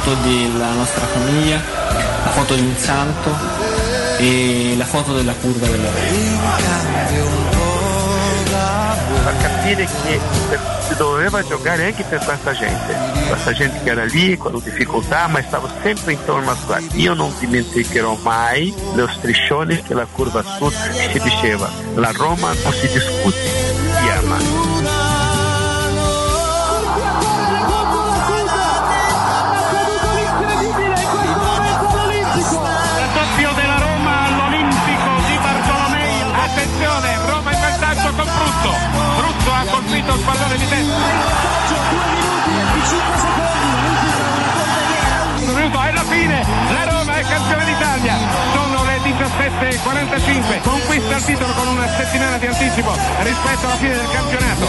foto della nostra famiglia, la foto di un santo e la foto della curva della Roma. a capire che si doveva giocare anche per questa gente, questa gente che era lì con difficoltà ma stava sempre intorno a squadra. Io non dimenticherò mai lo striscione che la curva sud si diceva, la Roma non si discute, si ama. Colpito il pallone di testa. Un e alla fine la Roma è campione d'Italia. Sono le 17.45. Conquista il titolo con una settimana di anticipo rispetto alla fine del campionato.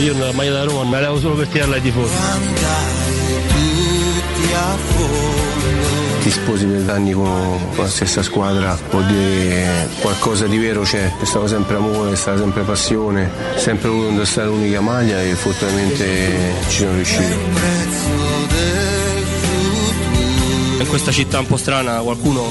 Io nella maglia da Roma me la levo solo per tirarla ai tifosi. A fondo. Ti sposi per anni con, con la stessa squadra, vuol dire qualcosa di vero c'è, è stato sempre amore, è stata sempre passione, sempre voluto indossare l'unica maglia e fortunatamente ci sono riuscito. In questa città un po' strana qualcuno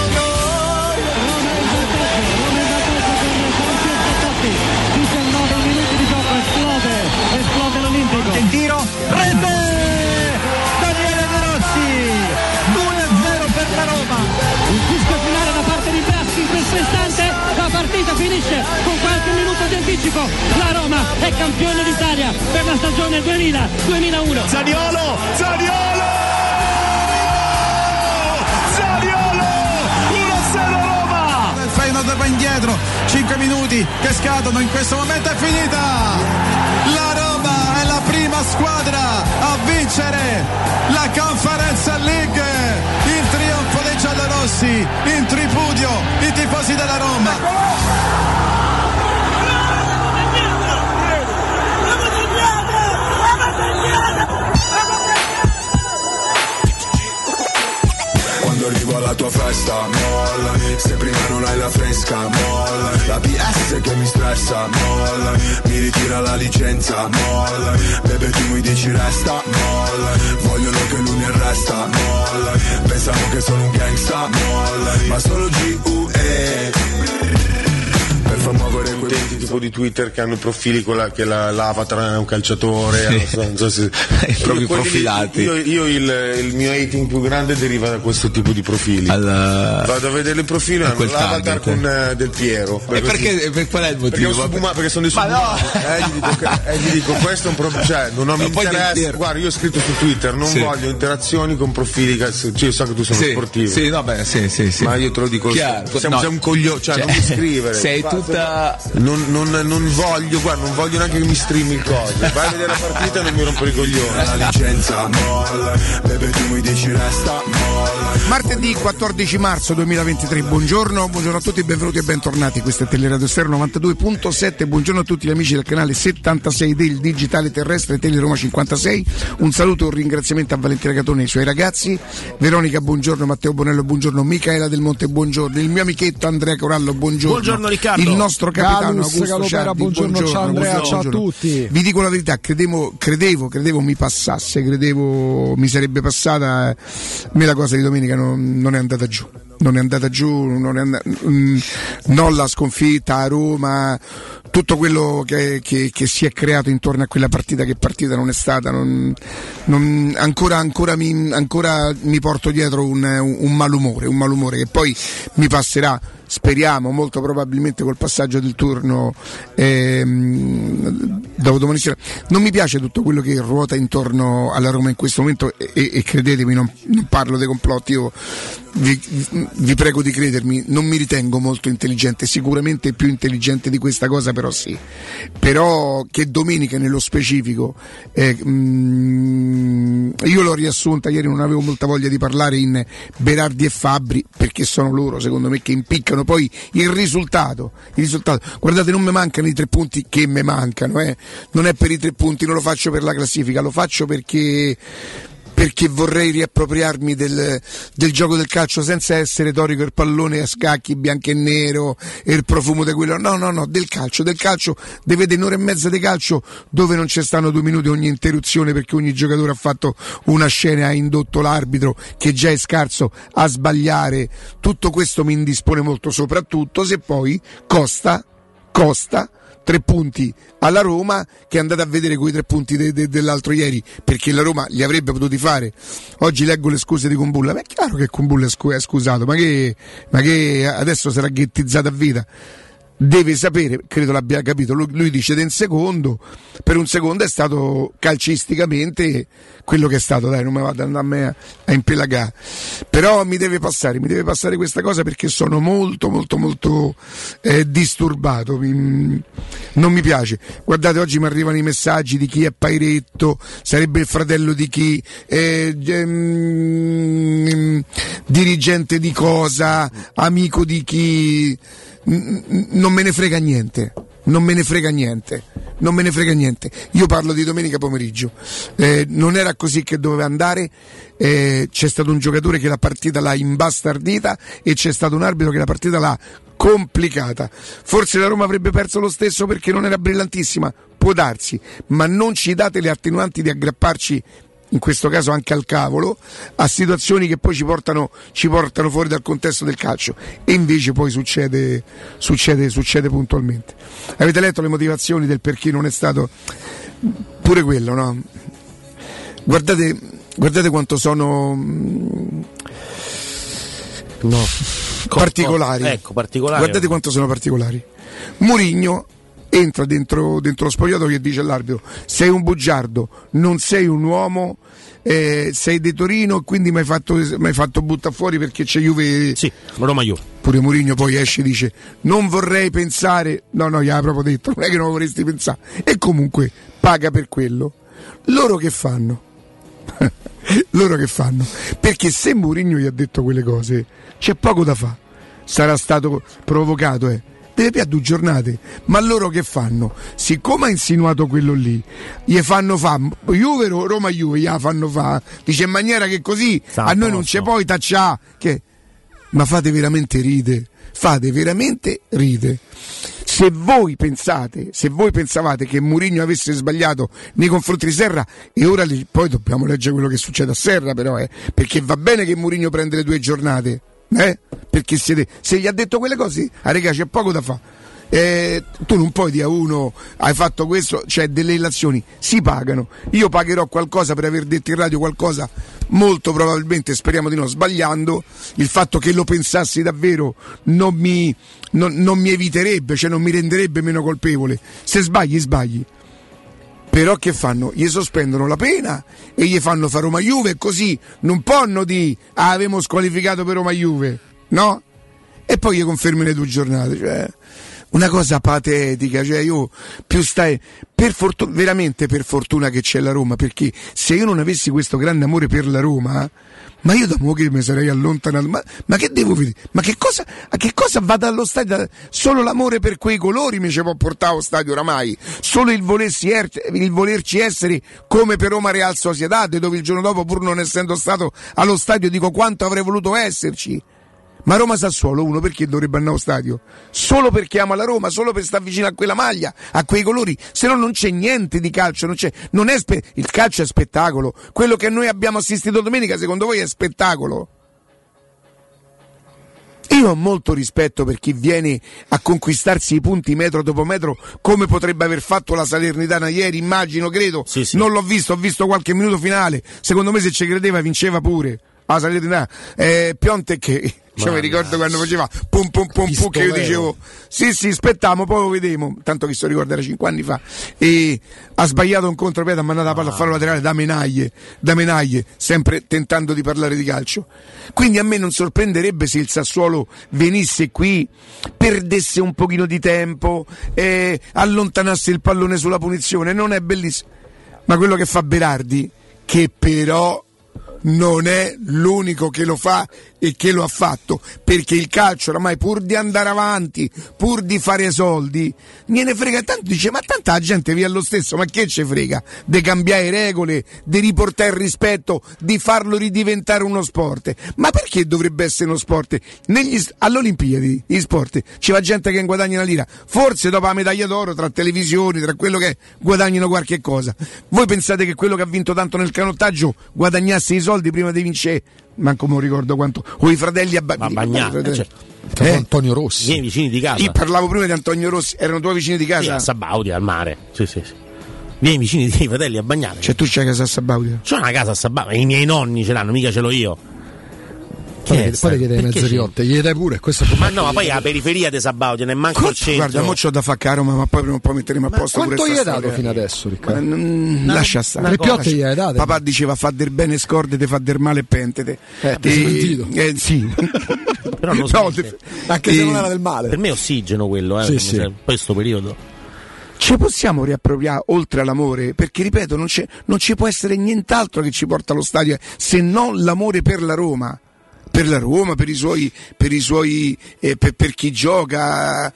Con qualche minuto di anticipo. La Roma è campione d'Italia per la stagione 2000-2001. Zaniolo! Zaniolo! Zaniolo! 1-0 Roma! Il Feyenoord va indietro, 5 minuti che scadono, in questo momento è finita! La Roma è la prima squadra a vincere la Conference League! Giallorossi, in tripudio i tifosi della Roma! Quando arrivo alla tua festa, molla. Se prima non hai la fresca, molla. La PS che mi stressa, molla. Mi ritira la licenza, molla. Bebe tu mi dici resta, molla. Vogliono che lui mi arresta, molla. Pensavo che sono un gangsta, molla. Ma solo G.U.E Per far muovere utenti tipo di Twitter che hanno profili con la, che la, l'avatar è un calciatore, non so- non so se- proprio profilati. Io, io il, il mio hating più grande deriva da questo tipo di profili. Vado a vedere il profilo hanno quel l'avatar target. con eh, Del Piero. E perché, per qual è il Perché, motivo? ho subuma- perché sono dei Ma no! subumani. Eh, gli dico, eh, gli dico, questo è un problema, cioè non ho interessa. Piero. Guarda, io ho scritto su Twitter, non Sì. voglio interazioni con profili cioè, io so che tu sei uno Sì, sportivo. sì, no, beh, sì, sì, sì. Ma io te lo dico, Chiaro. siamo, No. sei un coglione, cioè, Cioè, non mi scrivere. sei Guarda, tutta- Non, non- non voglio, guarda, non voglio neanche che mi streami il coso. Vai a vedere la partita e non mi rompere i coglioni. La licenza, molla Bebe tu mi dici resta, molla Martedì 14 marzo 2023, buongiorno, buongiorno a tutti, benvenuti e bentornati. Questo è Teleradio Stereo 92.7. Buongiorno a tutti gli amici del canale 76 del Digitale Terrestre Teleroma 56. Un saluto e un ringraziamento a Valentina Catone e ai suoi ragazzi. Veronica, buongiorno, Matteo Bonello, buongiorno, Michaela Del Monte, buongiorno, il mio amichetto Andrea Corallo, buongiorno. Buongiorno, Riccardo. Il nostro capitano Galus Augusto Ciardi, buongiorno, ciao Andrea, buongiorno, ciao a buongiorno. tutti. Vi dico la verità, credevo, credevo, credevo mi passasse, credevo mi sarebbe passata. eh, A me la cosa di domenica non, non è andata giù. Non è andata giù, non, è andata, mm, non la sconfitta a Roma, tutto quello che, che- che si è creato intorno a quella partita, che partita non è stata, non- non- ancora, ancora mi, ancora mi porto dietro un, un malumore, un malumore che poi mi passerà. Speriamo, molto probabilmente col passaggio del turno ehm, dopo domani sera. Non mi piace tutto quello che ruota intorno alla Roma in questo momento e, e- credetemi, non, non parlo dei complotti, io vi, vi prego di credermi, non mi ritengo molto intelligente, sicuramente più intelligente di questa cosa, però sì. Però che domenica nello specifico, eh, mm, io l'ho riassunta ieri, non avevo molta voglia di parlare in Berardi e Fabbri, perché sono loro secondo me che impiccano poi il risultato. Il risultato. Guardate, non mi mancano i tre punti che mi mancano, eh. non è per i tre punti, non lo faccio per la classifica, lo faccio perché perché vorrei riappropriarmi del, del gioco del calcio senza essere torico il pallone a scacchi bianco e nero e il profumo di quello. No, no, no, del calcio, del calcio, deve un'ora e mezza di calcio dove non ci stanno due minuti ogni interruzione perché ogni giocatore ha fatto una scena e ha indotto l'arbitro che già è scarso a sbagliare. Tutto questo mi indispone molto, soprattutto se poi costa, costa tre punti alla Roma che è andata a vedere quei tre punti de- de- dell'altro ieri perché la Roma li avrebbe potuti fare. Oggi leggo le scuse di Kumbulla ma è chiaro che Kumbulla è scu- è scusato ma che, ma che adesso sarà ghettizzato a vita deve sapere, credo l'abbia capito, lui, lui dice del secondo, per un secondo è stato calcisticamente quello che è stato, dai, non mi vado a me a, a impelagare, però mi deve passare, mi deve passare questa cosa perché sono molto molto molto eh, disturbato, mi- non mi piace. Guardate, oggi mi arrivano i messaggi di chi è Pairetto, sarebbe il fratello di chi, eh, ehm, dirigente di cosa, amico di chi non me ne frega niente. Non me ne frega niente, non me ne frega niente. Io parlo di domenica pomeriggio. Eh, non era così che doveva andare. eh, c'è stato un giocatore che la partita l'ha imbastardita e c'è stato un arbitro che la partita l'ha complicata. Forse la Roma avrebbe perso lo stesso perché non era brillantissima, può darsi, ma non ci date le attenuanti di aggrapparci in questo caso anche al cavolo, a situazioni che poi ci portano, ci portano fuori dal contesto del calcio e invece poi succede, succede, succede puntualmente. Avete letto le motivazioni del perché non è stato pure quello, no? Guardate, guardate quanto sono mm, No. particolari. Ecco, particolari. Guardate quanto sono particolari. Murigno entra dentro, dentro lo spogliatoio e dice all'arbitro: Sei un bugiardo, non sei un uomo. Eh, sei di Torino e quindi mi hai fatto, m'hai fatto buttare fuori perché c'è Juve. Sì, Roma Juve. Pure Murigno poi esce e dice: Non vorrei pensare. No, no, gli ha proprio detto, non è che non vorresti pensare. E comunque paga per quello. Loro che fanno? loro che fanno? Perché se Mourinho gli ha detto quelle cose, c'è poco da fare. Sarà stato provocato, eh. Deve più due giornate. Ma loro che fanno? Siccome ha insinuato quello lì, gli fanno fa Juve Roma Juve, gli fanno fa. Dice in maniera che così Sta a a noi non posto. c'è poi taccià. Che... Ma fate veramente ride. Fate veramente ride. Se voi pensate, se voi pensavate che Mourinho avesse sbagliato nei confronti di Serra, e ora poi dobbiamo leggere quello che succede a Serra, però, eh, perché va bene che Mourinho prende le due giornate, eh? Perché siete, se gli ha detto quelle cose, a regà c'è poco da fare. Eh, tu non puoi dire a uno hai fatto questo, cioè delle relazioni si pagano. Io pagherò qualcosa per aver detto in radio qualcosa, molto probabilmente, speriamo di no, sbagliando. Il fatto che lo pensassi davvero non mi, non- non mi eviterebbe, cioè non mi renderebbe meno colpevole. Se sbagli, sbagli. Però che fanno? Gli sospendono la pena e gli fanno fare Roma Juve così non possono di ah, avevamo squalificato per Roma Juve, no? E poi gli confermi le due giornate, cioè una cosa patetica, cioè io più stai per fortuna veramente per fortuna che c'è la Roma, perché se io non avessi questo grande amore per la Roma, ma io da mo' che mi sarei allontanato, ma, ma che devo vedere? Ma che cosa, a che cosa vado allo stadio? Solo l'amore per quei colori mi ci può portare allo stadio oramai, solo il, er- il volerci essere come per Roma Real Sociedad, dove il giorno dopo, pur non essendo stato allo stadio, dico quanto avrei voluto esserci. Ma Roma Sassuolo uno perché dovrebbe andare allo stadio? Solo perché ama la Roma, solo per stare vicino a quella maglia, a quei colori, se no non c'è niente di calcio, non c'è, non è spe- il calcio è spettacolo. Quello che noi abbiamo assistito domenica, secondo voi è spettacolo? Io ho molto rispetto per chi viene a conquistarsi i punti metro dopo metro, come potrebbe aver fatto la Salernitana ieri, immagino, credo. Non l'ho visto, ho visto qualche minuto finale. Secondo me se ci credeva vinceva pure. La Salernitana. Eh, Piontek che cioè, mi ricordo quando faceva pum pum pum pum che io dicevo sì sì aspettiamo poi lo vedremo tanto che sto ricordo era 5 anni fa e ha sbagliato un contropiede ha mandato la palla a fallo laterale da menaglie da menaglie sempre tentando di parlare di calcio. Quindi a me non sorprenderebbe se il Sassuolo venisse qui perdesse un pochino di tempo eh, allontanasse il pallone sulla punizione. Non è bellissimo. Ma quello che fa Berardi che però non è l'unico che lo fa e che lo ha fatto, perché il calcio oramai pur di andare avanti, pur di fare soldi, gliene frega tanto, dice ma tanta gente via lo stesso, ma che ci frega? Di cambiare regole, di riportare il rispetto, di farlo ridiventare uno sport. Ma perché dovrebbe essere uno sport? Negli, all'Olimpiadi, gli sport, ci va gente che guadagna una lira, forse dopo la medaglia d'oro, tra televisioni, tra quello che guadagnano qualche cosa. Voi pensate che quello che ha vinto tanto nel canottaggio guadagnasse i soldi prima di vincere? Manco me lo ricordo quanto. O i fratelli a Ma Bagnà, cioè, Eh? Antonio Rossi. i miei vicini di casa. Io parlavo prima di Antonio Rossi, erano tuoi vicini di Sì, casa? a Sabaudia, al mare. Sì, sì, sì. I miei vicini dei fratelli a Bagnare. Cioè tu c'hai casa a Sabaudia? C'ho una casa a Sabaudia, i miei nonni ce l'hanno, mica ce l'ho io. Poi poi sta- ti chiede perché mezzo riotte, gli dai pure, questo Ma no, ma poi la periferia di Sabaudia, non è manco il centro. Guarda, mo c'ho da fare a Roma, ma poi prima o poi metteremo a posto Quanto pure gli hai dato fino adesso, Riccardo? Ma, mm, lascia stare. Le piotte gli hai date? Papà diceva fa del bene scordete, fa del male pentete. Eh, ti sei pentito? eh, sì. Però non No, te- Anche se non era del male. Per me è ossigeno quello, eh. Sì, sì. se- Poi sto periodo. Ci possiamo riappropriare oltre all'amore? Perché ripeto, non, c'è- non ci può essere nient'altro che ci porta allo stadio se non l'amore per la Roma. Per la Roma, per i suoi, per, i suoi eh, per, per chi gioca,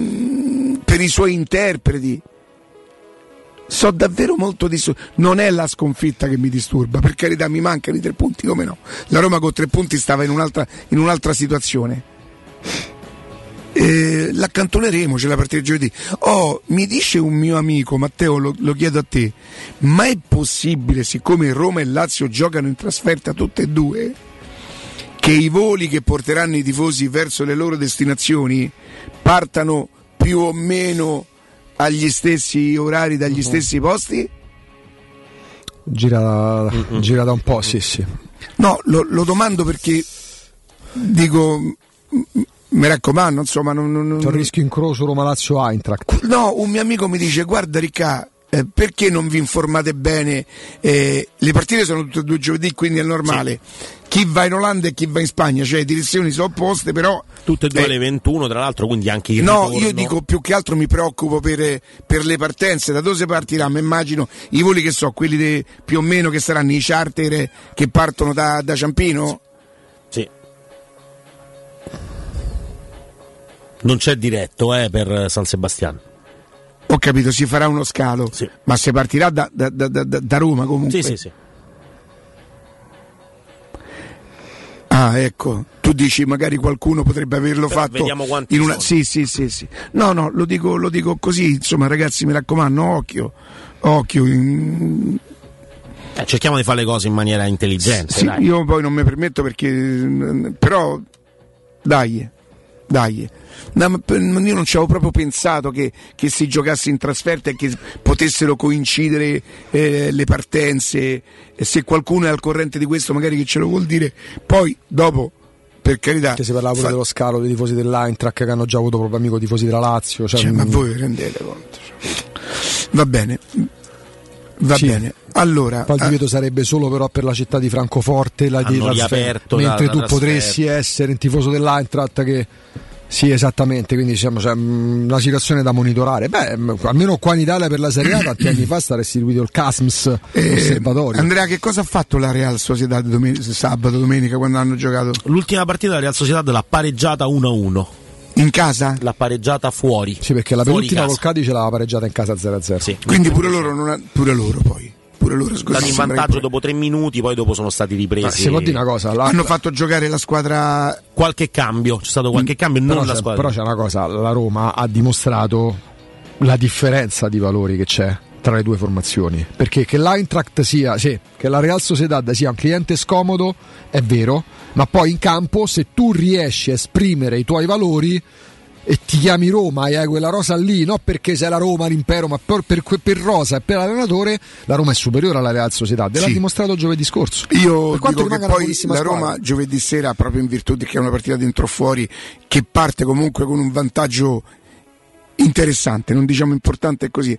mm, per i suoi interpreti. So davvero molto disturbato. Non è la sconfitta che mi disturba, per carità mi mancano i tre punti, come no? La Roma con tre punti stava in un'altra, in un'altra situazione. Eh, l'accantoneremo, c'è la partita di giovedì. Oh, mi dice un mio amico, Matteo, lo, lo chiedo a te, ma è possibile, siccome Roma e Lazio giocano in trasferta tutte e due, che i voli che porteranno i tifosi verso le loro destinazioni partano più o meno agli stessi orari, dagli stessi posti? Gira, gira da un po', sì, sì. No, lo, lo domando perché dico, mi raccomando, insomma, non, non- non- C'è un rischio incrocio Roma-Lazio Eintracht. No, un mio amico mi dice: Guarda, Ricca, eh, perché non vi informate bene? Eh, le partite sono tutte e due giovedì, quindi è normale. Chi va in Olanda e chi va in Spagna, cioè le direzioni sono opposte, però. Tutte e due eh, alle 21, tra l'altro, quindi anche il No, ritorno. io dico più che altro mi preoccupo per, per le partenze, da dove si partirà? Mi immagino i voli che so, quelli de- più o meno che saranno i charter che partono da, da Ciampino? Sì. Non c'è diretto, eh, per San Sebastiano. Ho capito, si farà uno scalo, Sì. ma si partirà da, da- da- da- Roma comunque. Sì, sì, sì. Ah, ecco, tu dici magari qualcuno potrebbe averlo Però fatto vediamo quanti in una... sono. Sì, sì, sì, sì. No, no, lo dico, lo dico così, insomma, ragazzi, mi raccomando, occhio, occhio. in- Eh, cerchiamo di fare le cose in maniera intelligente. Sì, io poi non mi permetto perché mm, però dai, dai. No, io non ci avevo proprio pensato che, che si giocasse in trasferta e che potessero coincidere eh, le partenze. E se qualcuno è al corrente di questo, magari che ce lo vuol dire, poi dopo, per carità. Che si parlava pure fa- dello scalo dei tifosi dell'Eintracht che hanno già avuto proprio amico tifosi della Lazio. Cioè, Cioè, ma mm, voi vi rendete conto? Va bene, va Sì. bene. Allora, Poi il ah, divieto sarebbe solo però per la città di Francoforte, la di Hanno trasfer- riaperto la- mentre la tu potresti essere un tifoso dell'Eintracht che sì, esattamente, quindi diciamo c'è mm, una situazione da monitorare. Beh, mm, almeno qua in Italia per la Serie A tanti anni fa sta istituito il CASMS eh, osservatorio. Andrea, che cosa ha fatto la Real Sociedad domen- sabato, domenica quando hanno giocato? L'ultima partita della Real Sociedad l'ha pareggiata 1-1. In casa? L'ha pareggiata fuori. Sì, perché la Fuori penultima col Cadice l'aveva pareggiata in casa 0-0. Sì. Quindi pure loro, non ha- pure loro poi. Pure loro Stati scusi, in vantaggio dopo tre minuti, poi dopo sono stati ripresi. Ma si può dire una cosa, la- Hanno fatto giocare la squadra. Qualche cambio, c'è stato qualche cambio, non però, la c'è, squadra. però c'è una cosa, la Roma ha dimostrato la differenza di valori che c'è tra le due formazioni. Perché che l'Eintracht sia, sì, che la Real Sociedad sia un cliente scomodo è vero, ma poi in campo se tu riesci a esprimere i tuoi valori e ti chiami Roma e hai quella rosa lì, non perché sei la Roma, l'impero, ma per, per, per rosa e per l'allenatore, la Roma è superiore alla Real Sociedad. L'ha Sì. dimostrato giovedì scorso. Io dico che poi la squadra. Roma giovedì sera, proprio in virtù di che è una partita dentro o fuori, che parte comunque con un vantaggio interessante, non diciamo importante è così,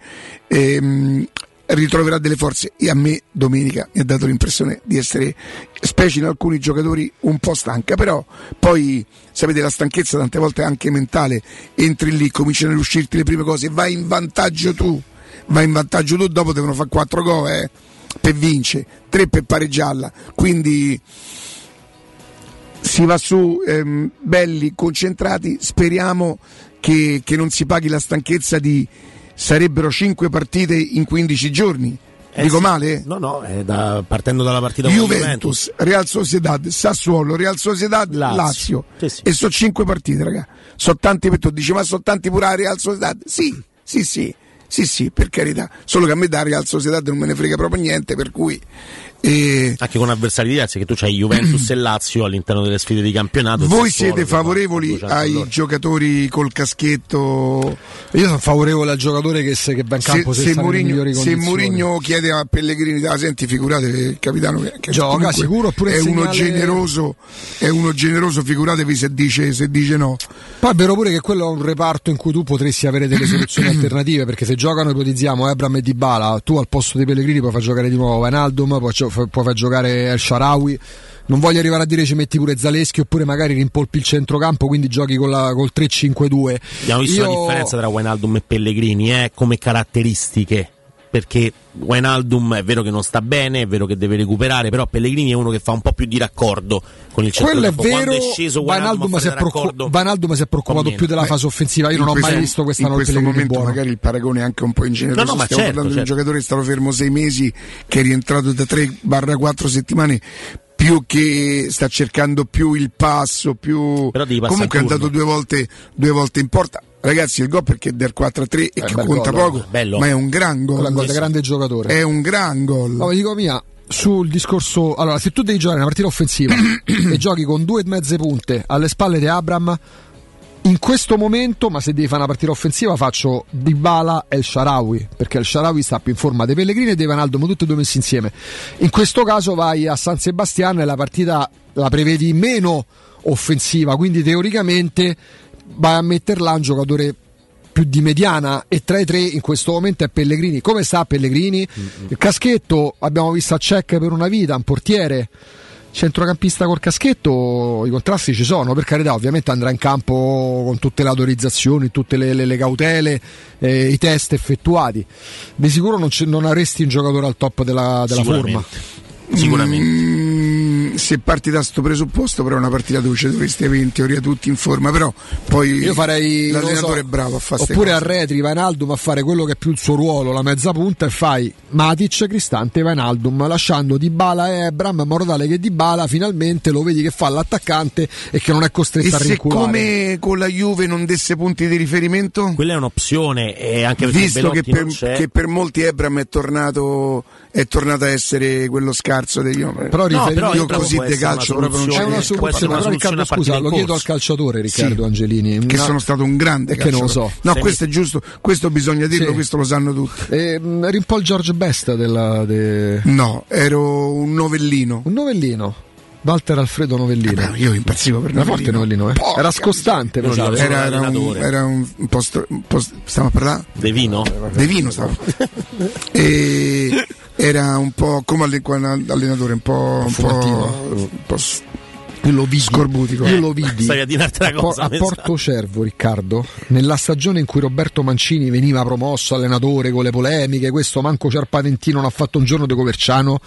ehm, ritroverà delle forze e a me domenica mi ha dato l'impressione di essere, specie in alcuni giocatori, un po' stanca, però poi sapete la stanchezza tante volte è anche mentale, entri lì, cominciano ad uscirti le prime cose, vai in vantaggio tu, vai in vantaggio tu, dopo devono fare 4 gol eh, per vincere, 3 per pareggiarla, quindi si va su ehm, belli, concentrati, speriamo che, che non si paghi la stanchezza di sarebbero 5 partite in 15 giorni. Eh Dico sì. male? No, no, è da- partendo dalla partita con la Juventus, Real Sociedad, Sassuolo, Real Sociedad, Lazio. Lazio. Sì, sì. E sono 5 partite, raga. Sono tanti per tu. Dici, ma sono tanti pure a Real Sociedad? Sì, sì, sì. Sì, sì, per carità. Solo che a me da Real Sociedad non me ne frega proprio niente, per cui eh, Anche con avversari diversi, che tu c'hai Juventus e Lazio all'interno delle sfide di campionato. voi siete favorevoli 200 ai all'ora. giocatori col caschetto? Io sono favorevole al giocatore che, se, che va in campo se, se, migliori se. Mourinho chiede a Pellegrini, ah, senti, figurate che il capitano che, che Gioca, sicuro, oppure è il uno segnale- generoso, è uno generoso, figuratevi se dice, se dice no. Poi è vero pure che quello è un reparto in cui tu potresti avere delle soluzioni alternative, perché se giocano, ipotizziamo, Ebram e Dybala, tu al posto di Pellegrini puoi far giocare di nuovo Wijnaldum, puoi, puoi far giocare El Sharawi. Non voglio arrivare a dire ci metti pure Zaleschi oppure magari rimpolpi il centrocampo, quindi giochi con la, col 3-5-2. Abbiamo visto Io- la differenza tra Wijnaldum e Pellegrini eh, come caratteristiche. Perché Wijnaldum è vero che non sta bene, è vero che deve recuperare, però Pellegrini è uno che fa un po' più di raccordo con il Quello è centrocampo. vero, Quando è sceso Wijnaldum si, è fare preoccu- raccordo, Wijnaldum si è preoccupato più della Beh, fase offensiva, io non ho mai visto quest'anno in il questo momento buono. magari il paragone è anche un po' ingeneroso No, no, ma stiamo certo, parlando di un certo. giocatore che è stato fermo sei mesi che è rientrato da 3-4 settimane più che sta cercando più il passo più Però devi passare comunque è andato due volte, due volte in porta ragazzi il gol perché è del 4-3 e che conta gol, poco bello. ma è un gran Quello è un gol gol grande giocatore. è un gran gol No, ma dico mia, sul discorso. Allora, se tu devi giocare una partita offensiva e giochi con due e mezze punte alle spalle di Abram, in questo momento, ma se devi fare una partita offensiva, faccio Dybala e il Sharawi, perché il Sharawi sta più in forma dei Pellegrini e dei Vanaldo, tutti e due messi insieme. In questo caso vai a San Sebastiano e la partita la prevedi meno offensiva, quindi teoricamente vai a metterla un giocatore più di mediana e tra i tre in questo momento è Pellegrini. Come sta Pellegrini? Il caschetto abbiamo visto a Cech per una vita, un portiere. Centrocampista col caschetto, i contrasti ci sono, per carità, ovviamente andrà in campo con tutte le autorizzazioni, tutte le, le- le cautele, eh, i test effettuati. Di sicuro non, non avresti un giocatore al top della, della forma. Sicuramente. Sicuramente. Se parti da sto presupposto però è una partita dove ci dovresti avere in teoria tutti in forma però poi Io farei l'allenatore so, è bravo a fare oppure arretri Vainaldum a fare quello che è più il suo ruolo, la mezza punta e fai Matic, Cristante Vainaldum lasciando Dybala e Ebram in modo tale che Dybala finalmente lo vedi che fa l'attaccante e che non è costretto e a rinculare. come con la Juve non desse punti di riferimento? Quella è un'opzione, e anche perché visto che per, che per molti Ebram è tornato è tornato a essere quello scarso degli io, Però io riferimento- Ebram così una calcio proprio non È c'è una soluzione, una però Riccardo scusa, lo chiedo al calciatore Riccardo Sì. Angelini. che Una- sono stato un grande Che non lo calciatore. so. no Sì. questo è giusto questo bisogna dirlo Sì. questo lo sanno tutti Eh, eri un po' il George Best della, de- no ero un novellino un novellino. Walter Alfredo Novellino. io impazzivo per Era forte Novellino, eh? Porca Era scostante. Solo era, era un, era un, un po', str- un po' st- stiamo a parlare De Vino? De Vino stavo e era un po' come allenatore un po', un po', un po' Io lo vidi, scorbutico io lo vidi Stavi a dirti una a, cosa. Porto Cervo, Riccardo, nella stagione in cui Roberto Mancini veniva promosso allenatore con le polemiche, questo manco Ciarpatentino non ha fatto un giorno di Coverciano.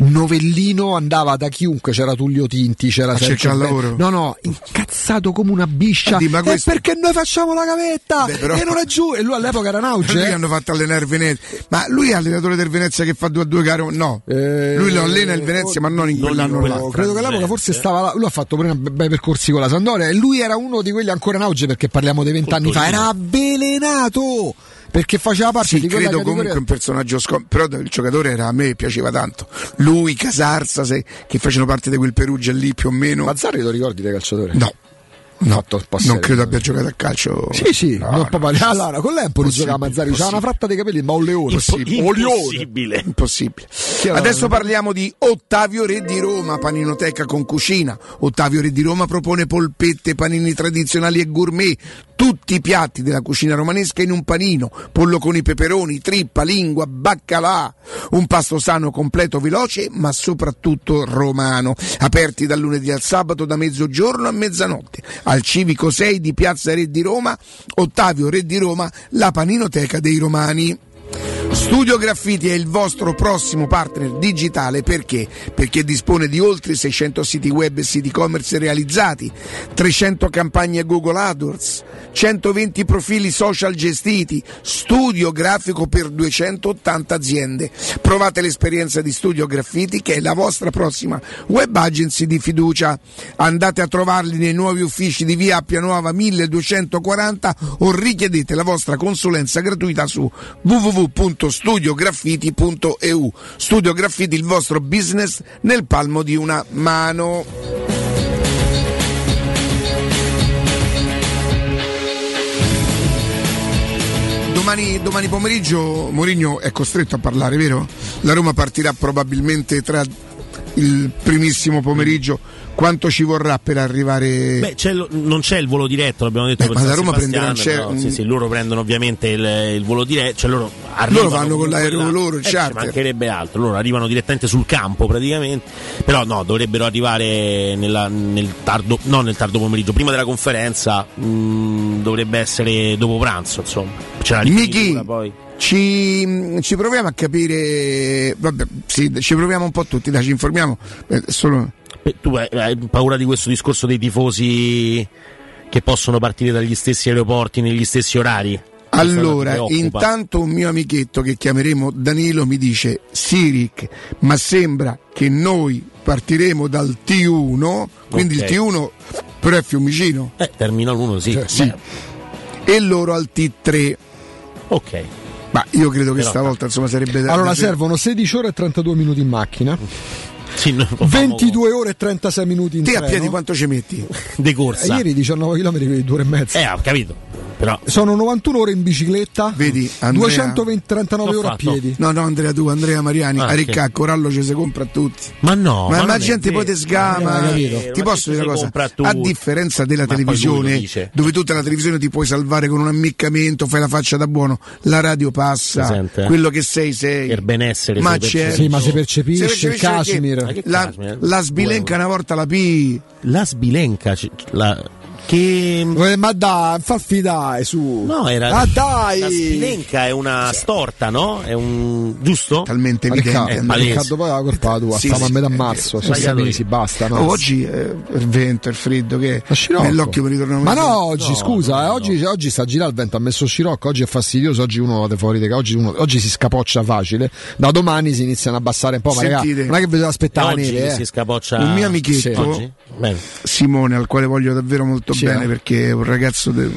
Novellino andava da chiunque, c'era Tullio Tinti, c'era Sergio lavoro? No, no, incazzato come una biscia. Adì, ma "Eh, questo- perché noi facciamo la gavetta Beh, però- e non è giù. E lui all'epoca era in auge. lui eh. hanno fatto allenare il Venezia ma lui è allenatore del Venezia che fa 2 a 2 caro no Eh, lui lo allena il Venezia ma non in non quell'anno là credo che all'epoca forse stava là- lui ha fatto una- bei percorsi con la Sandoria e lui era uno di quelli ancora in auge perché parliamo di vent'anni fa era avvelenato perché faceva parte Sì, di quella credo categoria. comunque un personaggio scom- però il giocatore era, a me piaceva tanto. Lui, Casarsa, se- che facevano parte di quel Perugia lì più o meno. Mazzarri lo ricordi da calciatore? No. No, non credo abbia giocato a calcio. Sì, sì, No, no, no, allora, con l'Empoli giocava Mazzarri, c'aveva una fratta dei capelli, ma un leone. Impossibile. Un leone. Impossibile. Impossibile. Adesso parliamo di Ottavio Re di Roma, paninoteca con cucina. Ottavio Re di Roma propone polpette, panini tradizionali e gourmet. Tutti i piatti della cucina romanesca in un panino, pollo con i peperoni, trippa, lingua, baccalà. Un pasto sano, completo, veloce, ma soprattutto romano. Aperti dal lunedì al sabato da mezzogiorno a mezzanotte. Al Civico 6 di Piazza Re di Roma, Ottavio Re di Roma, la paninoteca dei romani. Studio Graffiti è il vostro prossimo partner digitale perché? Perché dispone di oltre 600 siti web e siti e-commerce realizzati, 300 campagne Google AdWords, 120 profili social gestiti, studio grafico per 280 aziende. Provate l'esperienza di Studio Graffiti che è la vostra prossima web agency di fiducia. Andate a trovarli nei nuovi uffici di via Appia Nuova 1240 o richiedete la vostra consulenza gratuita su www.studiograffiti.eu. Studio Graffiti, il vostro business nel palmo di una mano. Domani, domani pomeriggio Mourinho è costretto a parlare, vero? La Roma partirà probabilmente tra il primissimo pomeriggio. Quanto ci vorrà per arrivare? Beh, c'è lo- non c'è il volo diretto, l'abbiamo detto Eh, per ma la Roma un però, cer- sì, sì, loro prendono ovviamente il, il volo diretto, cioè loro arrivano vanno con l'aereo loro, Eh, ci mancherebbe altro, loro arrivano direttamente sul campo praticamente, però no, dovrebbero arrivare nella- nel tardo, no nel tardo pomeriggio, prima della conferenza, mh, dovrebbe essere dopo pranzo, insomma. C'è la Michi, poi. ci, ci proviamo a capire, vabbè, sì, ci proviamo un po' tutti, dai, ci informiamo. Eh, solo... Eh, Tu hai, paura di questo discorso dei tifosi che possono partire dagli stessi aeroporti negli stessi orari? Allora, intanto un mio amichetto che chiameremo Danilo mi dice Siric, ma sembra che noi partiremo dal T1, quindi Ok. il T1 però è Fiumicino, Eh, Terminal 1 sì. Cioè, sì. E loro al T3. ok. Ma io credo che Però- stavolta insomma sarebbe Allora servono 16 ore e 32 minuti in macchina, Sì, noi lo famo 22 ore e 36 minuti in Te a treno. piedi quanto ci metti? di E corsa. ieri 19 km di 2 ore e mezza. Eh, ho capito. Però Sono 91 ore in bicicletta, Vedi, Andrea? 239 L'ho ore a piedi. No, no, Andrea, tu, Andrea Mariani, Ah, a. Ricca, a Corallo ci si compra a tutti. ma no, ma, non la gente poi ti sgama. Vero. Ti Ma posso dire una cosa? A differenza della Ma televisione, dove tutta la televisione ti puoi salvare con un ammiccamento, fai la faccia da buono, la radio passa. Sente? Quello che sei, sei. Per benessere Ma si c'è. percepisce. Sì, ma si percepisce, Si percepisce il Casimir. Ma che La, Casimir? la sbilenca una volta la P. La sbilenca la, che Eh, Ma dai, fa fidare su. No, era Ah dai! La sbilenca è una storta, no? È un giusto? Talmente Ma evidente. Ma palese. Riccardo, poi la colpa tua, Sì, stiamo sì, a metà eh, marzo, sono sei mesi, basta. No? Oggi eh, il vento, il freddo, che Ma nell'occhio mi ritorna Ma no, oggi No, scusa, no, eh, no. oggi, oggi sta a girare il vento, ha messo Scirocco, oggi è fastidioso, oggi uno va fuori oggi, uno- oggi si scapoccia facile, da domani si iniziano a abbassare un po', ma raga, non è che vi dovete aspettare oggi neve, che eh. si scapoccia Un mio amichetto-. Simone, al quale voglio davvero molto bene eh. perché è un ragazzo. de-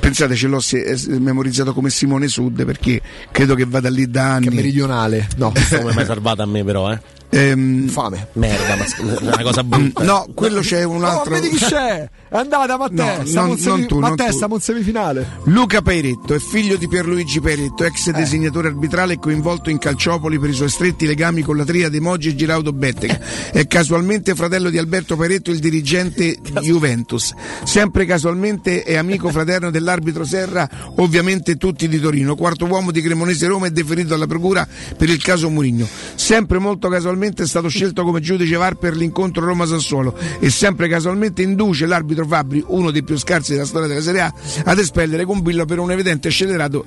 Pensate, ce l'ho eh, memorizzato come Simone Sud perché credo che vada lì da che è anni. meridionale, no, Come mai salvata a me però, eh? Ehm, fame. Merda, ma è una cosa brutta. no, quello c'è un altro. vedi chi c'è? È andata Matteo, No, non- semi- non tu, non Matteo, tu. stiamo in semifinale. Luca Peiretto è figlio di Pierluigi Peiretto, Eh. ex designatore arbitrale e coinvolto in Calciopoli per i suoi stretti legami con la triade Moggi e Giraudo Bettega. È casualmente fratello di Alberto Peiretto, il dirigente Juventus. Sempre casualmente è amico fraterno dell'arbitro Serra, ovviamente tutti di Torino. Quarto uomo di Cremonese Roma e deferito alla procura per il caso Murigno. Sempre molto casualmente è stato scelto come giudice VAR per l'incontro Roma-Sassuolo e sempre casualmente induce l'arbitro Fabri, uno dei più scarsi della storia della Serie A, ad espellere Combillo per un evidente scellerato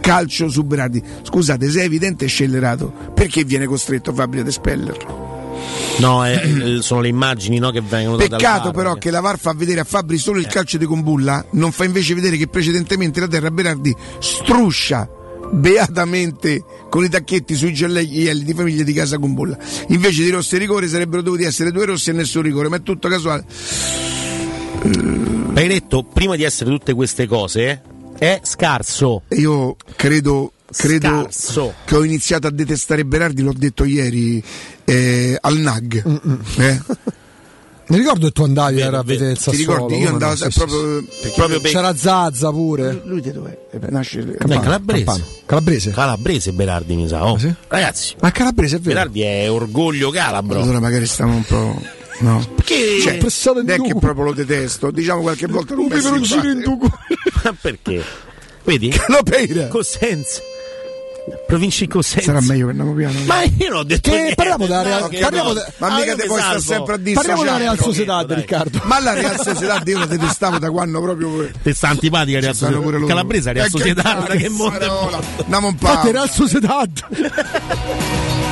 calcio su Berardi. Scusate, se è evidente scellerato, perché viene costretto Fabri ad espellerlo? No, è- è- sono le immagini no, che vengono Peccato però che- la VAR fa vedere a Fabri solo il calcio di Combulla, non fa invece vedere che precedentemente la terra Berardi struscia beatamente con i tacchetti sui gioielli di famiglia di casa Combulla. Invece di rossi e rigore sarebbero dovuti essere due rossi e nessun rigore, ma è tutto casuale. Hai detto, prima di essere tutte queste cose, è scarso. Io credo, credo Scarso. che ho iniziato a detestare Berardi, l'ho detto ieri eh, al NAG. Eh? Mi ricordo che tu andavi era a vedere il Ti Sassuolo. ricordi? Io andavo? Sì, proprio, sì. proprio C'era Zazza pure. Lui di dov'è? Eh, Nasce Beh, calabrese. Campano. Calabrese? Calabrese Berardi mi sa. oh. sì? Ragazzi, Ma Calabrese è vero. Berardi è orgoglio calabro. Allora magari stiamo un po'. No. Che... Cioè, pressato in non è che proprio lo detesto, diciamo qualche volta non Un peperoncino in due Ma perché? Vedi? Lo peira. Cosenza. Provincia di Cosenza. Sarà meglio che andiamo piano. Ma io non ho detto Che niente. parliamo della Real- No, che parliamo no. de- Ma Ah, mica te puoi stare sempre a dire Parliamo della Real. Sociedad, dai. Riccardo. Ma la Real Sociedad io la detestavo da quando proprio. Te sta antipatica Real loro. Calabrese Real Eh, che guarda che mondo è parola. mondo. Andiamo un po'. Real Sociedad.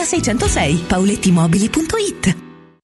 606, paolettimobili.it.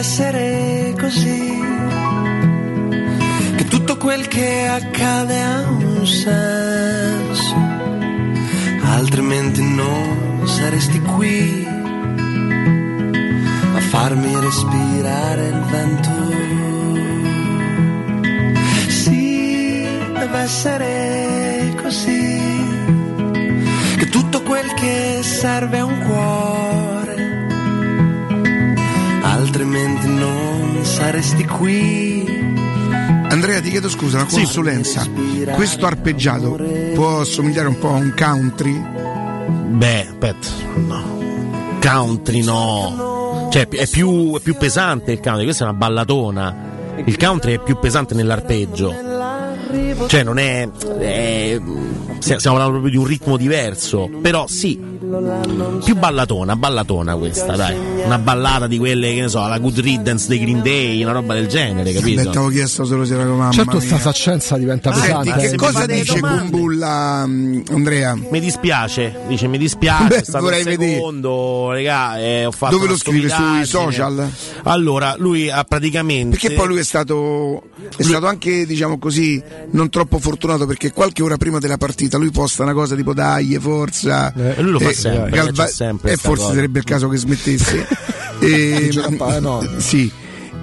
Essere così. Che tutto quel che accade ha un senso. Altrimenti non saresti qui a farmi respirare il vento. Sì, deve essere così. Che tutto quel che serve è un cuore non saresti qui. Andrea, ti chiedo scusa, una consulenza. Questo arpeggiato può assomigliare un po' a un country? Beh, aspetta, no. Country no. Cioè, è più, è più pesante il country, questa è una ballatona. Il country è più pesante nell'arpeggio. Cioè, non è. è stiamo parlando proprio di un ritmo diverso. Però sì. Più ballatona, ballatona questa, dai. Una ballata di quelle, che ne so, la Good Riddance dei Green Day, una roba del genere, capito? Beh, t'avevo chiesto solo se era mamma certo, mia. sta faccenza diventa pesante. Senti, che cosa dice. Kumbulla, mm, Andrea? Mi dispiace, dice mi dispiace, Beh, è stato vorrei il vedere. secondo, regà, eh, ho fatto Dove lo scrive? Sui social? Allora, lui ha praticamente Perché poi lui è stato, è stato anche, diciamo così, non troppo fortunato perché qualche ora prima della partita lui posta una cosa tipo dai, forza. E lui lo fa sempre, Galva- c'è sempre e forse cosa. sarebbe il caso che smettesse. e, pa- no. sì.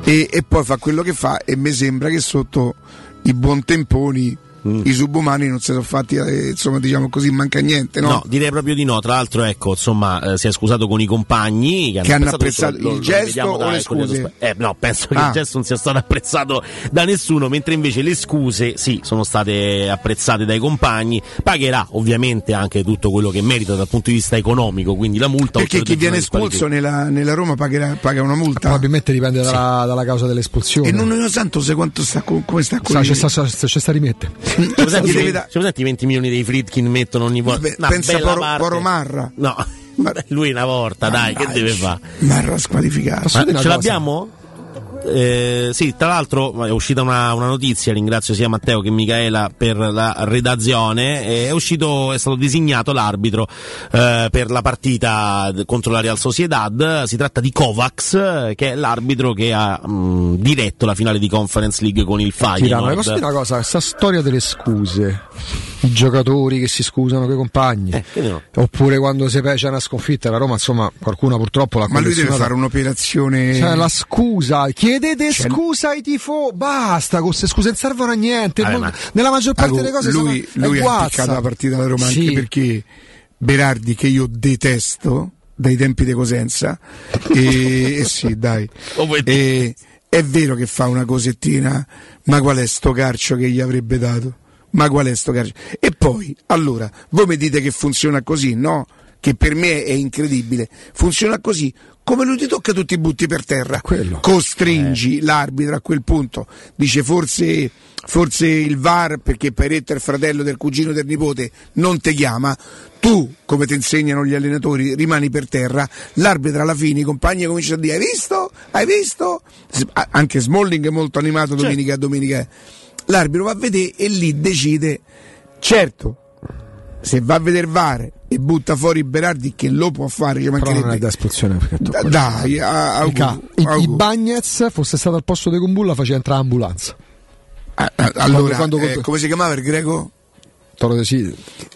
E, e poi fa quello che fa e mi sembra che sotto i buon temponi Mm. i subumani non si sono fatti, eh, insomma, diciamo così, manca niente, no? No, direi proprio di no. Tra l'altro, ecco, insomma, eh, si è scusato con i compagni che hanno, Che hanno apprezzato, apprezzato il gesto vediamo o da le scuse? Eh, no, penso che Ah. il gesto non sia stato apprezzato da nessuno, mentre invece le scuse, sì, sono state apprezzate dai compagni. Pagherà ovviamente anche tutto quello che merita dal punto di vista economico, quindi la multa. Perché chi viene espulso nella, nella Roma pagherà- paga una multa. Probabilmente dipende dalla, dalla causa dell'espulsione. E non ne santo se quanto sta, co- come sta con c'è sta, c'è sta rimette. Deve ci da- presenti i 20 milioni dei Fritkin mettono ogni volta? Una pensa Poro-. Poro Marra. No, lui una volta, dai, che deve fare? Marra squalificato. Ma ce cosa? l'abbiamo? Eh, sì, tra l'altro è uscita una, una notizia, ringrazio sia Matteo che Michaela per la redazione, eh, è uscito, è stato designato l'arbitro eh, per la partita contro la Real Sociedad, si tratta di Kovacs, eh, che è l'arbitro che ha mh, diretto la finale di Conference League con il Tirano, posso dire una cosa? Questa storia delle scuse, i giocatori che si scusano con i compagni, Eh, no. oppure quando si c'è una sconfitta, la Roma, insomma, qualcuno purtroppo l'ha Ma lui deve fare un'operazione. Cioè, la scusa, chiedete Cioè- scusa ai tifosi, basta, con queste scuse non servono a niente. Vabbè, Mol- ma- Nella maggior parte Ago, delle cose lui, sono, lui è ha impiccato la partita alla Roma Sì. anche perché Berardi, che io detesto dai tempi di Cosenza, e, e sì, dai. E, è vero che fa una cosettina, ma qual è sto carcio che gli avrebbe dato? Ma qual è sto carcio? E poi, allora, voi mi dite che funziona così, no? che per me è incredibile, funziona così. Come lui ti tocca, tu ti butti per terra. Costringi l'arbitro a quel punto. Dice forse, forse il VAR, perché Pairetto è il fratello del cugino del nipote, non ti chiama. Tu, come ti insegnano gli allenatori, rimani per terra. L'arbitro alla fine, i compagni cominciano a dire: Hai visto? Hai visto? Anche Smalling è molto animato domenica a domenica. L'arbitro va a vedere e lì decide. Certo, se va a vedere VAR e butta fuori Berardi che lo può fare, ci Però non è mancherebbe. da espulsione perché Da- dai, a- a- Mica, auguri, i, i. Bagnets fosse stato al posto di Kumbulla faceva entrare l'ambulanza. Ah, Allora, Quando- quando- eh, come si chiamava il greco? Toro de.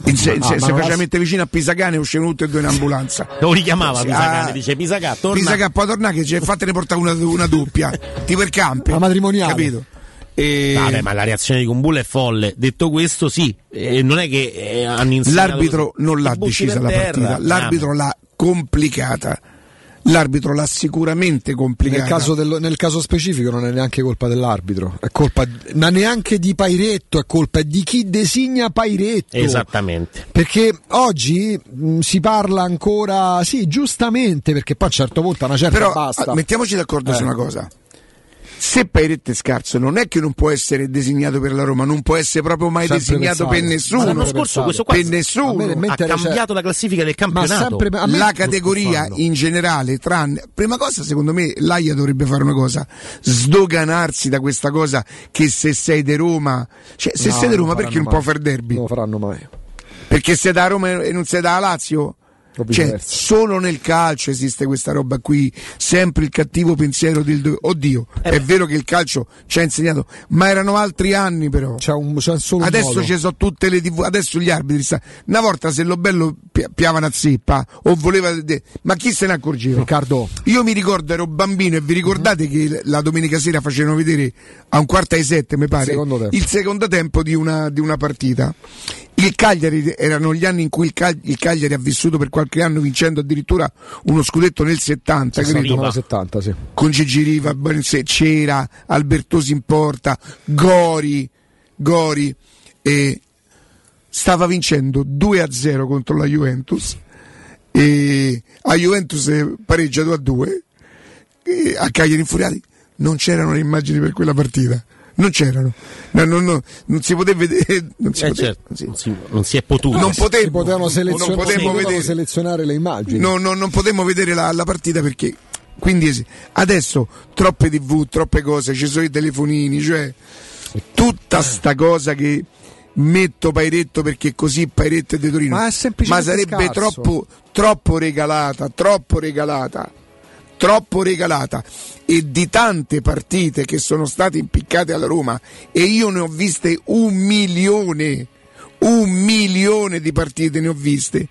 In se, Ah, se- faceva mettere vicino a Pisacane uscivano tutti e due in ambulanza. Lo richiamava Pisacane, ah, dice Pisacà, torna. Pisacà, può tornare che c'è, fatene portare una, una doppia, tipo il campo. La matrimoniale. Capito? E... Vabbè, ma la reazione di Kumbulla è folle. Detto questo, sì, eh, non è che eh, hanno insegnato L'arbitro così. non l'ha decisa la terra, partita, l'arbitro l'ha complicata. L'arbitro l'ha sicuramente complicata. Nel caso, dello- nel caso specifico non è neanche colpa dell'arbitro, è colpa, ma neanche di Pairetto, è colpa di chi designa Pairetto. Esattamente. Perché oggi mh, si parla ancora, sì, giustamente, perché poi a un certo punto una certa Però basta. ah, mettiamoci d'accordo Eh. su una cosa. Se Pairetto è scarso, non è che non può essere designato per la Roma, non può essere proprio mai Sempre designato pensato. per nessuno. L'anno scorso questo qua per a nessuno. me- ha cambiato la classifica del campionato. sempre- la categoria in generale, tranne prima cosa, secondo me, l'AIA dovrebbe fare una cosa: sdoganarsi da questa cosa che se sei di Roma, cioè se No, sei di Roma, non perché non può fare derby? Non lo faranno mai. Perché sei da Roma e non sei da Lazio? Cioè, solo nel calcio esiste questa roba qui, sempre il cattivo pensiero del oddio, Eh è vero che il calcio ci ha insegnato, ma erano altri anni però. C'è un, c'è Adesso ci sono tutte le tv, adesso gli arbitri sta- Una volta se lo bello pi- piavano a zeppa o voleva de- ma chi se ne accorgeva? Riccardo, Io mi ricordo ero bambino e vi ricordate che la domenica sera facevano vedere a un quarto ai sette, mi pare, Secondo il secondo tempo di una, di una partita. Il Cagliari erano gli anni in cui il, Cag- il Cagliari ha vissuto per qualche anno vincendo addirittura uno scudetto nel 70, credo. 69, 70, sì. Con Gigi Riva, c'era Albertosi in porta, Gori, Gori e stava vincendo 2 a 0 contro la Juventus e a Juventus pareggia 2 a 2 e a Cagliari Infuriati non c'erano le immagini per quella partita non c'erano no, no, no, non si poteva vedere non si Eh, poteva- certo, non, si, non si è potuto. non potevo, si potevano, selezion- non potevo si potevano vedere selezionare le immagini. No, no, non potemmo vedere la, la partita perché quindi es- adesso troppe tv, troppe cose, ci sono i telefonini, cioè tutta sta cosa che metto Pairetto perché così Pairetto è di Torino, Ma è semplicemente sarebbe scarso. troppo, troppo regalata, troppo regalata. Troppo regalata e di tante partite che sono state impiccate alla Roma e io ne ho viste un milione, un milione di partite ne ho viste.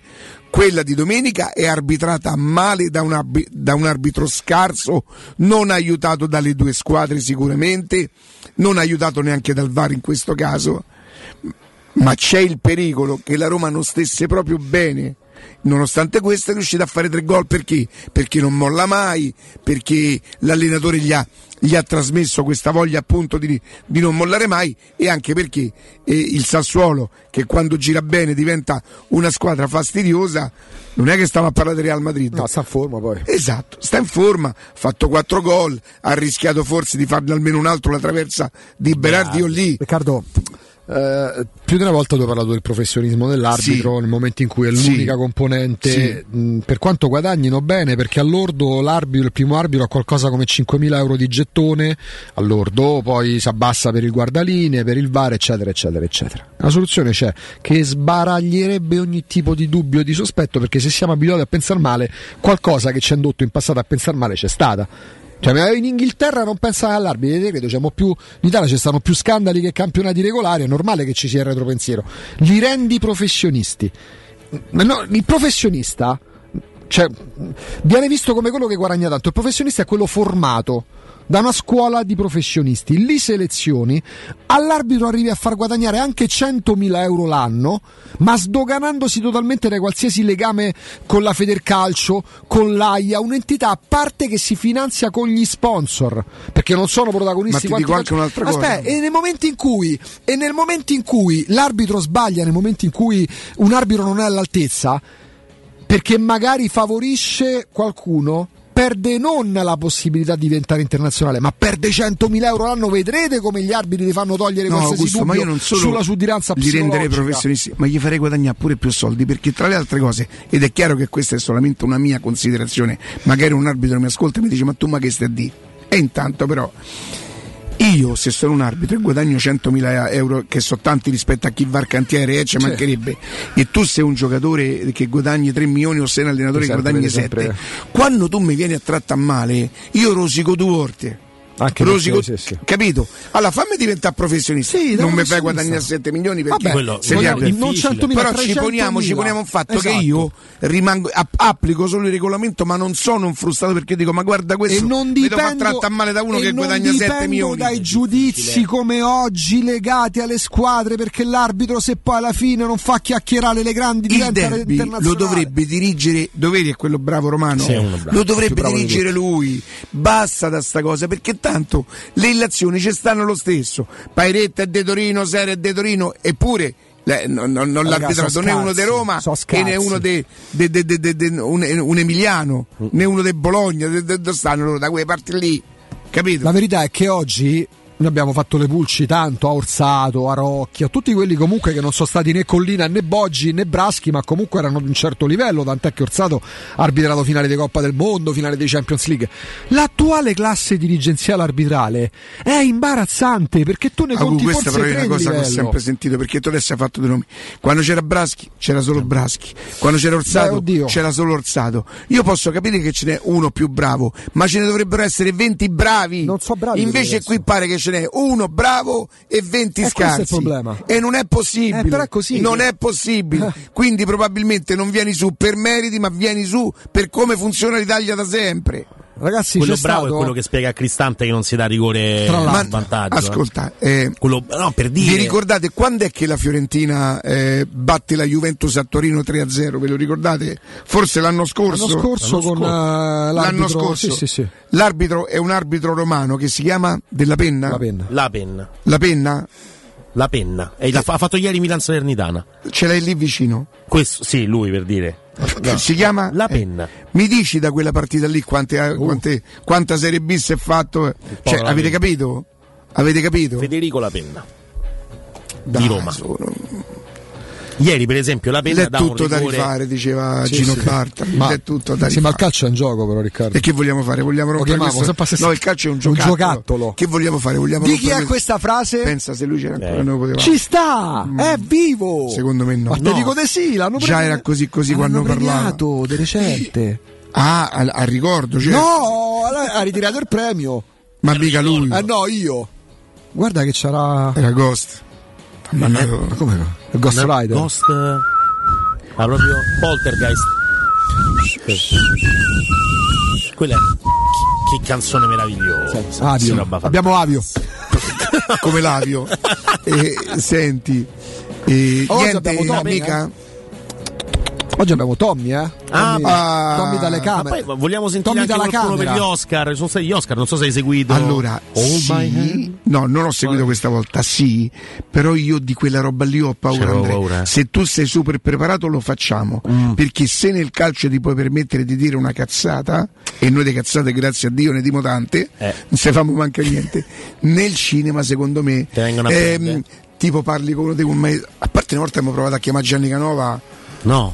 Quella di domenica è arbitrata male da un, arbi- da un arbitro scarso, non aiutato dalle due squadre sicuramente, non aiutato neanche dal VAR in questo caso, ma c'è il pericolo che la Roma non stesse proprio bene. Nonostante questo è riuscita a fare tre gol perché? Perché non molla mai, perché l'allenatore gli ha, gli ha trasmesso questa voglia appunto di, di non mollare mai e anche perché eh, il Sassuolo che quando gira bene diventa una squadra fastidiosa non è che stiamo a parlare di Real Madrid. No, sta in forma poi. Esatto, sta in forma, ha fatto quattro gol, ha rischiato forse di farne almeno un altro la traversa di Berardi io lì. Riccardo, eh, più di una volta tu hai parlato del professionismo dell'arbitro Sì. nel momento in cui è Sì. l'unica componente, mh, per quanto guadagnino bene, perché all'ordo l'arbitro, il primo arbitro ha qualcosa come 5.000 euro di gettone, all'ordo poi si abbassa per il guardalinee, per il VAR, eccetera, eccetera, eccetera. Una soluzione c'è che sbaraglierebbe ogni tipo di dubbio e di sospetto, perché se siamo abituati a pensare male, qualcosa che ci ha indotto in passato a pensare male c'è stata. Cioè, in Inghilterra non pensano all'arbitro, vedete, credo, diciamo più, in Italia ci stanno più scandali che campionati regolari, è normale che ci sia il retropensiero. Li rendi professionisti. No, il professionista cioè, viene visto come quello che guadagna tanto. Il professionista è quello formato da una scuola di professionisti, li selezioni, all'arbitro arrivi a far guadagnare anche 100.000 euro l'anno, ma sdoganandosi totalmente da qualsiasi legame con la Federcalcio, con l'AIA, un'entità a parte che si finanzia con gli sponsor, perché non sono protagonisti Ma ti dico anche un'altra cosa. Aspetta, e nel momento in cui e nel momento in cui l'arbitro sbaglia, nel momento in cui un arbitro non è all'altezza, perché magari favorisce qualcuno perde non la possibilità di diventare internazionale, ma perde 100.000 euro l'anno. Vedrete come gli arbitri ti fanno togliere No, qualsiasi Augusto, ma dubbio io non solo sulla suddiranza li renderei professionisti, ma gli farei guadagnare pure più soldi perché tra le altre cose, ed è chiaro che questa è solamente una mia considerazione, magari un arbitro mi ascolta e mi dice ma tu ma che stai a dire? E intanto però io se sono un arbitro e guadagno 100.000 euro che sono tanti rispetto a chi va al cantiere eh, ci Sì. mancherebbe. E tu sei un giocatore che guadagni 3 milioni o sei un allenatore che guadagni vedi 7 sempre- quando tu mi vieni a trattare male io rosico due volte Anche Rosico, perché, sì, sì. capito? Allora fammi diventare professionista. Sì, non mi fai guadagnare 7 milioni perché Vabbè, Quello- se quello li è apri- non 100.000, però ci 300.000. poniamo, ci poniamo un fatto che Esatto. io rimango, app- applico solo il regolamento, ma non sono un frustrato perché dico: Ma guarda, questo e non mi dipendo, trattare male da uno che guadagna 7 dipendo milioni. dai giudizi come oggi legati alle squadre perché l'arbitro se poi alla fine non fa chiacchierare le grandi il diventa derby internazionale lo dovrebbe dirigere Doveri è quello bravo romano bravo, lo dovrebbe di dirigere lui basta da sta cosa perché tanto le illazioni ci stanno lo stesso. Pairetta è De Torino Sera è De Torino eppure non, non, non Raga, l'arbitrato so né uno di Roma e né uno de, de- de- de- un, un Emiliano né uno di Bologna dove stanno loro da quelle parti lì. Capito? La verità è che oggi noi abbiamo fatto le pulci tanto a Orsato, a Rocchia, tutti quelli comunque che non sono stati né Collina né Boggi né Braschi, ma comunque erano di un certo livello, tant'è che Orsato ha arbitrato finale di Coppa del Mondo, finale dei Champions League. L'attuale classe dirigenziale arbitrale è imbarazzante perché tu ne Agu, conti questa forse però è una di cosa che ho sempre sentito perché tu adesso hai fatto dei nomi. Quando c'era Braschi c'era solo Braschi, quando c'era Orsato Beh, c'era solo Orsato. Io posso capire che ce n'è uno più bravo, ma ce ne dovrebbero essere 20 bravi. Non so bravi Invece qui pare che ce n'è uno bravo e 20 Eh, scarsi. E non è possibile. Eh, così. Non è possibile. Quindi probabilmente non vieni su per meriti, ma vieni su per come funziona l'Italia da sempre. Ragazzi, quello c'è bravo stato... è quello che spiega a Cristante che non si dà rigore Tra a l'altro. vantaggio. eh. Ascolta, eh, Quello, no, per dire. Vi ricordate quando è che la Fiorentina eh, batte la Juventus a Torino 3-0? Ve lo ricordate? Forse l'anno scorso? L'anno scorso con eh, L'anno l'arbitro... scorso. Sì, sì, sì. L'arbitro è un arbitro romano che si chiama Della Penna? La penna. La penna. La Penna? La penna. E l'ha fa- ha fatto ieri Milan Salernitana. Ce l'hai lì vicino? Questo, sì, lui per dire. No. Si chiama? La eh, penna. mi dici da quella partita lì quante, Uh. quante- quanta Serie B si è fatto? Cioè, avete capito? Avete capito? Federico La penna. Dai, di Roma. su, Ieri, per esempio, La dà un tutto da rifare, diceva Sì, Gino sì. Ma, L'è tutto da sì, ma il rifare. calcio è un gioco però Riccardo. E che vogliamo fare? Vogliamo rompere chiamiamo questo? sempre a se- No, il calcio è un un giocattolo. giocattolo. Che vogliamo fare? Vogliamo Di chi è questo? questa frase? Pensa se lui c'era ancora Eh. noi potevamo. Ci sta, è vivo. Secondo me no. Ma te No. dico di sì, l'hanno Già premiato- era così così l'hanno quando parlava. di recente. Ah, al, ricordo, cioè. No, ha ha ritirato il premio. Ma mica lui. Eh no, io. Guarda che c'era Era Ghost. Ma no. Ma come no? Il Ghost Una- Rider. Ghost. Ah, proprio Poltergeist. Quella è. Che, che canzone meravigliosa. Avio. Sì, fatta. Abbiamo Avio. Come l'avio. e, senti. E, Oggi niente, amica. Oggi abbiamo Tommy, eh? Ah, Tommy, ah. Tommy dalle Ma camere. poi vogliamo sentire Tommy anche dalla qualcuno camera. per gli Oscar. Sono stati gli Oscar, non so se hai seguito. Allora, hand. sì, no, non ho seguito questa volta, sì, però io di quella roba lì ho paura. Paura, eh. Se tu sei super preparato lo facciamo, Mm. perché se nel calcio ti puoi permettere di dire una cazzata, e noi di cazzate grazie a Dio ne dimo tante, Eh. non se famo manca niente, nel cinema secondo me, ehm, tipo parli con uno un maestro, a parte una volta abbiamo provato a chiamare Gianni Canova, No.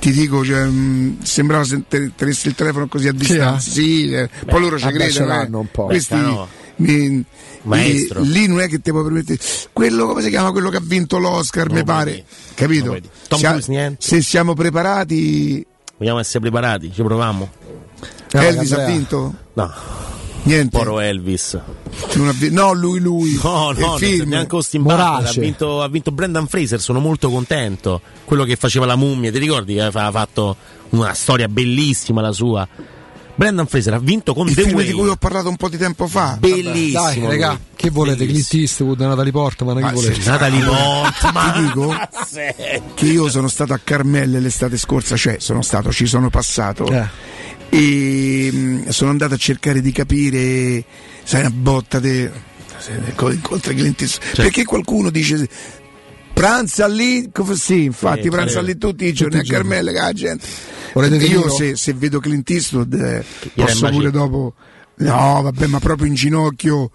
Ti dico, cioè, mh, sembrava se te- tenesse il telefono così a distanza. Sì, eh. poi loro ci credono. eh. un po'. Questi, Beh, no. mi- Maestro. lì, lì non è che ti puoi permettere. Quello come si chiama? Quello che ha vinto l'Oscar, Non mi pare. dire. Capito? Dire. Tom Sia- Cruise, niente. se siamo preparati, Vogliamo essere preparati? Ci proviamo? Eh, Elvis ha vinto? No. Niente. Poro Elvis. No, lui, lui. No, Il no, film. neanche Austin Butler. Ha vinto, ha vinto Brendan Fraser, sono molto contento. Quello che faceva la mummia, ti ricordi che aveva fatto una storia bellissima la sua? Brendan Fraser ha vinto con Il The film Way. di cui ho parlato un po' di tempo fa. Bellissimo. Dai, raga, che volete? Clint. Eastwood, Natalie Portman, che Ma volete? sì. Natalie Portman. Ti dico che io sono stato a Carmelle l'estate scorsa, cioè sono stato, ci sono passato Eh. E mh, sono andato a cercare di capire, sai, una botta di incontri Eastwood. Certo. perché qualcuno dice Pranza lì, sì, infatti, Sì, pranza lì tutti i giorni Tutti a giorni. Carmelle, che la gente. Volete Io se, se vedo Clint Eastwood eh, posso pure dopo. No, vabbè, ma proprio in ginocchio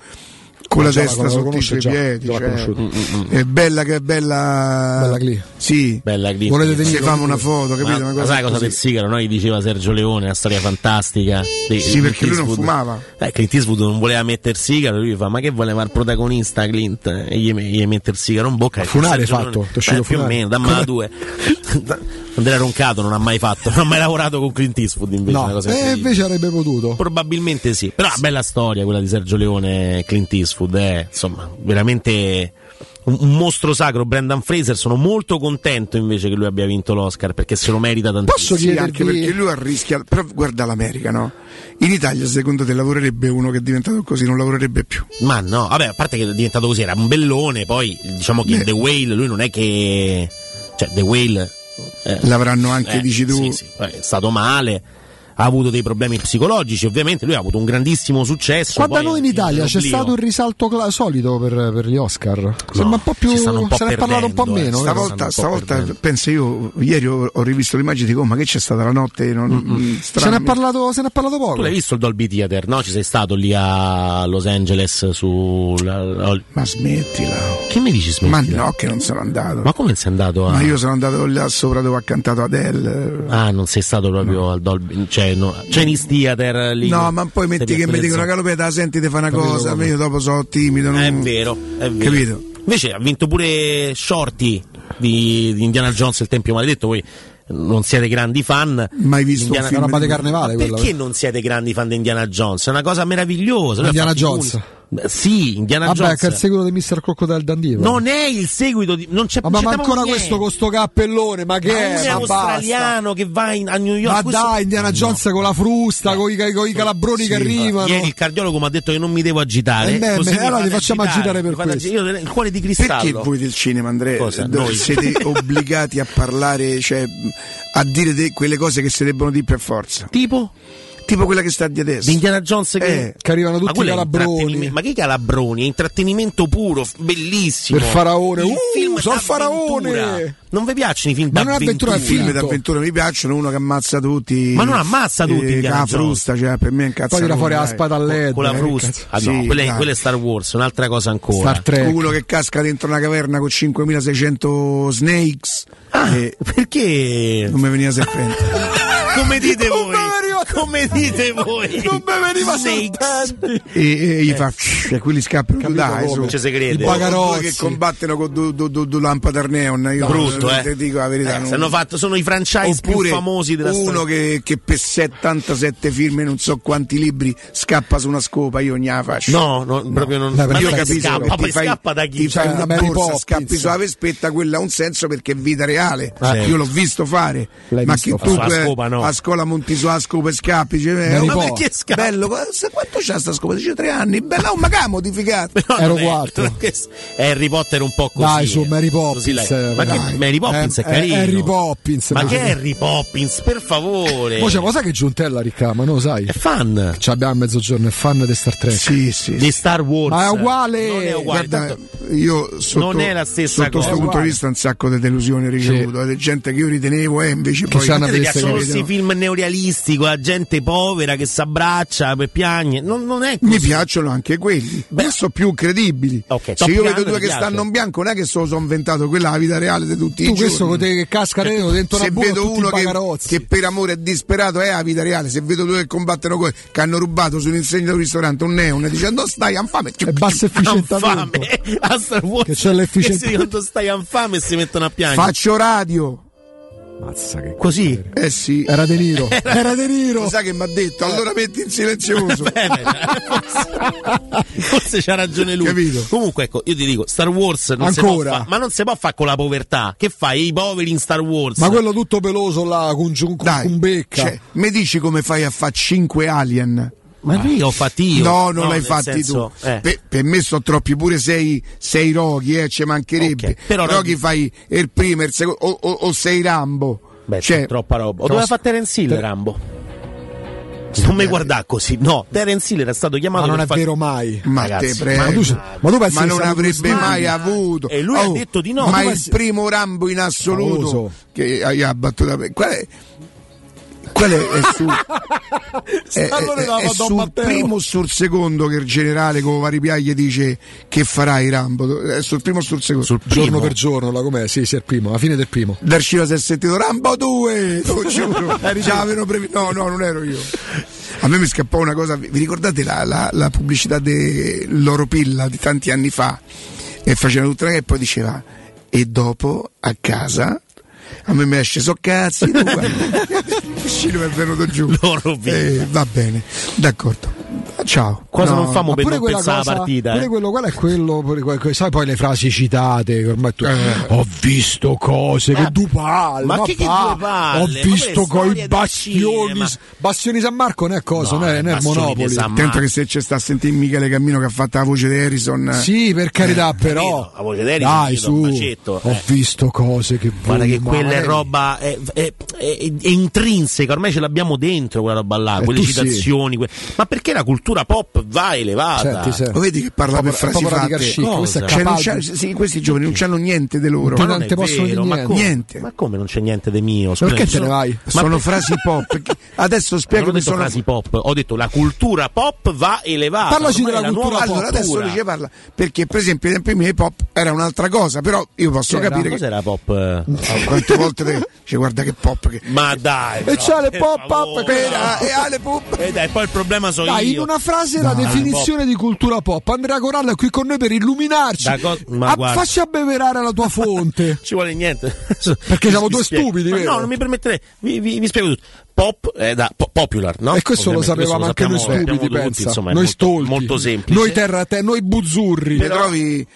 con Ma la testa la sotto i piedi. cioè, conosciuto. Mm, è bella che è bella. Bella Cli. Sì. Bella Clint. Volete venire famo una foto, capito? Ma, Una ma cosa sai cosa del sigaro? No? Gli diceva Sergio Leone, una storia fantastica. di- Sì, perché lui non fumava. Eh, Clint Eastwood non voleva mettere il sigaro, lui fa: Ma che voleva il protagonista Clint? E gli, gli mette il sigaro in bocca. e Funare fatto, Leone- ti è uscito Eh, più o meno, dammela Come- due. Andrea Roncato non ha mai fatto, non ha mai lavorato con Clint Eastwood invece. una No, cosa e invece avrebbe potuto. Probabilmente sì, però bella storia quella di Sergio Leone e Clint Eastwood, è insomma veramente un, un mostro sacro. Brendan Fraser, sono molto contento invece che lui abbia vinto l'Oscar perché se lo merita tantissimo. Sì, anche perché lui arrischia. Però guarda l'America, no? In Italia, secondo te, lavorerebbe uno che è diventato così, non lavorerebbe più. Ma no, vabbè, a parte che è diventato così, era un bellone, poi diciamo che in The Whale lui non è che... Cioè, The Whale... eh, L'avranno anche, eh, dici tu. Sì, sì, è stato male, ha avuto dei problemi psicologici, ovviamente lui ha avuto un grandissimo successo. Qua da noi in Italia c'è nell'oblio. stato il risalto cla- solito per, per gli Oscar. Sembra un po' più. un se ne è parlato un po' eh. meno. vero? Stavolta, stavolta penso io, ieri ho, ho rivisto l'immagine e dico, "Oh, ma che c'è stata la notte? Non, Se ne, è parlato, se ne è parlato poco. Tu l'hai visto il Dolby Theater, no? Ci sei stato lì a Los Angeles su... Ma smettila. Che mi dici Ma smettila? no, che non sono andato. Ma come sei andato a... Ma io sono andato là sopra dove ha cantato Adele. Ah, non sei stato proprio al Dolby... Cioè, no, Chinese Theater lì. No, ma poi metti che mi dicono zone. calopeta, senti, ti fa una Capito cosa, come? io dopo sono timido. Non... È vero, è vero. Capito? Invece ha vinto pure Shorty di, di Indiana Jones, il Tempio Maledetto. Voi non siete grandi fan. Mai visto Indiana- un roba di carnevale Perché eh. non siete grandi fan di Indiana Jones? È una cosa meravigliosa. Indiana Jones. Beh, Sì, Indiana Vabbè, Jones. che è il seguito di Mr. Crocodile Dundee. però. Non è il seguito di. Non c'è Ma, ma ancora proprio questo niente. con sto cappellone, ma che Ma è? è Ma basta. australiano che va in- a New York. Ma questo- dai, Indiana Jones con la frusta, con i, con i calabroni che arrivano. Ieri il cardiologo mi ha detto che non mi devo agitare. Eh beh, così allora ti facciamo agitare per mi fate questo. agitare. Io il cuore di cristallo. Perché voi del cinema, Andrea, Cosa? Noi? siete obbligati a parlare, cioè a dire de- quelle cose che si debbono dire per forza? Tipo? Tipo quella che sta di adesso. Di Indiana Jones che, Eh, che arrivano Ma tutti i calabroni. Ma che calabroni? È intrattenimento puro, bellissimo. Per faraone. Il Uh, film sono faraone. Non vi piacciono i film Ma non è d'avventura? avventura, è I film d'avventura mi piacciono, uno che ammazza tutti. Ma non ammazza tutti, Eh, Indiana la frusta, cioè per me è un cazzo. Poi tira fuori la spada a LED. Con la eh, frusta. Ah, no, Sì, quella, è, quella è Star Wars, un'altra cosa ancora. Star Trek. Uno che casca dentro una caverna con 5600 snakes. Ah, e perché? non mi veniva serpente. Come dite voi? Come dite voi? Non mi veniva Snakes. e, e gli fa e quelli scappano Capito dai come? su. Ci si crede. I bagarozzi. Due che combattono con due du, du, du lampada al neon io Brutto, non- eh. ti dico la verità Eh, non- hanno fatto, sono i franchise oppure più famosi della uno che, che per 77 film e non so quanti libri scappa su una scopa io non gliela faccio No, no, proprio non. Dai, ma io capisco scappa, ti fai, scappa da chi? ti fai Cioè, una Mary borsa Poppins. scappi sulla vespetta quella ha un senso perché è vita reale Eh. io l'ho visto fare L'hai ma visto che fare. tu eh, no. a scuola monti sulla scopa e scappi dice, eh, Mary ma perché scappi bello quanto c'ha sta scopa dice tre anni bella oh, ma che ha modificato Ero è- quattro. è che- È Harry Potter un po' così. Dai, su eh. Mary Poppins. lei- Ma che Mary Poppins è, Eh, carino. eh, Harry Poppins. Ma che Harry Poppins, per favore. Mo c'è, ma sai che Giuntella riccama, no? Sai? È fan Ci abbiamo a mezzogiorno, è fan di Star Trek. sì sì di Star Wars. Ma è uguale. Non è uguale. Guarda, io sotto, Non è la stessa sotto cosa. questo punto di vista un sacco di delusioni ricevuto di gente che io ritenevo e invece Che poi piacciono cose, questi film neorealistici la gente povera che si abbraccia per piagne. Non, non è mi così. piacciono anche quelli ma sono più credibili Ok, se io vedo due che piace? stanno in bianco non è che sono inventato quella è la vita reale di tutti Tu i questo con giorni te che casca dentro, dentro una se buca vedo uno che, che per amore è disperato è la vita reale se vedo due che combattono coi che hanno rubato sull'insegna di un ristorante un neon dicendo "No, stai infame è basso efficientamento. Infame. A Star Wars. Che c'è l'efficienza- Che si- quando stai infame e si mettono a piangere. faccio radio Mazza che Così. eh sì Era De Niro. Era De Niro. lo sai che mi ha detto allora metti in silenzioso Bene, forse, forse c'ha ragione lui. Capito? Comunque, ecco, io ti dico, Star Wars non si Ancora? può fa- ma non si può fare con la povertà. Che fai? I poveri in Star Wars. Ma quello tutto peloso là, con, con, dai con becca. cioè, mi dici come fai a fare 5 alien Ma io ho fatti io. No, non l'hai nel fatti senso, tu. eh. Per, per me sono troppi, pure sei, sei Rocky, eh, ci mancherebbe. Ok, però Rocky Rocky- fai il primo, il secondo, o, o- o sei Rambo. Beh, Cioè, c'è troppa roba. O doveva fare Terence Hill, Rambo. Non mi guarda così, no. Terence Hill era stato chiamato Ma non è fare- vero mai. Ma Ragazzi, ma tu- ma tu Ma non avrebbe mai avuto. E lui ha detto di no. Ma il pensi- primo Rambo in assoluto Famoso. che hai abbattuto. Qual è? Qual è, è su, è, è- la è sul Matteo. primo o sul secondo che il generale con vari piaglie dice che farai Rambo? È sul primo o sul secondo? Sul Giorno per giorno, la com'è? Sì, sì, è il primo, alla fine del primo. Dal cinema si è sentito Rambo 2, te lo giuro. Già avevano previ- No, no, non ero io. A me mi scappò una cosa, vi ricordate la, la- la pubblicità dell'Oropilla di tanti anni fa? E faceva tutta una e poi diceva, e dopo a casa, a me mi esce so cazzi, tu il cinema è venuto giù. L'Oropilla. Eh, va bene, d'accordo. Ciao. Cosa No, non famo Ma per pure non pensare cosa, alla partita? pure eh? quello, qual è quello, pure que- que- sai poi le frasi citate, che ormai tu, ho visto cose, che due palle, ma che- che pa- due palle? ho Ma visto coi storie del bastioni, cinema. bastioni San Marco non è cosa, non è, non è Bastioni Monopoli. Attento che se c'è sta a sentire Michele Cammino che ha fatto la voce di Harrison. Sì, per carità, però. La voce di Harrison, Dai, su. bacetto, Ho eh. visto cose che Guarda che ma- quella è roba è, è- è- è intrinseca, ormai ce l'abbiamo dentro quella roba là, Eh, quelle citazioni. Ma perché la cultura pop va elevata? Senti, senti. Lo vedi che parla per frasi fatte? chic, Cioè, c'ha- sì, questi giovani non hanno niente di loro. Ma non non è te possono vero, dire ma niente. come? Niente. Ma come non c'è niente di mio? Scusa, Perché te ne vai? sono per- frasi pop. Adesso spiegami detto sono frasi pop, ho detto la cultura pop va elevata. Parlaci ormai della cultura nuova pop. Allora adesso cultura. dice parla perché per esempio ai tempi miei pop era un'altra cosa, però io posso Che era? capire che Cos'era pop? eh? Ah, quante volte te dice guarda che pop che Ma dai, E c'ha le pop up che Ah, e ha le pop. E dai, poi il problema sono Dai, io. in una frase la Dai, definizione di cultura pop. Andrea Corallo è qui con noi per illuminarci. Co- ma guarda. facci abbeverare la tua fonte. ci vuole niente. Perché siamo due spiego. stupidi? No, non mi permetterei. Vi, vi- vi spiego tutto. Pop è da po- popular, no? E questo lo sapevamo questo anche noi lo stupidi, tutti, pensa. insomma, noi molto, stolti. molto semplice. Noi terra te, noi buzzurri. Mi trovi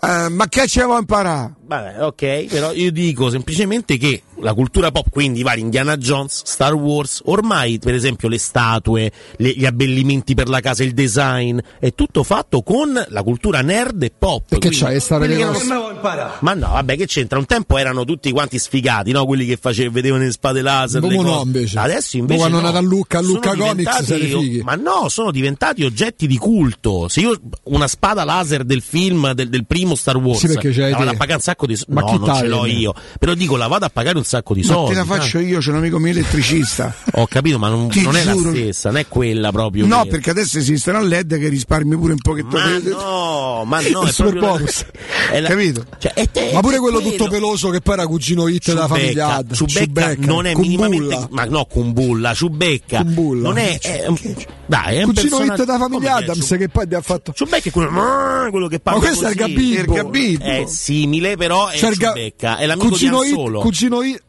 eh, ma che ci avevo imparato? Vabbè, ok, però io dico semplicemente che la cultura pop, quindi vari Indiana Jones, Star Wars, ormai per esempio le statue, le- gli abbellimenti per la casa, il design, è tutto fatto con la cultura nerd e pop. Perché quindi c'hai quelli che che non- Ma no, vabbè, che c'entra? Un tempo erano tutti quanti sfigati, no? Quelli che facevano, vedevano le spade laser. le Dopo no, invece. Adesso invece. Dopo hanno no. a Lucca, a Lucca Comics, diventati-. Ma no, sono diventati oggetti di culto. Se io una spada laser del film, del, del primo Star Wars, Sì, perché la vado a pagare un sacco di soldi. Ma No, chi non ce l'ho taglia? io. Però dico, la vado a pagare un sacco di Ma soldi. te la faccio io, c'è un amico mio elettricista. Ho capito, ma non, non è la stessa, non è quella proprio. No, che- perché adesso esistono LED che risparmi pure un pochetto. Ma di- no, ma no, è super proprio bonus. è la- Capito? Cioè, è te- Ma pure quello tutto peloso che poi era cugino hit della famiglia Ad. Ciubecca non è minimamente ma no Kumbulla Ciubecca Kumbulla. non è, è un- dai è un personaggio- della famiglia è Adams che poi ti ha fatto. Ciubecca è quello, quello che parla Ma questo è il così. Gabibbo. Il Gabibbo. è simile però è C'è il ga- Ciubecca è l'amico cugino di Solo cugino hit.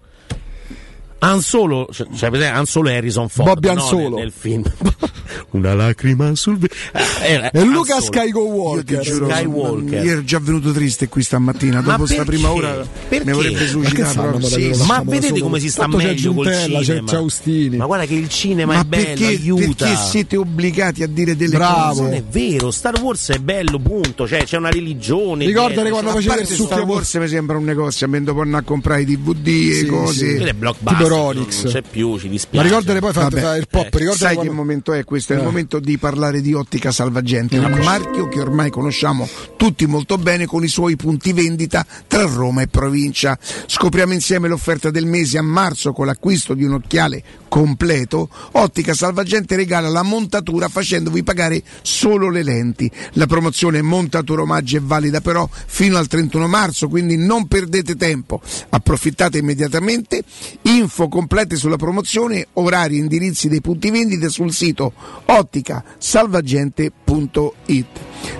Han Solo cioè, cioè, Solo è Harrison Ford Bobby Han no, nel, nel film una lacrima sul eh, era E Han Luca Solo. Io ti Skywalker. giuro, Skywalker. io ero già venuto triste qui stamattina. Ma Dopo sta perché? prima ora Perché? mi vorrebbe Ma che suicidato. Ma Sì, sì. ma vedete solo. come si sta Tanto c'è meglio col Giuntella, c'è cinema Giaustini. ma guarda che il cinema Ma è bello perché, aiuta perché siete obbligati a dire delle Bravo. non cose? è vero, Star Wars è bello, punto. Cioè, c'è una religione. Ricordate quando faceva il Star succhio- Wars mi sembra un negozio, a me dopo andare a comprare i DVD e cose. sì. È blockbuster. Non-. Non c'è più, ci Ma dispiace. ricordate poi fa, Vabbè, fa il pop, eh, ricordate Sai che momento è questo? È il Eh. momento di parlare di Ottica Salvagente, un marchio che ormai conosciamo tutti molto bene con i suoi punti vendita tra Roma e provincia. Scopriamo insieme l'offerta del mese a marzo con l'acquisto di un occhiale completo. Ottica Salvagente regala la montatura facendovi pagare solo le lenti. La promozione montatura omaggio è valida però fino al 31 marzo, quindi non perdete tempo. Approfittate immediatamente. Info complete sulla promozione, orari e indirizzi dei punti vendita sul sito otticasalvagente.it.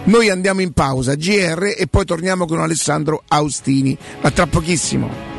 Noi andiamo in pausa, GR, e poi torniamo con Alessandro Austini. A tra pochissimo.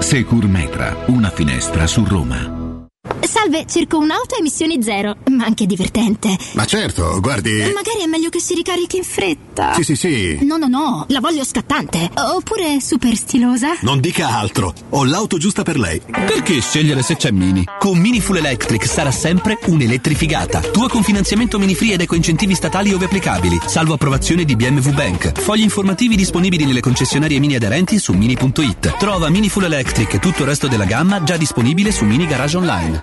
Securmetra, una finestra su Roma. Salve, cerco un'auto a emissioni zero, ma anche divertente. Ma certo, guardi. Magari è meglio che si ricarichi in fretta. Sì, sì, sì. No, no, no, la voglio scattante. Oppure super stilosa. Non dica altro. Ho l'auto giusta per lei. Perché scegliere se c'è Mini? Con Mini Full Electric sarà sempre un'elettrificata. Tua con finanziamento mini free ed eco-incentivi statali ove applicabili. Salvo approvazione di BMW Bank. Fogli informativi disponibili nelle concessionarie Mini aderenti su mini.it. Trova Mini Full Electric e tutto il resto della gamma già disponibile su Mini Garage Online.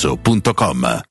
showroomdelmaterasso.com.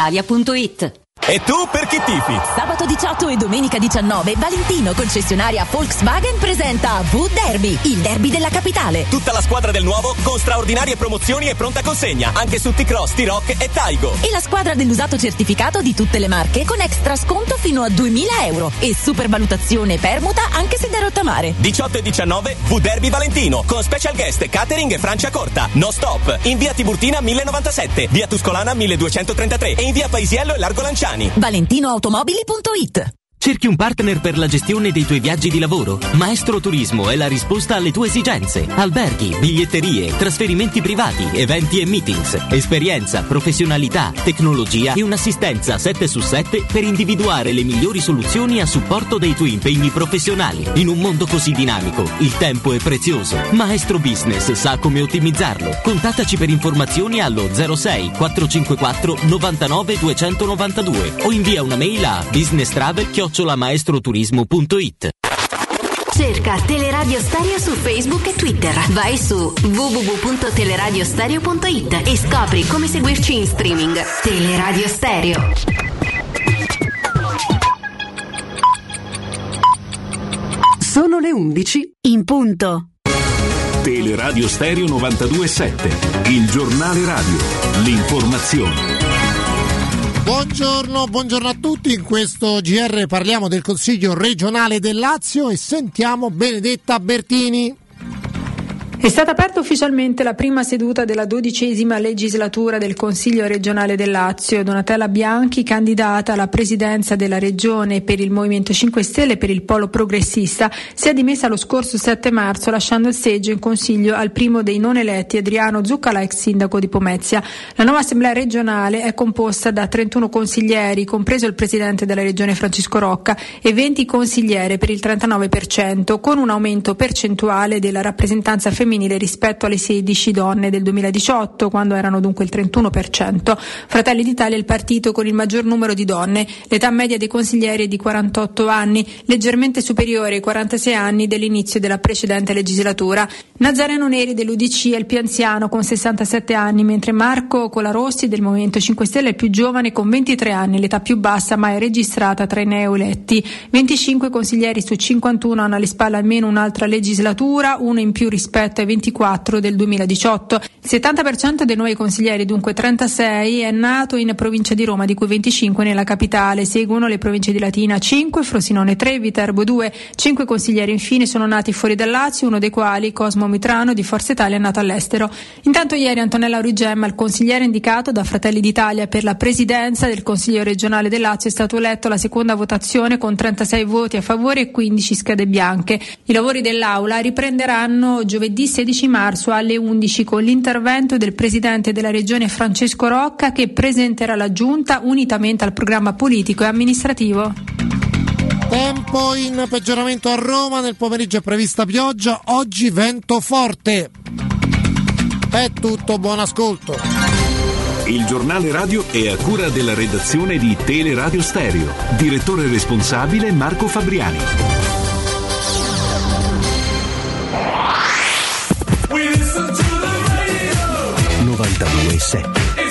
brispalitalia.it. E tu per chi tifi? Sabato 18 e domenica 19 Valentino concessionaria Volkswagen presenta V-Derby, il derby della capitale. Tutta la squadra del nuovo con straordinarie promozioni e pronta consegna, anche su T-Cross, T-Rock e Taigo. E la squadra dell'usato certificato di tutte le marche con extra sconto fino a 2000 euro e supervalutazione permuta anche se da rottamare. 18 e 19 V-Derby Valentino con special guest, catering e Francia Corta. No stop. In via Tiburtina 1097, via Tuscolana 1233 e in via Paisiello e Largo Lanciani. ValentinoAutomobili.it Cerchi un partner per la gestione dei tuoi viaggi di lavoro? Maestro Turismo è la risposta alle tue esigenze. Alberghi, biglietterie, trasferimenti privati, eventi e meetings. Esperienza, professionalità, tecnologia e un'assistenza 7 su 7 per individuare le migliori soluzioni a supporto dei tuoi impegni professionali. In un mondo così dinamico, il tempo è prezioso. Maestro Business sa come ottimizzarlo. Contattaci per informazioni allo 06 454 99 292 o invia una mail a businesstravel-maestroturismo.it. Cerca Teleradio Stereo su Facebook e Twitter. Vai su www.teleradiostereo.it e scopri come seguirci in streaming. Teleradio Stereo. Sono le 11 in punto. Teleradio Stereo 927, il giornale radio, l'informazione. Buongiorno, buongiorno a tutti. In questo GR parliamo del Consiglio regionale del Lazio e sentiamo Benedetta Bertini. È stata aperta ufficialmente la prima seduta della dodicesima legislatura del Consiglio regionale del Lazio. Donatella Bianchi, candidata alla presidenza della regione per il Movimento 5 Stelle e per il Polo Progressista, si è dimessa lo scorso 7 marzo lasciando il seggio in consiglio al primo dei non eletti Adriano Zuccala, ex sindaco di Pomezia. La nuova assemblea regionale è composta da 31 consiglieri, compreso il presidente della regione Francisco Rocca, e 20 consigliere per il 39%, con un aumento percentuale della rappresentanza femminile femminile rispetto alle 16 donne del 2018, quando erano dunque il 31%. Fratelli d'Italia è il partito con il maggior numero di donne. L'età media dei consiglieri è di 48 anni, leggermente superiore ai 46 anni dell'inizio della precedente legislatura. Nazareno Neri dell'UDC è il più anziano con 67 anni, mentre Marco Colarossi del Movimento 5 Stelle è il più giovane con 23 anni, l'età più bassa mai registrata tra i neoeletti. 25 consiglieri su 51 hanno alle spalle almeno un'altra legislatura, uno in più rispetto ai 24 del 2018. Il 70% dei nuovi consiglieri, dunque 36, è nato in provincia di Roma, di cui 25 nella capitale. Seguono le province di Latina 5, Frosinone 3, Viterbo 2. 5 consiglieri infine sono nati fuori dal Lazio, uno dei quali, Cosmo Mitrano di Forza Italia, è nato all'estero. Intanto ieri Antonella Aurigemma, il consigliere indicato da Fratelli d'Italia per la presidenza del Consiglio regionale del Lazio, è stato eletto alla seconda votazione con 36 voti a favore e 15 schede bianche. I lavori dell'Aula riprenderanno giovedì 16 marzo alle 11 con l'intervento del presidente della regione Francesco Rocca che presenterà la giunta unitamente al programma politico e amministrativo. Tempo in peggioramento a Roma, nel pomeriggio è prevista pioggia, oggi vento forte. È tutto, buon ascolto. Il giornale radio è a cura della redazione di Teleradio Stereo. Direttore responsabile Marco Fabriani. 92.7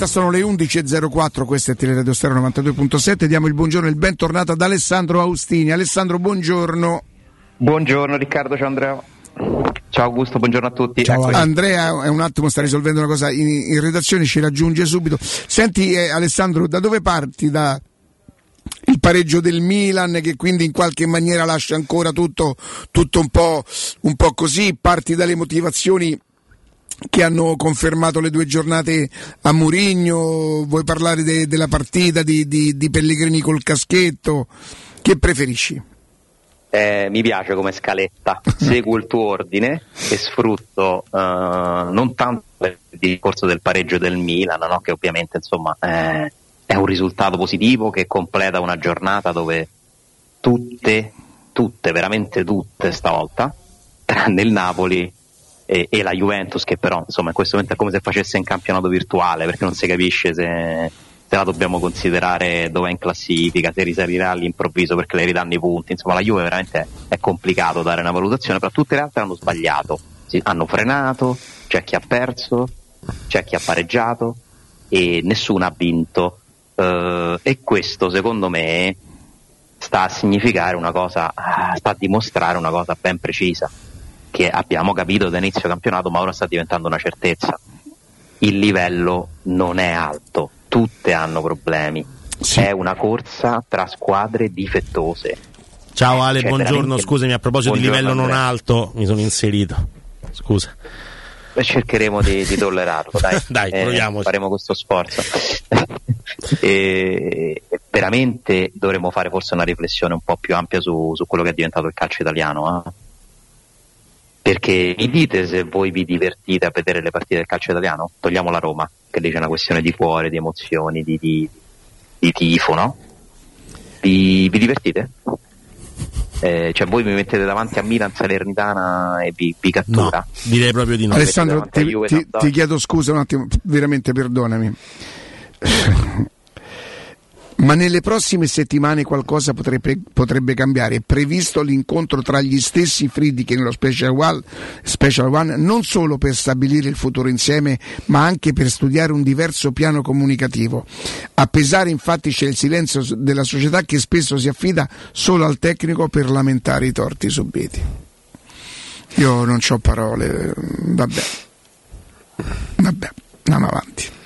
diretta, sono le 11.04, questa è Teleradio Stereo 92.7, diamo il buongiorno e il bentornato ad Alessandro Austini. Alessandro, buongiorno. Buongiorno Riccardo, ciao Andrea. Ciao Augusto, buongiorno a tutti. Ciao, Eccoci. Andrea, è un attimo, sta risolvendo una cosa in, in redazione, ci raggiunge subito. Senti eh, Alessandro, da dove parti? Da il pareggio del Milan che quindi in qualche maniera lascia ancora tutto, tutto un, po', un po' così, parti dalle motivazioni che hanno confermato le due giornate a Murigno, vuoi parlare de- della partita di, di- di Pellegrini col caschetto, che preferisci? Eh, mi piace come scaletta, seguo il tuo ordine e sfrutto eh, non tanto il discorso del pareggio del Milan, no? che ovviamente insomma eh, è un risultato positivo che completa una giornata dove tutte, tutte, veramente tutte stavolta, tranne il Napoli e, e la Juventus che però insomma in questo momento è come se facesse un campionato virtuale perché non si capisce se, se la dobbiamo considerare dove è in classifica, se risalirà all'improvviso perché le ridanno i punti, insomma la Juve veramente è complicato dare una valutazione, però tutte le altre hanno sbagliato, Si- hanno frenato, c'è chi ha perso, c'è chi ha pareggiato e nessuno ha vinto. Eh, e questo secondo me sta a significare una cosa, ah, sta a dimostrare una cosa ben precisa che abbiamo capito da inizio campionato ma ora sta diventando una certezza il livello non è alto, tutte hanno problemi. È una corsa tra squadre difettose. Ciao Ale, Cioè, buongiorno. veramente- Scusami, a proposito di livello non Andrea. alto, mi sono inserito. Scusa. E cercheremo di, di tollerarlo, dai. Dai, Eh, faremo questo sforzo. e veramente dovremmo fare forse una riflessione un po' più ampia su, su quello che è diventato il calcio italiano. eh. Perché mi dite se voi vi divertite a vedere le partite del calcio italiano? Togliamo la Roma, che lì c'è una questione di cuore, di emozioni, di, di- di tifo, no? Vi, vi divertite? Eh, cioè voi mi mettete davanti a Milan Salernitana e vi, vi cattura? direi proprio di Alessandro, ti, ti- ti chiedo scusa un attimo, veramente perdonami. Ma nelle prossime settimane qualcosa potrebbe, potrebbe cambiare. È previsto l'incontro tra gli stessi Friedrich nello Special One, Special One non solo per stabilire il futuro insieme, ma anche per studiare un diverso piano comunicativo. A pesare infatti c'è il silenzio della società che spesso si affida solo al tecnico per lamentare i torti subiti. Io non ho parole, vabbè. Vabbè, andiamo avanti.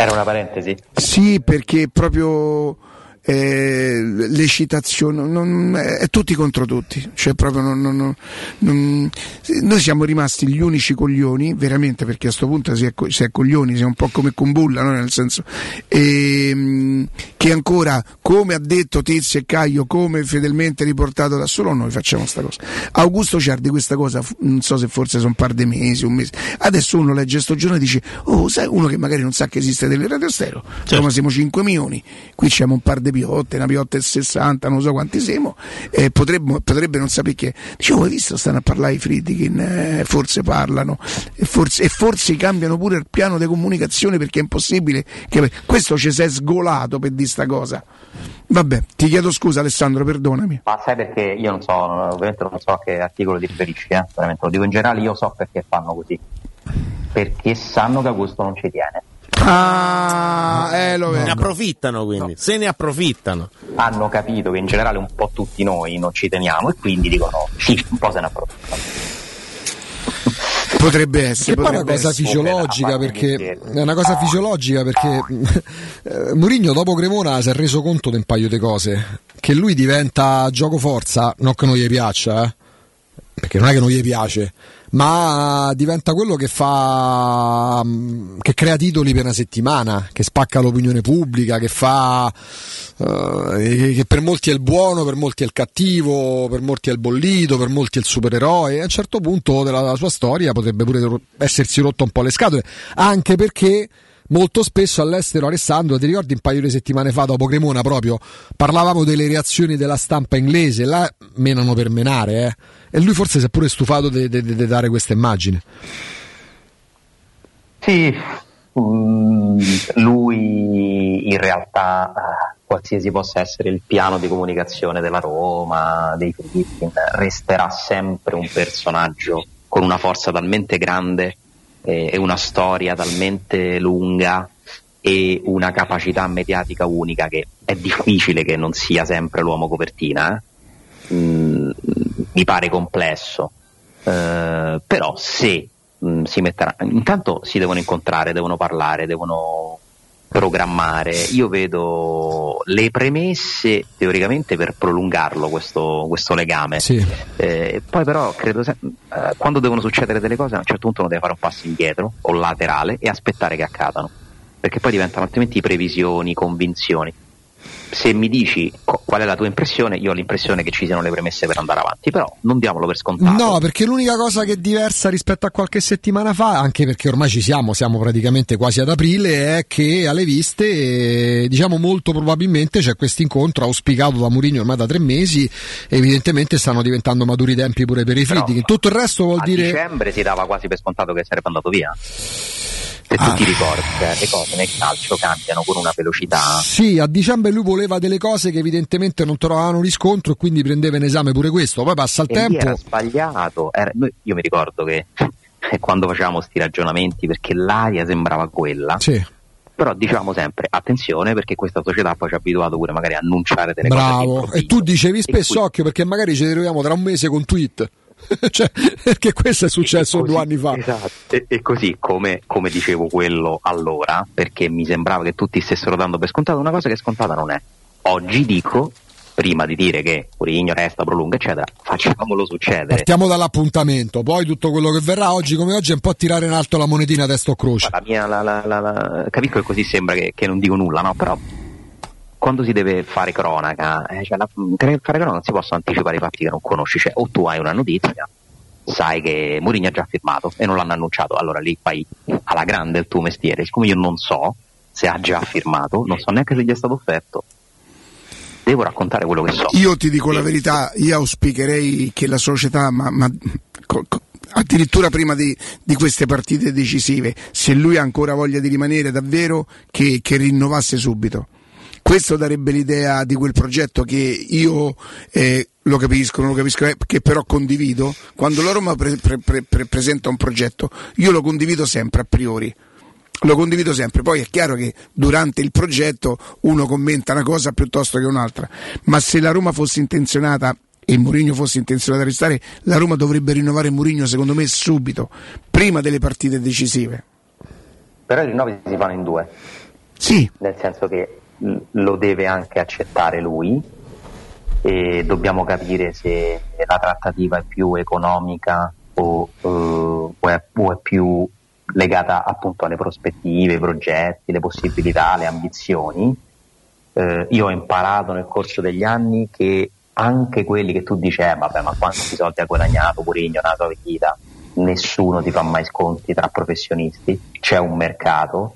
Era una parentesi. Sì, perché proprio eh, l'eccitazione non- è tutti contro tutti, cioè proprio non- non- non- noi siamo rimasti gli unici coglioni, veramente perché a questo punto si è, si è coglioni, si è un po' come Kumbulla, no? nel senso ehm, che ancora, come ha detto Tizio e Caio, come fedelmente riportato da solo noi facciamo sta cosa. Augusto Ciardi questa cosa, non so se forse sono un par di mesi, un mese, adesso uno legge sto giorno e dice, oh sai uno che magari non sa che esiste delle radio stereo, Roma siamo 5 milioni, qui c'è un par di piotte, una piotta e 60, non so quanti siamo, e potrebbe, potrebbe non sapere che, dicevo, hai visto, stanno a parlare i Friedkin, eh, forse parlano, e forse, e forse cambiano pure il piano di comunicazione perché è impossibile, che, questo ci si è sgolato per dire sta cosa. Vabbè, ti chiedo scusa Alessandro, perdonami. Ma sai perché io non so, ovviamente non so a che articolo ti riferisci, eh? veramente lo dico in generale, io so perché fanno così. Perché sanno che Augusto non ci tiene. Ah, eh, lo Ne vedo. approfittano quindi, se ne approfittano. Hanno capito che in generale un po' tutti noi non ci teniamo e quindi dicono sì, un po' se ne approfittano. Potrebbe essere. Che poi è una potrebbe cosa fisiologica perché è una cosa fisiologica perché eh, Mourinho dopo Cremona si è reso conto di un paio di cose che lui diventa gioco forza, non che non gli piaccia, eh, perché non è che non gli piace, ma diventa quello che fa mm, che crea titoli per una settimana, che spacca l'opinione pubblica, che fa eh, che per molti è il buono, per molti è il cattivo, per molti è il bollito, per molti è il supereroe e a un certo punto della sua storia potrebbe pure essersi rotto un po' le scatole, anche perché molto spesso all'estero Alessandro, ti ricordi un paio di settimane fa dopo Cremona proprio parlavamo delle reazioni della stampa inglese, là menano per menare, eh. E lui forse si è pure stufato di dare questa immagine. Sì, mm, lui in realtà, eh, qualsiasi possa essere il piano di comunicazione della Roma, dei Friedkin, resterà sempre un personaggio con una forza talmente grande e, e una storia talmente lunga e una capacità mediatica unica che è difficile che non sia sempre l'uomo copertina. eh. Mm, mi pare complesso, Eh, però se mm, si metterà, intanto si devono incontrare, devono parlare, devono programmare. Io vedo le premesse teoricamente per prolungarlo questo, questo legame. Eh, poi però credo se- eh, quando devono succedere delle cose a un certo punto uno deve fare un passo indietro o laterale e aspettare che accadano. Perché poi diventano altrimenti previsioni, convinzioni. Se mi dici qual è la tua impressione, io ho l'impressione che ci siano le premesse per andare avanti, però non diamolo per scontato. No, perché l'unica cosa che è diversa rispetto a qualche settimana fa, anche perché ormai ci siamo, siamo praticamente quasi ad aprile, è che alle viste, diciamo molto probabilmente c'è questo incontro auspicato da Mourinho ormai da tre mesi, evidentemente stanno diventando maturi i tempi pure per i Friedkin. Tutto il resto vuol a dire... dicembre si dava quasi per scontato che sarebbe andato via. Se tu ti ricordi, eh, le cose nel calcio cambiano con una velocità. Sì, a dicembre lui voleva delle cose che evidentemente non trovavano riscontro e quindi prendeva in esame pure questo, poi passa il e tempo... era sbagliato. Era- io mi ricordo che quando facevamo questi ragionamenti, perché l'aria sembrava quella, Sì. però dicevamo sempre attenzione perché questa società poi ci ha abituato pure magari a annunciare delle cose. Bravo, e tu dicevi spesso occhio perché magari ci ritroviamo tra un mese con tweet. cioè, perché questo è successo due anni fa. Esatto. E, e così come, come dicevo quello allora, perché mi sembrava che tutti stessero dando per scontato una cosa che scontata non è. Oggi dico, prima di dire che Mourinho resta, prolunga, eccetera, facciamolo succedere. Partiamo dall'appuntamento, poi tutto quello che verrà oggi come oggi è un po' tirare in alto la monetina testo o croce. La mia, la, la- capisco che così sembra che, che non dico nulla, no? Però quando si deve fare cronaca, eh, cioè la- fare cronaca non si possono anticipare i fatti che non conosci, cioè o tu hai una notizia, sai che Mourinho ha già firmato e non l'hanno annunciato, allora lì fai alla grande il tuo mestiere, siccome io non so se ha già firmato, non so neanche se gli è stato offerto, devo raccontare quello che so. Io ti dico la verità, io auspicherei che la società, ma, ma co- co- addirittura prima di, di queste partite decisive, se lui ha ancora voglia di rimanere davvero, che, che rinnovasse subito. Questo darebbe l'idea di quel progetto che io eh, lo capisco, non lo capisco, eh, che però condivido. Quando la Roma pre- pre- pre- pre- presenta un progetto, io lo condivido sempre a priori. Lo condivido sempre, poi è chiaro che durante il progetto uno commenta una cosa piuttosto che un'altra, ma se la Roma fosse intenzionata e Mourinho fosse intenzionato a restare, la Roma dovrebbe rinnovare Mourinho secondo me subito, prima delle partite decisive. Però i rinnovi si fanno in due. Sì. Nel senso che lo deve anche accettare lui e dobbiamo capire se la trattativa è più economica o, eh, o è, o è più legata appunto alle prospettive, ai progetti, le possibilità, le ambizioni. Eh, io ho imparato nel corso degli anni che anche quelli che tu dici, eh, vabbè, ma quanti soldi ha guadagnato Mourinho nella sua vita? Nessuno ti fa mai sconti tra professionisti, c'è un mercato,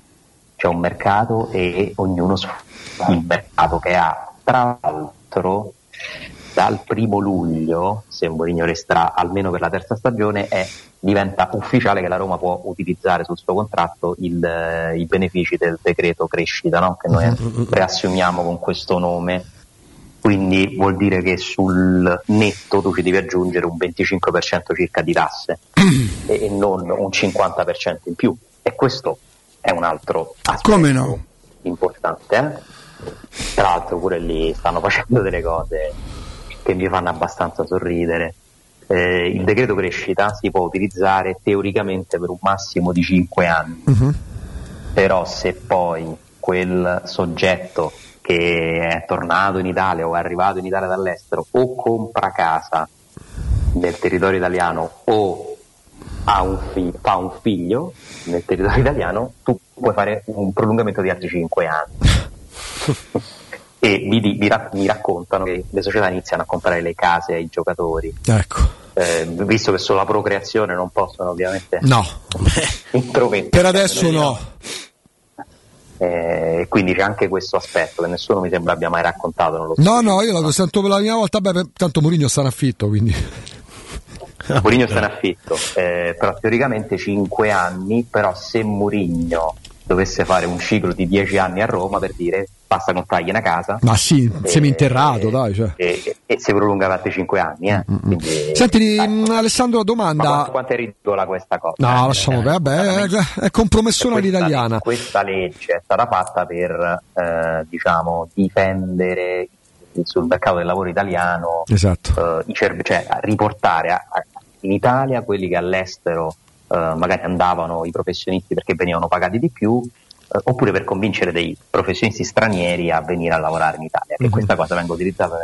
c'è un mercato e ognuno sfrutta il mercato che ha. Tra l'altro, dal primo luglio, se Mourinho resterà almeno per la terza stagione, è- diventa ufficiale che la Roma può utilizzare sul suo contratto il, eh, i benefici del decreto crescita, no? che noi riassumiamo con questo nome. Quindi vuol dire che sul netto tu ci devi aggiungere un 25% circa di tasse e, e non un 50% in più. E questo è un altro aspetto Come no? importante. eh. Tra l'altro pure lì stanno facendo delle cose che mi fanno abbastanza sorridere. Eh, il decreto crescita si può utilizzare teoricamente per un massimo di 5 anni, però se poi quel soggetto che è tornato in Italia o è arrivato in Italia dall'estero o compra casa nel territorio italiano o ha un fi- fa un figlio nel territorio italiano, tu puoi fare un prolungamento di altri 5 anni. e mi, mi mi raccontano che le società iniziano a comprare le case ai giocatori. Ecco. Eh, visto che sulla procreazione non possono ovviamente No, intromettere. per adesso no. Eh, quindi c'è anche questo aspetto che nessuno mi sembra abbia mai raccontato. No, no, io la sento per la prima volta, beh, tanto Mourinho in affitto, quindi... Mourinho sta in affitto, eh, però teoricamente 5 anni, però se Mourinho dovesse fare un ciclo di 10 anni a Roma per dire basta comprargli una casa Ma sì, Eh, seminterrato, dai, cioè. e, e si prolunga per altri 5 anni. Eh. Quindi, Senti, mh, Alessandro, ma domanda. quanto, quanto è ridicola questa cosa? No, eh? lasciamo Eh, vabbè, è, è compromessona questa, all'italiana. Questa legge è stata fatta per eh, diciamo, difendere sul mercato del lavoro italiano Esatto. eh, cerve- cioè riportare a- a- in Italia quelli che all'estero eh, magari andavano i professionisti perché venivano pagati di più eh, oppure per convincere dei professionisti stranieri a venire a lavorare in Italia che Mhm. questa cosa venga utilizzata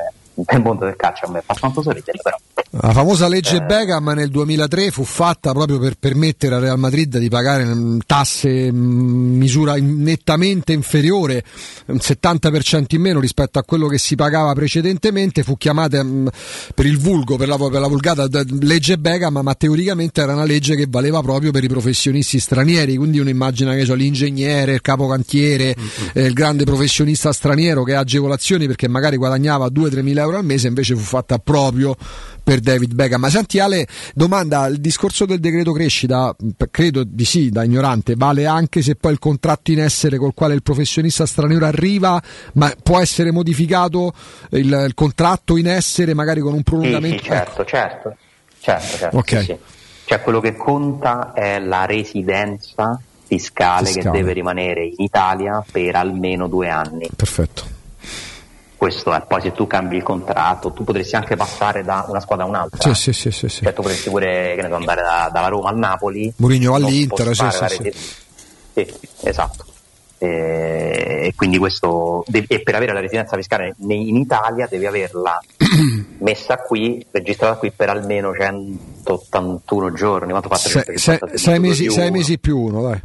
nel mondo del calcio a me fa tanto sorridere però. La famosa legge Eh. Beckham nel 2003 fu fatta proprio per permettere al Real Madrid di pagare mm, tasse in misura nettamente inferiore, un 70% in meno rispetto a quello che si pagava precedentemente, fu chiamata mm, per il vulgo, per la, per la vulgata legge Beckham, ma teoricamente era una legge che valeva proprio per i professionisti stranieri, quindi uno immagina che so, l'ingegnere, il capocantiere, eh, il grande professionista straniero che ha agevolazioni perché magari guadagnava 2-3 mila euro al mese, invece fu fatta proprio per David Beckham. Ma senti Ale, domanda, il discorso del decreto crescita, credo di sì, da ignorante, vale anche se poi il contratto in essere col quale il professionista straniero arriva, ma può essere modificato il, il contratto in essere magari con un Sì, prolungamento? sì, certo, certo, certo, certo, Ok. sì, sì. Cioè quello che conta è la residenza fiscale, Fiscale. che deve rimanere in Italia per almeno due anni. Perfetto. Questo è, poi se tu cambi il contratto, tu potresti anche passare da una squadra a un'altra. Sì, sì, sì, sì. Cioè tu potresti pure so, andare da- dalla Roma al Napoli. Mourinho all'Inter, sì, sì, resi- sì, esatto. E, e quindi questo e per avere la residenza fiscale in Italia devi averla messa qui, registrata qui per almeno 181 giorni. Quanto fa? Se- 360 se- sei, più mesi, sei mesi più uno, dai.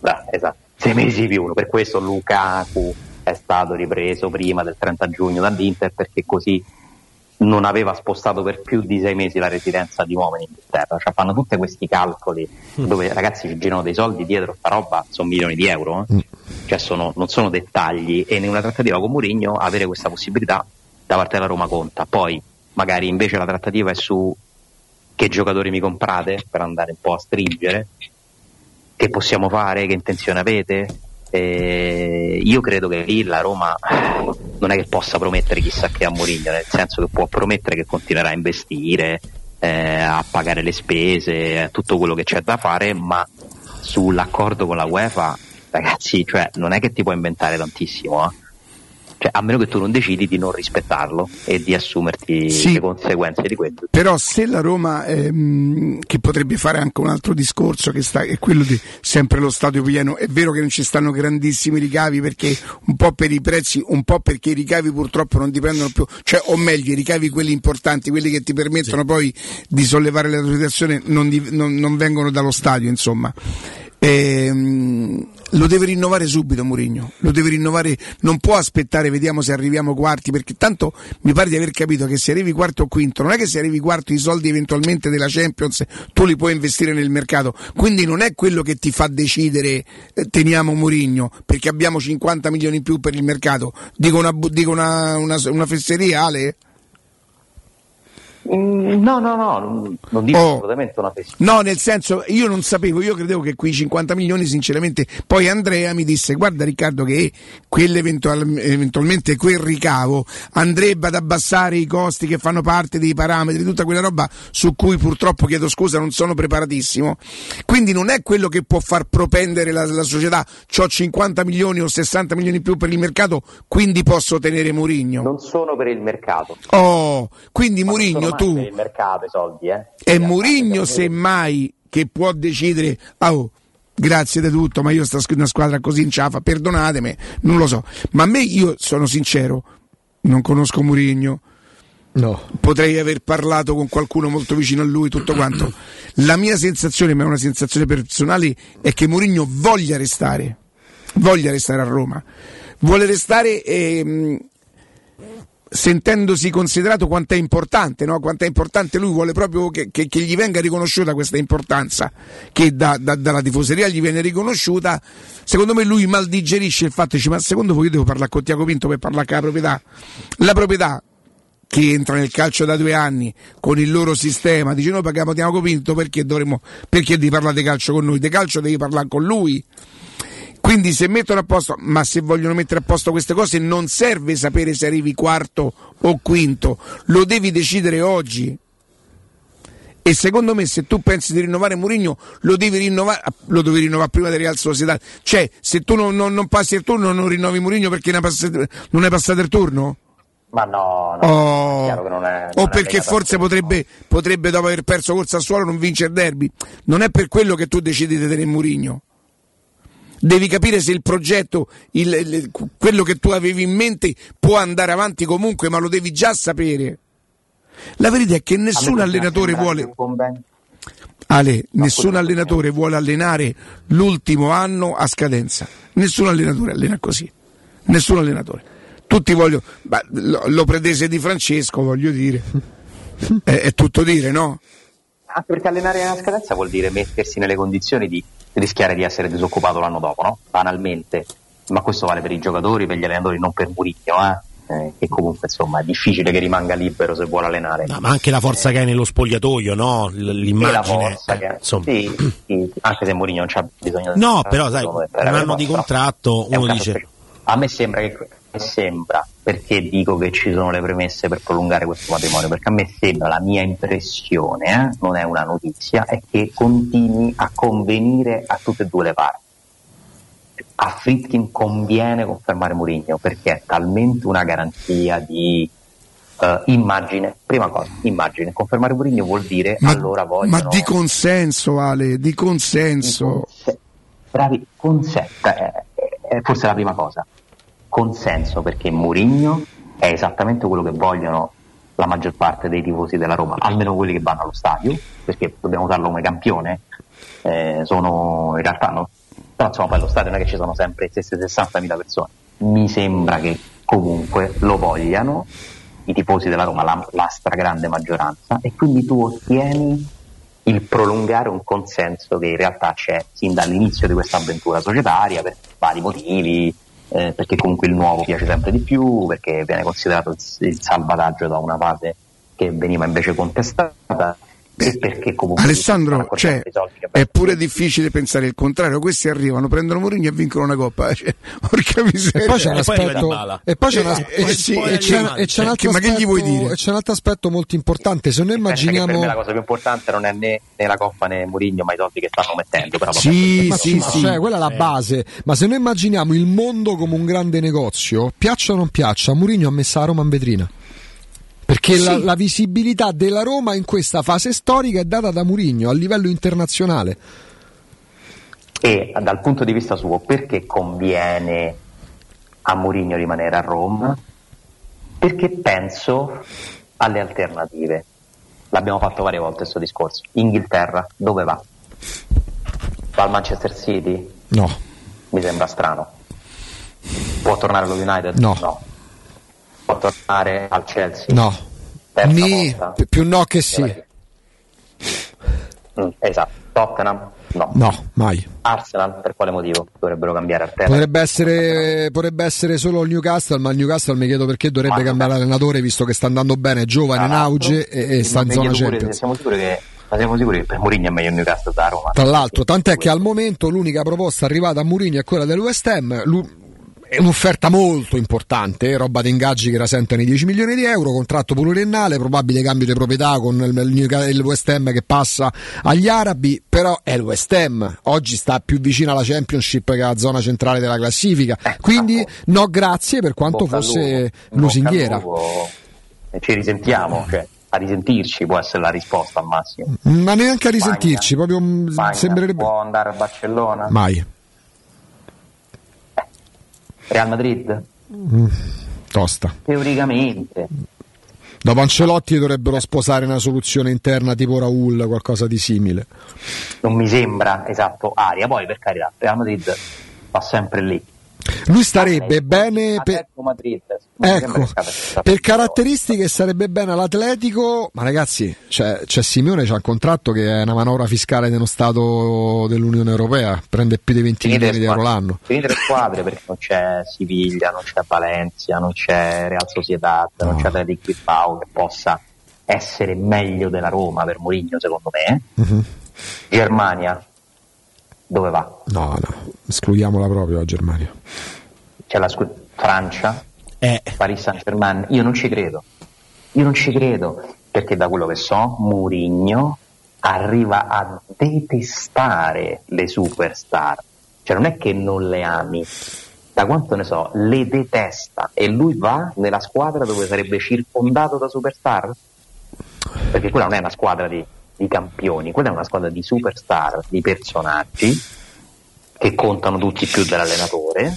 Beh, esatto, sei mesi più uno. Per questo Lukaku è stato ripreso prima del 30 giugno dall'Inter perché così non aveva spostato per più di sei mesi la residenza di uomini in Inghilterra. Cioè fanno tutti questi calcoli dove ragazzi ci girano dei soldi dietro sta roba, sono milioni di euro. eh. Cioè sono- non sono dettagli e in una trattativa con Mourinho avere questa possibilità da parte della Roma conta. Poi magari invece la trattativa è su che giocatori mi comprate per andare un po' a stringere che possiamo fare, che intenzione avete. Eh, io credo che lì la Roma non è che possa promettere chissà che a Mourinho, nel senso che può promettere che continuerà a investire, eh, a pagare le spese, tutto quello che c'è da fare, ma sull'accordo con la UEFA, ragazzi, cioè, non è che ti puoi inventare tantissimo, eh. Cioè, a meno che tu non decidi di non rispettarlo e di assumerti Sì. le conseguenze di questo. Però se la Roma, ehm, che potrebbe fare anche un altro discorso, che sta, è quello di sempre lo stadio pieno, è vero che non ci stanno grandissimi ricavi perché un po' per i prezzi, un po' perché i ricavi purtroppo non dipendono più, cioè o meglio i ricavi quelli importanti, quelli che ti permettono poi di sollevare la situazione non, non- non vengono dallo stadio, insomma. Ehm, lo deve rinnovare subito Mourinho, lo deve rinnovare, non può aspettare, vediamo se arriviamo quarti, perché tanto mi pare di aver capito che se arrivi quarto o quinto, non è che se arrivi quarto i soldi eventualmente della Champions tu li puoi investire nel mercato, quindi non è quello che ti fa decidere eh, teniamo Mourinho, perché abbiamo 50 milioni in più per il mercato, dico una, dico una, una, una fesseria Ale? Mm, No, no, no, non- dico Oh. assolutamente una fesseria. No, nel senso, io non sapevo, io credevo che quei 50 milioni, sinceramente, poi Andrea mi disse, guarda Riccardo che eventualmente quel ricavo andrebbe ad abbassare i costi che fanno parte dei parametri, tutta quella roba su cui purtroppo, chiedo scusa, non sono preparatissimo. Quindi non è quello che può far propendere la, la società, ho 50 milioni o 60 milioni in più per il mercato, quindi posso tenere Murigno. Non sono per il mercato. Oh, quindi Murigno tu... Per il mercato i soldi, eh. È Murigno semmai che può decidere, ah, oh, grazie di tutto, ma io sto una squadra così in ciafa, perdonatemi, non lo so. Ma a me, io sono sincero, non conosco Murigno. No. Potrei aver parlato con qualcuno molto vicino a lui, tutto quanto. La mia sensazione, ma è una sensazione personale, è che Mourinho voglia restare, voglia restare a Roma. Vuole restare ehm, sentendosi considerato quanto è importante, no? quanto è importante lui vuole proprio che, che- che gli venga riconosciuta questa importanza che da- da- dalla tifoseria gli viene riconosciuta. Secondo me lui mal digerisce il fatto, dice ma secondo voi io devo parlare con Tiago Pinto per parlare con la proprietà? La proprietà che entra nel calcio da due anni con il loro sistema, dice noi paghiamo Tiago Pinto perché dovremmo, perché devi parlare di calcio con noi? Di calcio devi parlare con lui. Quindi se mettono a posto, ma se vogliono mettere a posto queste cose non serve sapere se arrivi quarto o quinto, lo devi decidere oggi. E secondo me se tu pensi di rinnovare Mourinho lo devi rinnovare, lo devi rinnovare prima del Real Sociedad. Cioè, se tu non, non- non passi il turno non rinnovi Mourinho perché non hai passato il turno? Ma no, no, Oh. è non è. non o è perché forse al- potrebbe, potrebbe dopo aver perso col Sassuolo non vincere il derby. Non è per quello che tu decidi di tenere Mourinho. Devi capire se il progetto, il- il- quello che tu avevi in mente può andare avanti comunque, ma lo devi già sapere. La verità è che nessun A allenatore vuole. Ale, nessun allenatore vuole allenare l'ultimo anno a scadenza. Nessun allenatore allena così. Nessun allenatore. Tutti vogliono. ma lo, lo pretese di Francesco, voglio dire. È, è tutto dire, no? Anche perché allenare una scadenza vuol dire mettersi nelle condizioni di rischiare di essere disoccupato l'anno dopo, no? Banalmente. Ma questo vale per i giocatori, per gli allenatori, non per Murigno, eh? Eh, che comunque insomma è difficile che rimanga libero se vuole allenare. No, ma anche la forza che hai nello spogliatoio, no? L'immagine. che eh, sì, sì, anche se Mourinho non c'ha bisogno di No, però sai, un anno di contratto, uno dice speciale. A me sembra che sembra perché dico che ci sono le premesse per prolungare questo matrimonio, perché a me sembra la mia impressione, eh, non è una notizia, è che continui a convenire a tutte e due le parti. A Fritkin conviene confermare Mourinho perché è talmente una garanzia di eh, immagine. Prima cosa, immagine. Confermare Mourinho vuol dire Ma, allora vogliono ma di consenso, Ale, di consenso. bravi, consenso, è, è forse la prima cosa, consenso perché Mourinho è esattamente quello che vogliono la maggior parte dei tifosi della Roma, almeno quelli che vanno allo stadio, perché dobbiamo usarlo come campione, eh, sono in realtà no, però insomma poi allo stadio non è che ci sono sempre 60.000 persone, mi sembra che comunque lo vogliano i tifosi della Roma, la, la stragrande maggioranza, e quindi tu ottieni il prolungare un consenso che in realtà c'è sin dall'inizio di questa avventura societaria per vari motivi, eh, perché comunque il nuovo piace sempre di più, perché viene considerato il, salvataggio da una fase che veniva invece contestata perché comunque Alessandro, cioè, è pure difficile pensare il contrario. Questi arrivano, prendono Mourinho e vincono una coppa. Cioè, porca miseria. E poi c'è un aspetto, e poi c'è un altro ma che gli vuoi aspetto- dire? e c'è un altro aspetto molto importante. Se noi che per immaginiamo. me la cosa più importante non è né, né la coppa né Mourinho, ma i soldi che stanno mettendo. Però, Sì, Ma sì, sì. cioè, quella è la Eh. base. Ma se noi immaginiamo il mondo come un grande negozio, piaccia o non piaccia, Mourinho ha messo la Roma in vetrina. Perché la, Sì. la visibilità della Roma in questa fase storica è data da Mourinho a livello internazionale. E dal punto di vista suo, perché conviene a Mourinho rimanere a Roma? Perché penso alle alternative. L'abbiamo fatto varie volte questo discorso. Inghilterra, dove va? Va al Manchester City? No, Mi sembra strano. Può tornare allo United? No. Può tornare al Chelsea? no. Ni- più no che sì. Mm, esatto. Tottenham? No. No, mai. Arsenal? Per quale motivo? Dovrebbero cambiare al? Potrebbe essere, potrebbe essere solo il Newcastle, ma il Newcastle mi chiedo perché dovrebbe cambiare allenatore visto che sta andando bene, è giovane, in auge e, e sta in zona Champions. Siamo sicuri che, ma siamo sicuri che per Mourinho è meglio il Newcastle da Roma? Tra l'altro, tant'è che al momento l'unica proposta arrivata a Mourinho è quella del West Ham. Lu- è un'offerta molto importante, eh, roba di ingaggi che rasentano i 10 milioni di euro, contratto pluriennale, probabile cambio di proprietà con il, il West Ham che passa agli arabi, però è il West Ham, oggi sta più vicino alla Championship che alla zona centrale della classifica, quindi no grazie per quanto Bocca fosse lupo, lusinghiera. ci risentiamo, cioè a risentirci può essere la risposta al massimo. Ma neanche a risentirci, proprio mm, Spagna, sembrerebbe... può andare a Barcellona? Mai. Real Madrid? Mm, tosta. Teoricamente. Dopo Ancelotti dovrebbero sposare una soluzione interna tipo Raul, qualcosa di simile. Non mi sembra esatto aria, poi per carità, Real Madrid va sempre lì. Lui starebbe bene per, Madrid. ecco, per caratteristiche starebbe bene all'Atletico, ma ragazzi, c'è, c'è Simeone, c'ha un contratto che è una manovra fiscale nello Stato dell'Unione Europea, prende più di 20 Finite milioni di euro l'anno. Finite le squadre perché non c'è Siviglia, non c'è Valencia, non c'è Real Sociedad, non c'è Atletico Bilbao che possa essere meglio della Roma per Mourinho secondo me. Mhm. Germania, dove va? No, no, escludiamola proprio la Germania. C'è la scu- Francia, Paris Saint Germain, io non ci credo. Io non ci credo, perché da quello che so, Murigno arriva a detestare le superstar. Cioè non è che non le ami, da quanto ne so, le detesta e lui va nella squadra dove sarebbe circondato da superstar? Perché quella non è una squadra di, di campioni, quella è una squadra di superstar, di personaggi che contano tutti più dell'allenatore.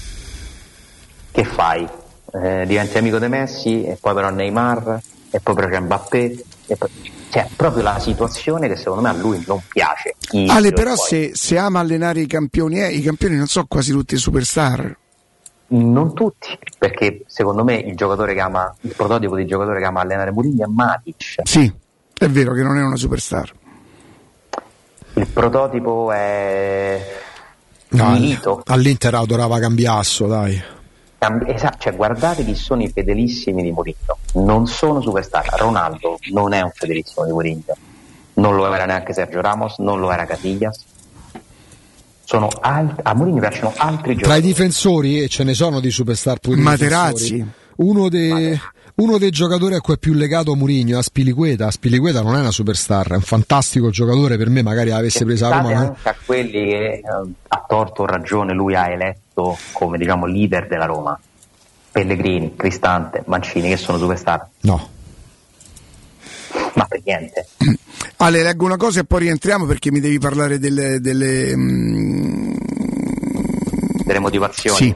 Che fai? Eh, diventi amico di Messi e poi però Neymar e poi però Mbappé poi... cioè proprio la situazione che secondo me a lui non piace. Io Ale, però se, se ama allenare i campioni, eh, i campioni non so quasi tutti superstar. Non tutti, perché secondo me il giocatore che ama, il prototipo di giocatore che ama allenare Mourinho è Matic. Sì, è vero che non è una superstar. Il prototipo è No, Milito. all'Inter adorava Cambiasso, dai. Esatto, cioè guardate chi sono i fedelissimi di Mourinho. Non sono superstar. Ronaldo non è un fedelissimo di Mourinho. Non lo era neanche Sergio Ramos, non lo era Casillas. Sono alt- a Mourinho piacciono altri Tra i giocatori. difensori, e ce ne sono di superstar pure Materazzi. Uno dei, uno dei giocatori a cui è più legato Murigno, a Spiliqueta. Spiliqueta non è una superstar, è un fantastico giocatore. Per me, magari avesse la Pensate Roma. anche a quelli che eh, a torto o ragione lui ha eletto come diciamo leader della Roma. Pellegrini, Cristante, Mancini che sono superstar. No. Ma per niente. Ale, leggo una cosa e poi rientriamo perché mi devi parlare delle. delle, mm, Delle motivazioni. Sì.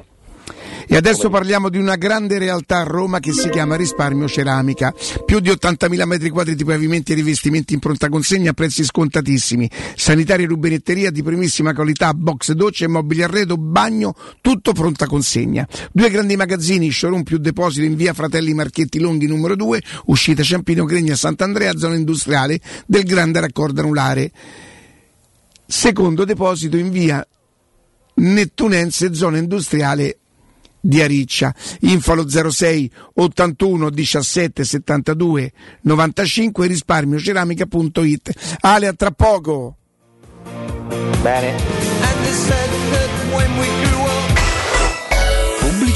E adesso parliamo di una grande realtà a Roma che si chiama Risparmio Ceramica. Più di 80.000 metri quadri di pavimenti e rivestimenti in pronta consegna a prezzi scontatissimi. Sanitaria e rubinetteria di primissima qualità, box docce, mobili arredo, bagno, tutto pronta consegna. Due grandi magazzini, showroom più deposito in via Fratelli Marchetti Longhi numero 2, uscita Ciampino Gregna Sant'Andrea, zona industriale del grande raccordo anulare. Secondo deposito in via Nettunense, zona industriale di Ariccia. Info allo 06 81 17 72 95 risparmioceramica.it. Ale, a tra poco. Bene.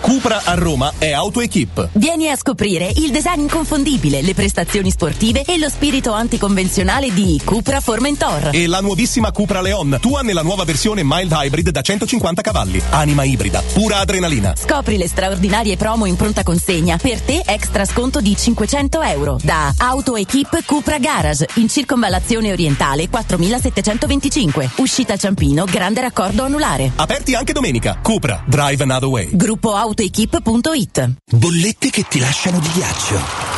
Cupra a Roma è AutoEquip. Vieni a scoprire il design inconfondibile, le prestazioni sportive e lo spirito anticonvenzionale di Cupra Formentor. E la nuovissima Cupra Leon, tua nella nuova versione mild hybrid da 150 cavalli. Anima ibrida, pura adrenalina. Scopri le straordinarie promo in pronta consegna. Per te extra sconto di 500 euro. Da AutoEquip Cupra Garage in circonvallazione orientale 4725. Uscita Ciampino, grande raccordo anulare. Aperti anche domenica. Cupra, drive another way. Gruppo autoequip.it. Bollette che ti lasciano di ghiaccio.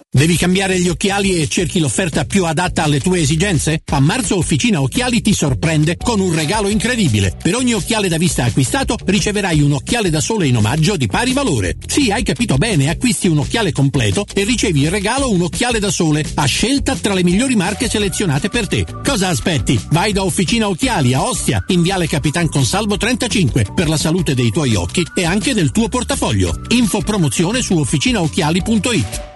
Devi cambiare gli occhiali e cerchi l'offerta più adatta alle tue esigenze? A marzo Officina Occhiali ti sorprende con un regalo incredibile. Per ogni occhiale da vista acquistato riceverai un occhiale da sole in omaggio di pari valore. Sì, hai capito bene, acquisti un occhiale completo e ricevi in regalo un occhiale da sole a scelta tra le migliori marche selezionate per te. Cosa aspetti? Vai da Officina Occhiali a Ostia, in Viale Capitan Consalvo 35 per la salute dei tuoi occhi e anche del tuo portafoglio. Info promozione su officinaocchiali.it.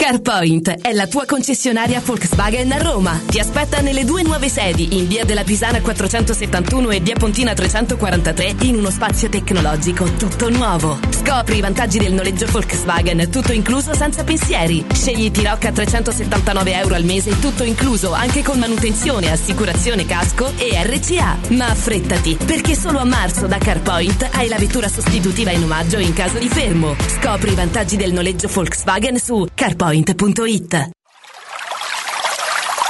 CarPoint è la tua concessionaria Volkswagen a Roma. Ti aspetta nelle due nuove sedi, in via della Pisana 471 e via Pontina 343, in uno spazio tecnologico tutto nuovo. Scopri i vantaggi del noleggio Volkswagen, tutto incluso senza pensieri. Scegli T-Rock a 379 euro al mese, tutto incluso, anche con manutenzione, assicurazione casco e RCA. Ma affrettati, perché solo a marzo da CarPoint hai la vettura sostitutiva in omaggio in caso di fermo. Scopri i vantaggi del noleggio Volkswagen su carpoint.it.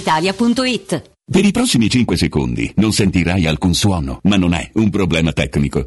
brispalitalia.it. Per i prossimi 5 secondi non sentirai alcun suono, ma non è un problema tecnico.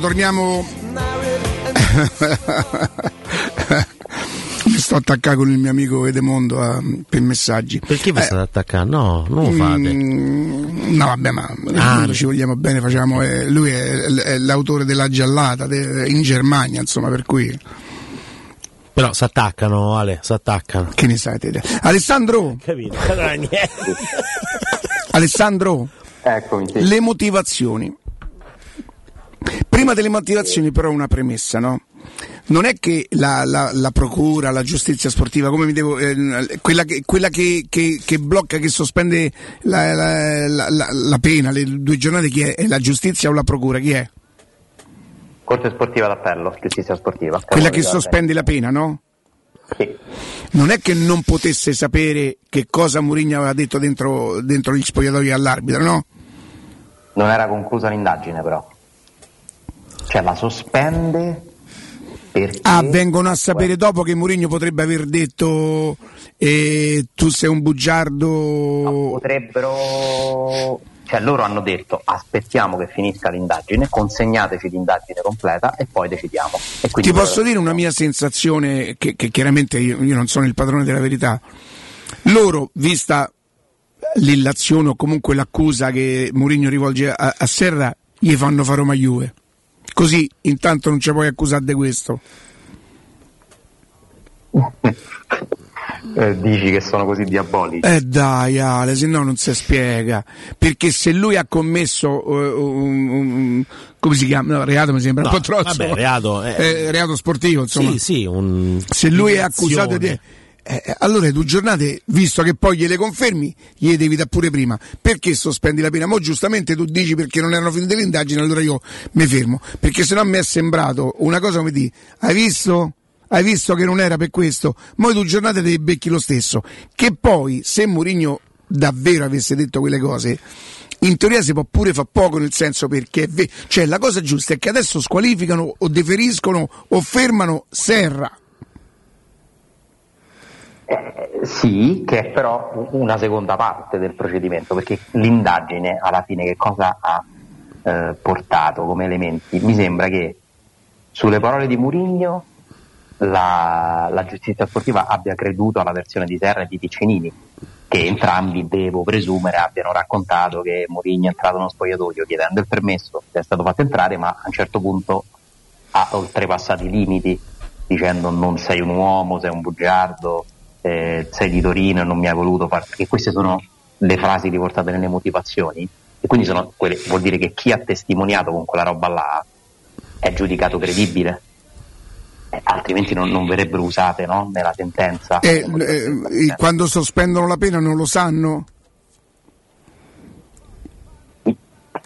Torniamo. Mi sto attaccando con il mio amico Edemondo a- per messaggi. Perché vi Eh, state attaccando? No, non lo fate. Mm, No, vabbè, ma Ah, ci vogliamo bene, facciamo. eh, lui è, è l'autore della giallata de- in Germania, insomma, per cui. Però si attaccano, Ale, si attaccano. Che ne sai te? Alessandro, Capito? Allora, niente. Alessandro, Eccomi, sì. le motivazioni. Prima delle motivazioni, però, una premessa, no? Non è che la, la- la procura, la giustizia sportiva, come mi devo, eh, quella, che, quella che- che- che blocca, che sospende la, la- pena, le due giornate, chi è? È la giustizia o la procura? Chi è? Corte sportiva d'appello, giustizia sportiva. Quella che sospende la pena, no? Sì. Non è che non potesse sapere che cosa Mourinho aveva detto dentro, dentro gli spogliatoi all'arbitro, no? Non era conclusa l'indagine però. Cioè la sospende perché... Ah, vengono a sapere dopo che Mourinho potrebbe aver detto eh, tu sei un bugiardo. potrebbero... Cioè loro hanno detto aspettiamo che finisca l'indagine, consegnateci l'indagine completa e poi decidiamo. E Ti posso dire una mia sensazione, che, che chiaramente io, io non sono il padrone della verità. Loro, vista l'illazione o comunque l'accusa che Mourinho rivolge a, a Serra, gli fanno fare Roma Juve. Così intanto non ci puoi accusare di questo. Eh, dici che sono così diabolici. Eh dai Ale, se no non si spiega. Perché se lui ha commesso eh, un, un- come si chiama? No, reato mi sembra No, un po' troppo. vabbè, reato, eh. Eh, reato sportivo, insomma. Sì, sì, un... se lui è accusato di. Eh, eh, allora due giornate, visto che poi gliele confermi, gliele devi dare pure prima. Perché sospendi la pena? Mo giustamente tu dici perché non erano finite le indagini, allora io mi fermo. Perché sennò mi è sembrato una cosa come di, hai visto? Hai visto che non era per questo? Mo due giornate te le becchi lo stesso. Che poi, se Mourinho davvero avesse detto quelle cose, in teoria si può pure fare poco nel senso perché ve- cioè la cosa giusta è che adesso squalificano o deferiscono o fermano Serra. Eh, sì, che è però una seconda parte del procedimento, perché l'indagine alla fine che cosa ha eh, portato come elementi? Mi sembra che sulle parole di Murigno la, la giustizia sportiva abbia creduto alla versione di Serra e di Piccinini, che entrambi devo presumere abbiano raccontato che Mourinho è entrato nello spogliatoio chiedendo il permesso, è stato fatto entrare, ma a un certo punto ha oltrepassato i limiti dicendo non sei un uomo, sei un bugiardo, eh, sei di Torino e non mi hai voluto far... Perché queste sono le frasi riportate nelle motivazioni e quindi sono quelle, vuol dire che chi ha testimoniato con quella roba là è giudicato credibile. Eh, altrimenti non, non verrebbero usate no? nella sentenza. E, eh, quando sospendono la pena non lo sanno?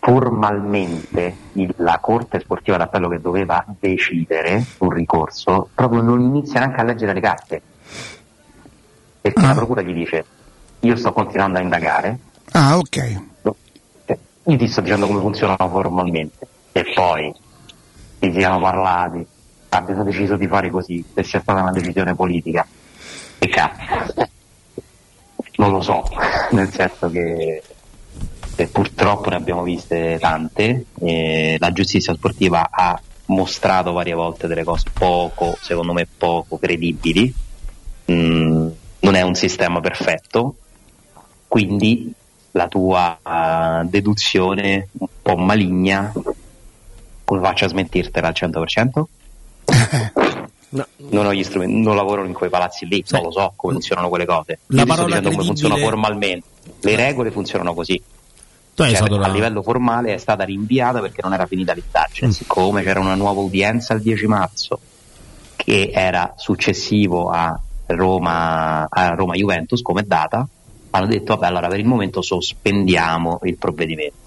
formalmente il- la Corte Sportiva d'Appello che doveva decidere un ricorso proprio non inizia neanche a leggere le carte perché la Procura gli dice io sto continuando a indagare Ah, ok. cioè, io ti sto dicendo come funzionano formalmente e poi ti siano parlati abbiano deciso di fare così se sia stata una decisione politica e cazzo non lo so nel senso che e purtroppo ne abbiamo viste tante. eh, la giustizia sportiva ha mostrato varie volte delle cose poco, secondo me, poco credibili. Mm, non è un sistema perfetto, quindi la tua eh, deduzione un po' maligna, come faccio a smentirtela al 100%? Non ho gli strumenti, non lavoro in quei palazzi lì, non lo so come funzionano quelle cose. La Io sto parola dicendo come funziona formalmente. Le regole funzionano così. Cioè, a la- livello formale è stata rinviata perché non era finita l'indagine, Mm. siccome c'era una nuova udienza il 10 marzo che era successivo a Roma, a Roma Juventus come data, hanno detto vabbè allora per il momento sospendiamo il provvedimento.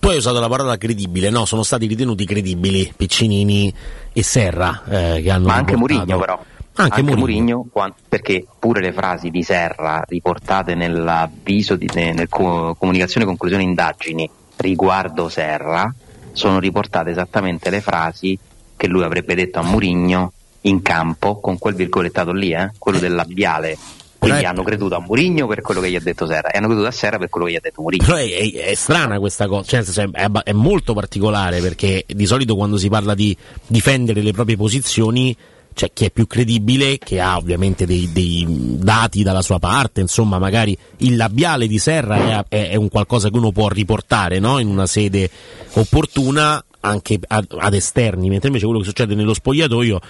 Tu hai usato la parola credibile, no? Sono stati ritenuti credibili Piccinini e Serra eh, che hanno Ma anche Murigno però. Anche Mourinho. Mourinho, quan- perché pure le frasi di Serra riportate nell'avviso di ne- nel co- comunicazione conclusione indagini riguardo Serra sono riportate esattamente le frasi che lui avrebbe detto a Murigno in campo con quel virgolettato lì, eh, quello del labiale. Quindi è- hanno creduto a Murigno per quello che gli ha detto Serra e hanno creduto a Serra per quello che gli ha detto Murigno. Però è, è- è strana questa cosa, cioè, è, è- molto particolare perché di solito quando si parla di difendere le proprie posizioni c'è chi è più credibile, che ha ovviamente dei, dei dati dalla sua parte, insomma magari il labiale di Serra è un qualcosa che uno può riportare no? in una sede opportuna, anche ad, ad esterni, mentre invece quello che succede nello spogliatoio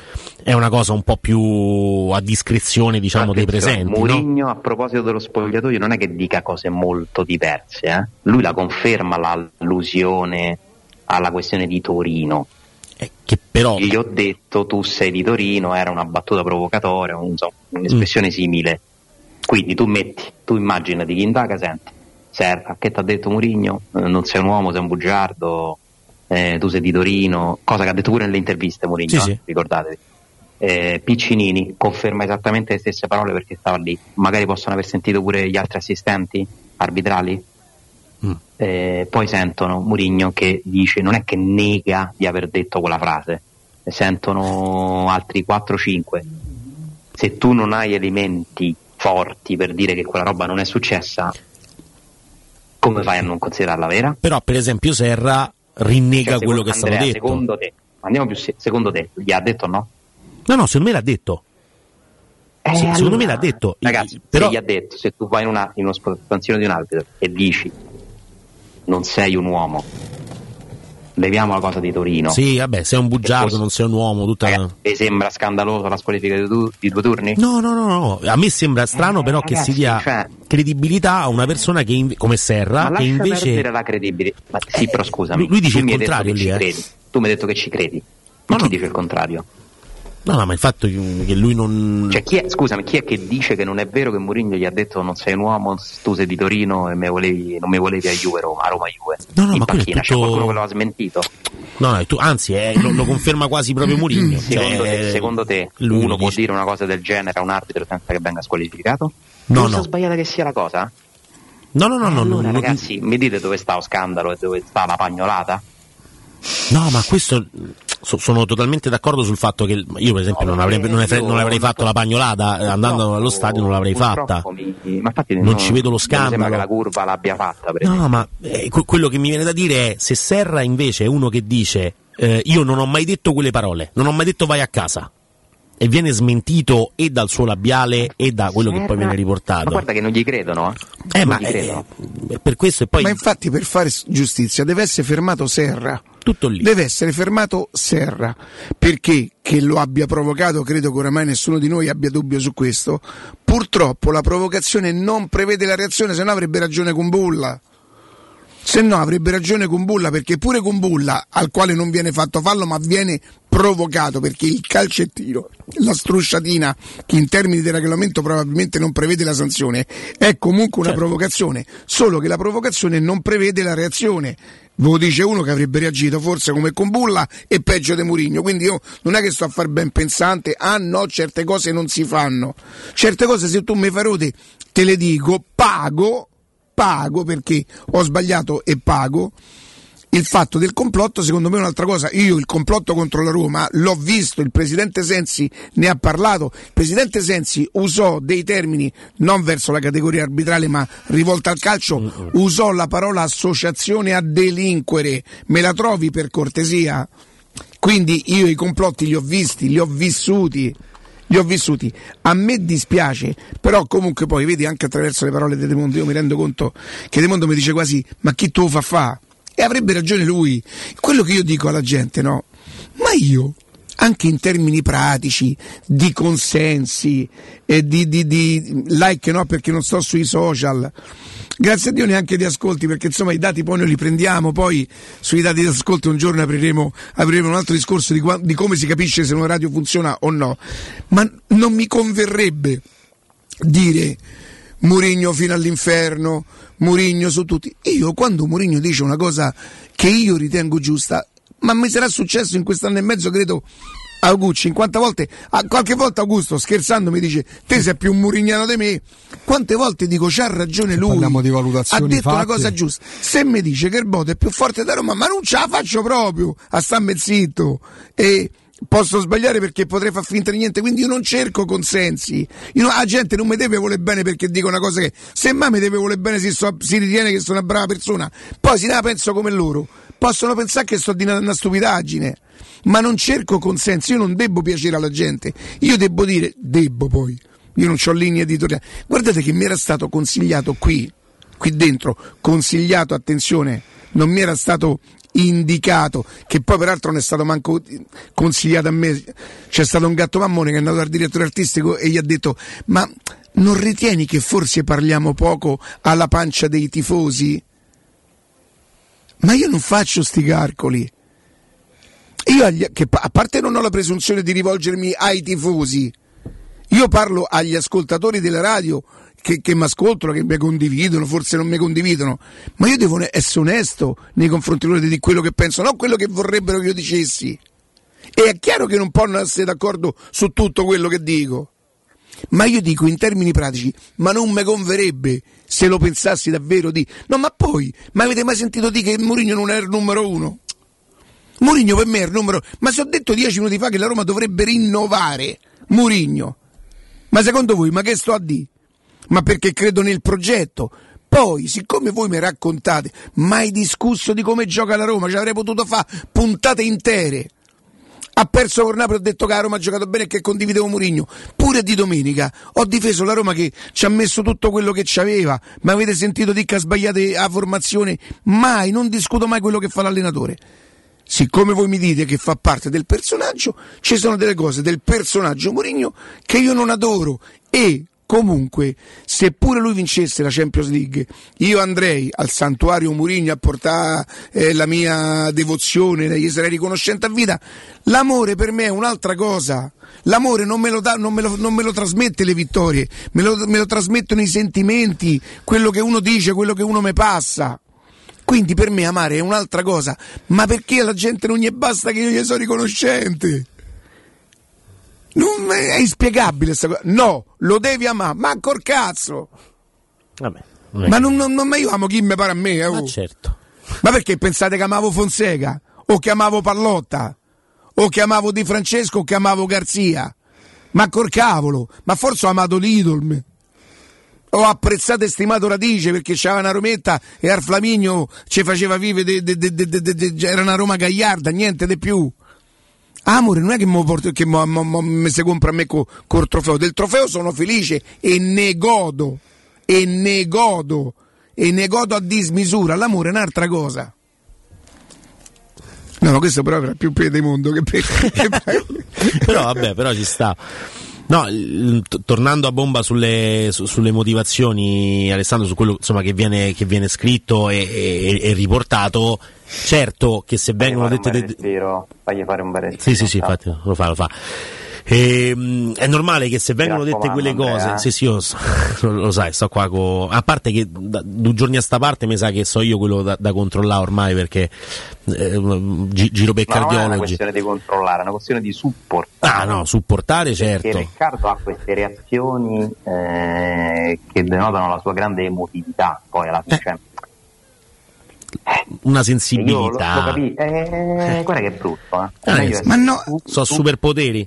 è una cosa un po' più a discrezione diciamo dei presenti. no? Mourinho a proposito dello spogliatoio non è che dica cose molto diverse, eh? lui la conferma l'allusione alla questione di Torino. che però... Gli ho detto tu sei di Torino, era una battuta provocatoria, non so, un'espressione simile. Quindi tu metti, tu immaginati chi indaga, senti, Serra, che ti ha detto Mourinho? Eh, non sei un uomo, sei un bugiardo, eh, tu sei di Torino, cosa che ha detto pure nelle interviste Mourinho, Sì, eh, sì. ricordatevi. Eh, Piccinini conferma esattamente le stesse parole perché stava lì. Magari possono aver sentito pure gli altri assistenti arbitrali. Eh, poi sentono Mourinho che dice, non è che nega di aver detto quella frase, ne sentono altri 4-5. Se tu non hai elementi forti per dire che quella roba non è successa, come fai a non considerarla vera? Però per esempio Serra rinnega Cioè, quello che è stato Andrea, detto. Secondo te, andiamo più se- secondo te, gli ha detto no? No, no, secondo me l'ha detto. Eh, Se- secondo allora, me l'ha detto. Ragazzi, però- se gli ha detto, se tu vai in, una, in uno stanzino di un arbitro e dici non sei un uomo, leviamo la cosa di Torino. Sì, vabbè, sei un bugiardo, non sei un uomo, tutta... Vi sembra scandaloso la squalifica di, du- di due turni? No, no, no, no, a me sembra strano però che si ragazzi, dia cioè- credibilità a una persona che inve- come Ma Serra che lascia invece perdere la credibilità. Ma sì, però scusami. lui- lui dice tu il contrario che lì, eh. Tu mi hai detto che ci credi. Ma chi dice il contrario? No, no, ma il fatto che lui non Cioè, chi è, scusami, chi è che dice che non è vero che Mourinho gli ha detto non sei un uomo, tu sei di Torino e me volevi- non mi volevi a Juve Roma, a Roma Juve? No, no, in ma quello è panchina, c'è tutto- qualcuno che lo ha smentito? No, no, tu- anzi, eh, lo, lo conferma quasi proprio Mourinho. Secondo, Cioè, te, secondo te uno può dire una cosa del genere a un arbitro senza che venga squalificato? No, non no. sbagliata che sia la cosa? No, no, no, no, allora, no, no, ragazzi, mi dite dove sta lo scandalo e dove sta la pagnolata? no, ma questo so- sono totalmente d'accordo sul fatto che io per esempio non, avrei, non avrei- non avrei fatto la pagnolata eh, andando allo stadio non l'avrei fatta. Mi- ma infatti Non ci vedo lo mi sembra che la curva l'abbia fatta. Per No, ma eh, que- quello che mi viene da dire è se Serra invece è uno che dice eh, io non ho mai detto quelle parole, non ho mai detto vai a casa e viene smentito e dal suo labiale e da quello che poi Serra- viene Ma riportato. guarda che non gli credono, eh. Eh, Non ma gli eh, credono. per questo e poi Ma infatti per fare giustizia deve essere fermato Serra. Tutto lì. Deve essere fermato Serra. Perché che lo abbia provocato, credo che oramai nessuno di noi abbia dubbio su questo. Purtroppo la provocazione non prevede la reazione, se no avrebbe ragione con Bulla. Se no avrebbe ragione con Bulla, perché pure con Bulla, al quale non viene fatto fallo, ma viene provocato, perché il calcettino, la strusciatina, che in termini di regolamento probabilmente non prevede la sanzione, è comunque una provocazione, solo che la provocazione non prevede la reazione. Ve lo dice uno che avrebbe reagito forse come con Bulla e peggio di Murigno. Quindi io non è che sto a far ben pensante, ah no, certe cose non si fanno. Certe cose se tu mi fai rode, te le dico, pago, pago perché ho sbagliato e pago. Il fatto del complotto, secondo me, è un'altra cosa. Io il complotto contro la Roma l'ho visto, il presidente Sensi ne ha parlato. Il presidente Sensi usò dei termini non verso la categoria arbitrale, ma rivolta al calcio, usò la parola associazione a delinquere. Me la trovi per cortesia? Quindi io i complotti li ho visti, li ho vissuti. Li ho vissuti. A me dispiace, però comunque poi vedi anche attraverso le parole di De Mondo, io mi rendo conto che De Mondo mi dice quasi ma chi tu fa fa? E avrebbe ragione lui. Quello che io dico alla gente, no? Ma io, anche in termini pratici, di consensi e di, di- di like, no? Perché non sto sui social. Grazie a Dio neanche di ascolti, perché insomma i dati poi noi li prendiamo, poi sui dati di ascolto un giorno apriremo, apriremo un altro discorso di, qua- di come si capisce se una radio funziona o no. Ma non mi converrebbe dire Murigno fino all'inferno, Murigno su tutti. Io quando Murigno dice una cosa che io ritengo giusta, ma mi sarà successo in quest'anno e mezzo, credo, Augusto 50 volte, a qualche volta Augusto scherzando mi dice te sei più murignano di me, quante volte dico c'ha ragione lui, Parliamo di ha valutazioni detto una fatte. cosa giusta, se mi dice che il Bodo è più forte da Roma, ma non ce la faccio proprio a starmi zitto e posso sbagliare perché potrei far finta di niente, quindi io non cerco consensi. Io la gente non mi deve volere bene perché dico una cosa che semmai mi deve volere bene se so- si ritiene che sono una brava persona. Poi ne la penso come loro. Possono pensare che sto di una, una stupidaggine, ma non cerco consensi, io non devo piacere alla gente. Io devo dire, devo poi. Io non ho linea editoriale. Guardate che mi era stato consigliato qui, qui dentro, consigliato, attenzione, non mi era stato indicato, che poi peraltro non è stato manco consigliato a me, c'è stato un gatto mammone che è andato dal direttore artistico e gli ha detto ma non ritieni che forse parliamo poco alla pancia dei tifosi? Ma io non faccio sti calcoli. Io, agli- che, a parte non ho la presunzione di rivolgermi ai tifosi, io parlo agli ascoltatori della radio che, che mi ascoltano, che mi condividono, forse non mi condividono, ma io devo essere onesto nei confronti loro di quello che penso, non quello che vorrebbero che io dicessi. E è chiaro che non possono essere d'accordo su tutto quello che dico. Ma io dico in termini pratici, ma non mi converrebbe se lo pensassi davvero di... No, ma poi, ma avete mai sentito dire che Mourinho non era il numero uno? Mourinho per me è il numero... Ma se ho detto dieci minuti fa che la Roma dovrebbe rinnovare Mourinho, ma secondo voi, ma che sto a dire? Ma perché credo nel progetto? Poi, siccome voi mi raccontate, mai discusso di come gioca la Roma, ci avrei potuto fare puntate intere. Ha perso con Napoli, ho detto che la Roma ha giocato bene e che condividevo Mourinho. Pure di domenica ho difeso la Roma che ci ha messo tutto quello che c'aveva. Ma avete sentito dire che ha sbagliato la formazione? Mai, non discuto mai quello che fa l'allenatore. Siccome voi mi dite che fa parte del personaggio, ci sono delle cose del personaggio Mourinho che io non adoro e comunque seppure lui vincesse la Champions League io andrei al santuario Mourinho a portare eh, la mia devozione gli sarei riconoscente a vita. L'amore per me è un'altra cosa. L'amore non me lo, dà, non me lo, non me lo trasmette le vittorie me lo, me lo trasmettono i sentimenti quello che uno dice quello che uno mi passa. Quindi per me amare è un'altra cosa. Ma perché alla gente non gli basta che io gli sono riconoscente non è inspiegabile questa cosa. No, lo devi amare, ma ancor cazzo. Vabbè, Ma, non, non- non- ma io amo chi mi pare a me. eh, Ma oh. certo. Ma perché pensate che amavo Fonseca? O che amavo Pallotta? O che amavo Di Francesco o che amavo Garzia? Ma col cavolo, ma forse ho amato l'Idol. Ho apprezzato e stimato Radice perché c'era una Rometta e al Flaminio ci faceva vivere, de- de- de- era una Roma gagliarda, niente di più. Amore, non è che, mo che mo, mo- mo- mi si compra a me co- col trofeo. Del trofeo sono felice e ne godo. E ne godo. E ne godo a dismisura. L'amore è un'altra cosa. No, no, questo però era più mondo che per... che- però vabbè, però ci sta. No, t- tornando a bomba sulle, su- sulle motivazioni, Alessandro, su quello insomma, che, viene, che viene scritto e, e- e riportato, certo che se vengono Fagli fare dette... bel respiro, fagli fare un bel respiro. Sì, sì, sì, infatti, lo fa, lo fa. Ehm, è normale che se vengono dette quelle cose, Andrea. sì, sì, io so- lo, sai, sto qua con. A parte che da due giorni a sta parte mi sa che so io quello da, da controllare ormai perché eh, gi- giro per Ma non è una cardiologi. questione di controllare, è una questione di supportare. Ah, no, supportare, Perché certo. Riccardo ha queste reazioni eh, che denotano la sua grande emotività, poi alla fine. cioè, Una io lo, lo sensibilità. eh, guarda che è brutto, eh. Ah, eh, Ma no, so superpoteri.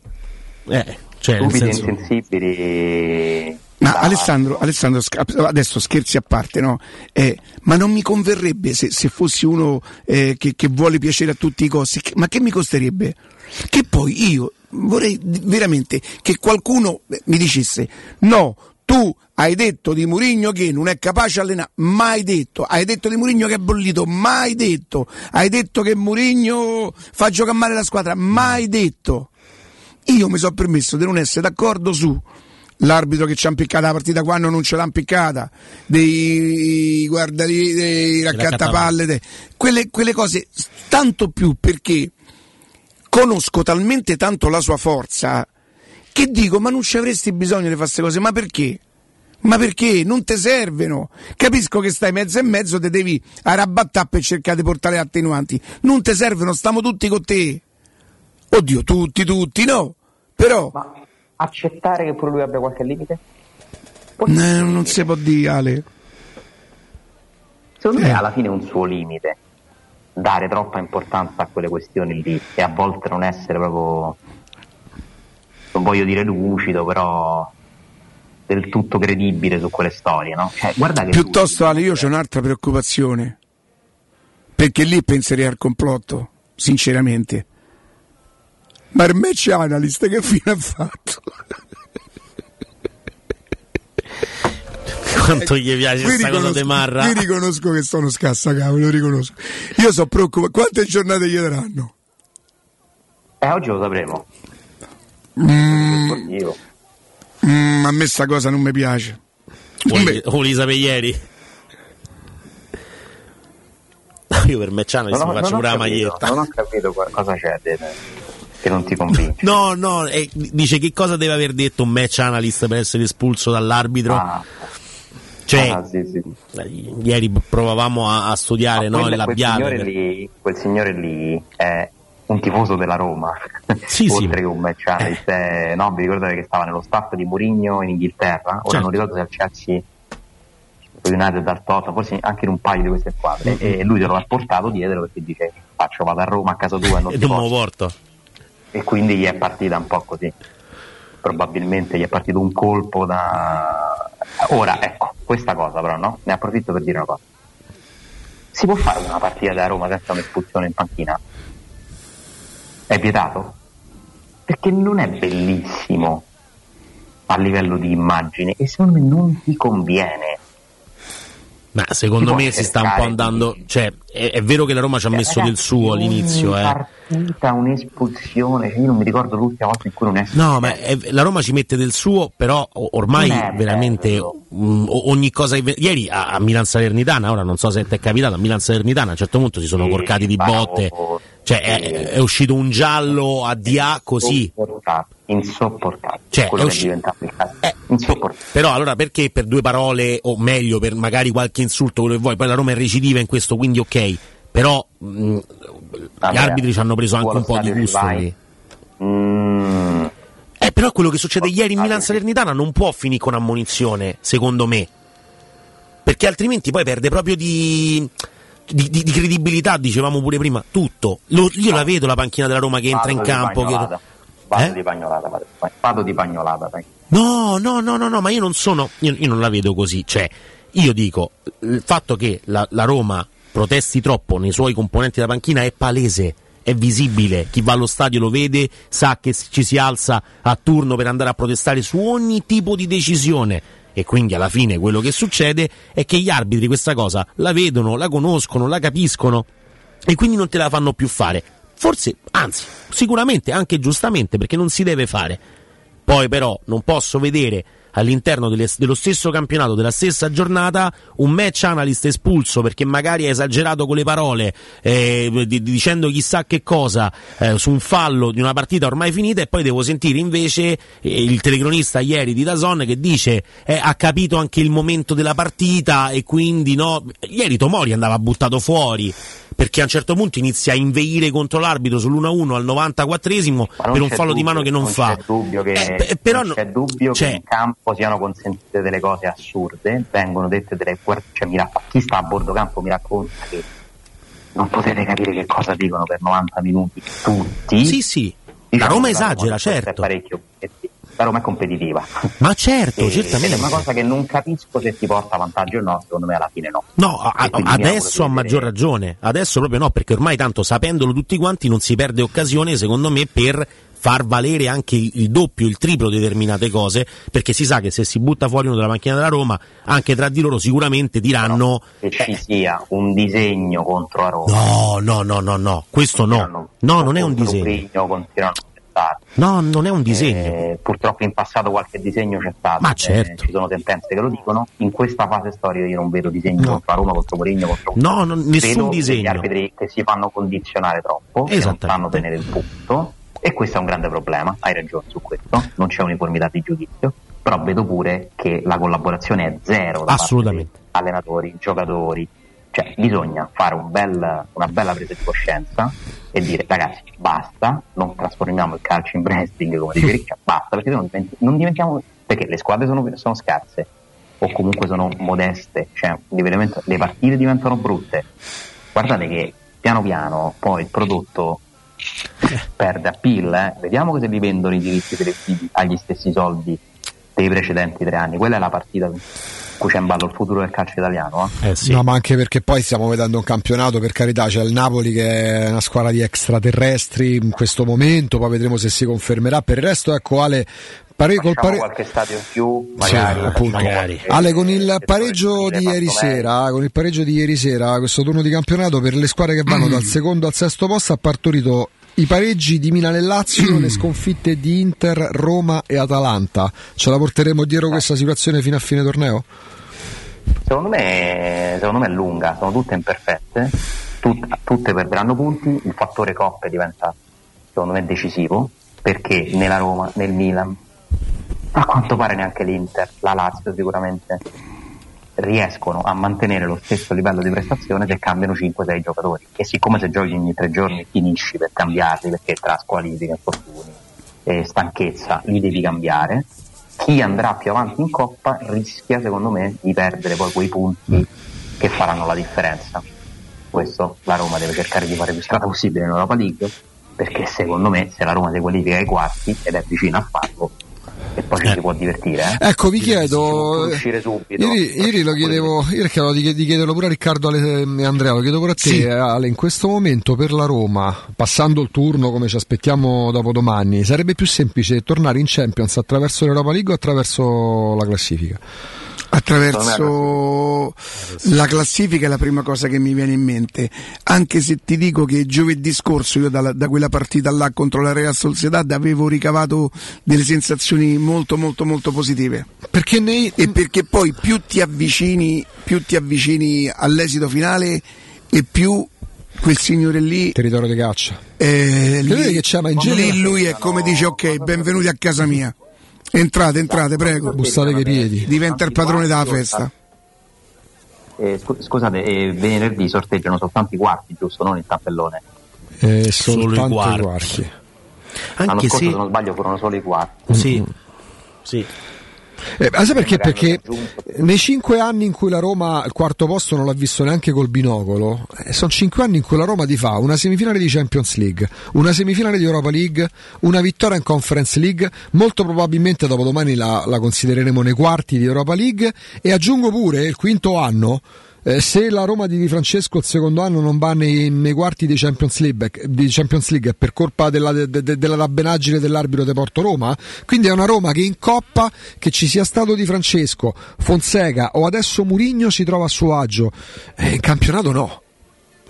Eh, cioè, nel stupidi senso. insensibili. Ma da- Alessandro, Alessandro, adesso scherzi a parte, no? Eh, ma non mi converrebbe se, se fossi uno eh, che, che vuole piacere a tutti i costi, che- ma che mi costerebbe? Che poi io vorrei veramente che qualcuno eh, mi dicesse no, tu hai detto di Murigno che non è capace allenare, mai detto, hai detto di Murigno che è bollito, mai detto, hai detto che Murigno fa giocare male la squadra, mai detto. Io mi sono permesso di non essere d'accordo su l'arbitro che ci ha impiccato la partita quando non ce l'ha impiccata, dei guardali, dei raccattapalle, de- quelle, quelle cose, tanto più perché conosco talmente tanto la sua forza che dico ma non ci avresti bisogno di fare queste cose, ma perché? Ma perché? Non ti servono. Capisco che stai mezzo e mezzo, te devi arrabattare per cercare di portare attenuanti. Non ti servono, stiamo tutti con te. Oddio, tutti, tutti, no. Però accettare che pure lui abbia qualche limite? eh, non si può dire, Ale. Secondo Eh. me alla fine è un suo limite dare troppa importanza a quelle questioni lì e a volte non essere proprio, non voglio dire lucido, però del tutto credibile su quelle storie, no? Cioè, guarda che Piuttosto, Ale, io c'ho un'altra preoccupazione. Perché lì penserei al complotto, sinceramente. Ma il match analyst che fine ha fatto? Quanto gli piace questa cosa riconosco- di Marra? Qui riconosco che sono scassacavo, lo riconosco. Io sono preoccupato. Quante giornate gli daranno? Eh, oggi lo sapremo. Mm, mm, a me sta cosa non mi piace. Vuoi sapere ieri? Io per match analyst mi faccio ho pure la maglietta. non ho capito cosa c'è de- che non ti convince. No, no, eh, dice che cosa deve aver detto un match analyst per essere espulso dall'arbitro? Cioè, Ah, sì, sì. eh, ieri provavamo a, a studiare no, Quel- il quel, signore per- lì, quel signore lì è un tifoso della Roma, Sì, oltre che un analyst. è- no, vi ricordate che stava nello staff di Mourinho in Inghilterra? Ora Certo. non ricordo se al Chelsea United dal Tottenham, forse anche in un paio di queste squadre. Mm-hmm. E lui te lo ha portato dietro perché dice faccio, vado a Roma a casa tua e non E non lo posso. porto. E quindi gli è partita un po' così. Probabilmente gli è partito un colpo da. Ora, ecco, questa cosa però, no? Ne approfitto per dire una cosa. Si può fare una partita da Roma senza un'espulsione in panchina? È vietato? Perché non è bellissimo a livello di immagine e secondo me non ti conviene. Ma secondo me si sta un po' andando. Cioè, è, è vero che la Roma ci ha messo del Ragazzi, suo all'inizio, ogni eh. partita un'espulsione, cioè io non mi ricordo l'ultima volta in cui non è No, ma è- la Roma ci mette del suo, però ormai è veramente mm, o- ogni cosa. Ieri a, a Milan Salernitana, ora non so se ti è capitato, a Milan Salernitana a un certo punto si sono corcati di botte. Cioè, è, è uscito un giallo a DA così. Insopportabile, insopportabile. Cioè, è che è usci- diventato il caso. insopportabile. Però allora perché per due parole, o meglio, per magari qualche insulto, quello che vuoi, poi la Roma è recidiva in questo, quindi ok. Però mh, gli Vabbè, arbitri ci hanno preso anche un po' di gusto lì. Mm, Eh, però quello che succede ieri in Milan Salernitana non può finire con ammonizione, secondo me. Perché altrimenti poi perde proprio di, di- di- di credibilità, dicevamo pure prima, tutto. Lo- io la vedo la panchina della Roma che entra in campo. che-. Vado Eh? di pagnolata, vado, vado di pagnolata. No, no, no, no, no, ma io non sono, io, io non la vedo così. Cioè, io dico, il fatto che la, la Roma protesti troppo nei suoi componenti della panchina è palese, è visibile. Chi va allo stadio lo vede, sa che ci si alza a turno per andare a protestare su ogni tipo di decisione. E quindi alla fine quello che succede è che gli arbitri questa cosa la vedono, la conoscono, la capiscono e quindi non te la fanno più fare. Forse, anzi, sicuramente anche giustamente perché non si deve fare. Poi però non posso vedere all'interno delle- dello stesso campionato, della stessa giornata, un match analyst espulso perché magari ha esagerato con le parole, eh, di- di- dicendo chissà che cosa eh, su un fallo di una partita ormai finita e poi devo sentire invece eh, il telecronista ieri di Dazon che dice eh, ha capito anche il momento della partita e quindi no. Ieri Tomori andava buttato fuori perché a un certo punto inizia a inveire contro l'arbitro sull'1-1 al 94esimo Ma non per un fallo di mano che non, non fa. C'è dubbio che, Eh, però non c'è dubbio cioè- che in campo siano consentite delle cose assurde, vengono dette delle cioè, mi raff- chi sta a bordo campo mi racconta che non potete capire che cosa dicono per 90 minuti tutti. Sì, sì. Diciamo la Roma che esagera, certo. La Roma è competitiva. Ma certo, E- certamente. È una cosa che non capisco se ti porta vantaggio o no, secondo me alla fine no. No, a- adesso di a maggior ragione, adesso proprio no, perché ormai tanto sapendolo tutti quanti non si perde occasione, secondo me, per far valere anche il, doppio, il triplo determinate cose, perché si sa che se si butta fuori uno dalla macchina della Roma, anche tra di loro sicuramente diranno Che ci sia un disegno contro la Roma. no, no, no, no, no, questo no, no, non è un disegno, no, non è un disegno. Eh, purtroppo in passato qualche disegno c'è stato, Ma eh, certo. ci sono sentenze che lo dicono. In questa fase storica io non vedo disegni No. contro Roma, contro Mourinho, contro No, non- nessun Vedo disegno. degli arbitri che si fanno condizionare troppo, che non sanno tenere il punto. E questo è un grande problema, hai ragione su questo, non c'è uniformità di giudizio, però vedo pure che la collaborazione è zero da Assolutamente. allenatori, giocatori, cioè bisogna fare un bel- una bella presa di coscienza e dire ragazzi basta, non trasformiamo il calcio in wrestling come dice Riccia, basta perché non, diventi- non diventiamo, perché le squadre sono, sono scarse o comunque sono modeste, cioè le partite diventano brutte, guardate che piano piano poi il prodotto perde appeal, eh. vediamo che se li vendono i diritti televisivi agli stessi soldi dei precedenti tre anni, quella è la partita in cui c'è in ballo il futuro del calcio italiano. eh. No, ma anche perché poi stiamo vedendo un campionato, per carità, c'è il Napoli che è una squadra di extraterrestri in questo momento, poi vedremo se si confermerà. Per il resto, ecco Ale, pare- col pare- qualche stadio in più, Sì, magari. appunto. facciamo qualche- Ale, con il pareggio di ieri sera, con il pareggio di ieri sera, questo turno di campionato per le squadre che vanno dal secondo al sesto posto ha partorito i pareggi di Milan e Lazio, le sconfitte di Inter, Roma e Atalanta. Ce la porteremo dietro questa situazione fino a fine torneo? Secondo me, secondo me è lunga, sono tutte imperfette, tut- tutte perderanno punti, il fattore coppe diventa secondo me decisivo, perché nella Roma, nel Milan, a quanto pare neanche l'Inter, la Lazio sicuramente riescono a mantenere lo stesso livello di prestazione se cambiano 5-6 giocatori. E siccome se giochi ogni tre giorni finisci per cambiarli perché tra squalifiche, infortuni e stanchezza li devi cambiare. Chi andrà più avanti in coppa rischia secondo me di perdere poi quei punti che faranno la differenza. Questo la Roma deve cercare di fare più strada possibile in Europa League perché secondo me se la Roma si qualifica ai quarti ed è vicina a farlo e poi ci si può divertire eh. Ecco, vi chiedo. uscire subito Ieri, ieri lo chiedevo, ieri chiedevo di, di chiederlo pure a Riccardo e Andrea, lo chiedo pure a te, Sì. eh, Ale. In questo momento per la Roma, passando il turno come ci aspettiamo dopo domani, sarebbe più semplice tornare in Champions attraverso l'Europa League o attraverso la classifica? Attraverso la classifica è la prima cosa che mi viene in mente, anche se ti dico che giovedì scorso io dalla- da, quella partita là contro la Real Sociedad avevo ricavato delle sensazioni molto molto molto positive. Perché nei... E perché poi più ti avvicini, più ti avvicini all'esito finale e più quel signore lì Territorio di caccia. eh, lì, che c'è, ma in genere- lì lui è come dice ok, benvenuti a casa mia. Entrate, entrate, prego. Bussate che piedi. Diventa il padrone della festa. Eh, scu- scusate eh, venerdì sorteggiano soltanto i quarti giusto non il tappellone Eh, Solo i soltanto i quarti. quarti. l'anno Anche scorso se se non sbaglio furono solo i quarti sì, sì. Eh, ma sai perché? Perché nei cinque anni in cui la Roma il quarto posto non l'ha visto neanche col binocolo, eh, sono cinque anni in cui la Roma ti fa una semifinale di Champions League, una semifinale di Europa League, una vittoria in Conference League, molto probabilmente dopodomani la, la considereremo nei quarti di Europa League e aggiungo pure il quinto anno. Eh, se la Roma di Di Francesco il secondo anno non va nei, nei quarti di Champions League, di Champions League è per colpa della, de- de- della dabbenaggine dell'arbitro di Porto Roma, quindi è una Roma che in coppa, che ci sia stato Di Francesco, Fonseca o adesso Murigno si trova a suo agio. Eh, in campionato no.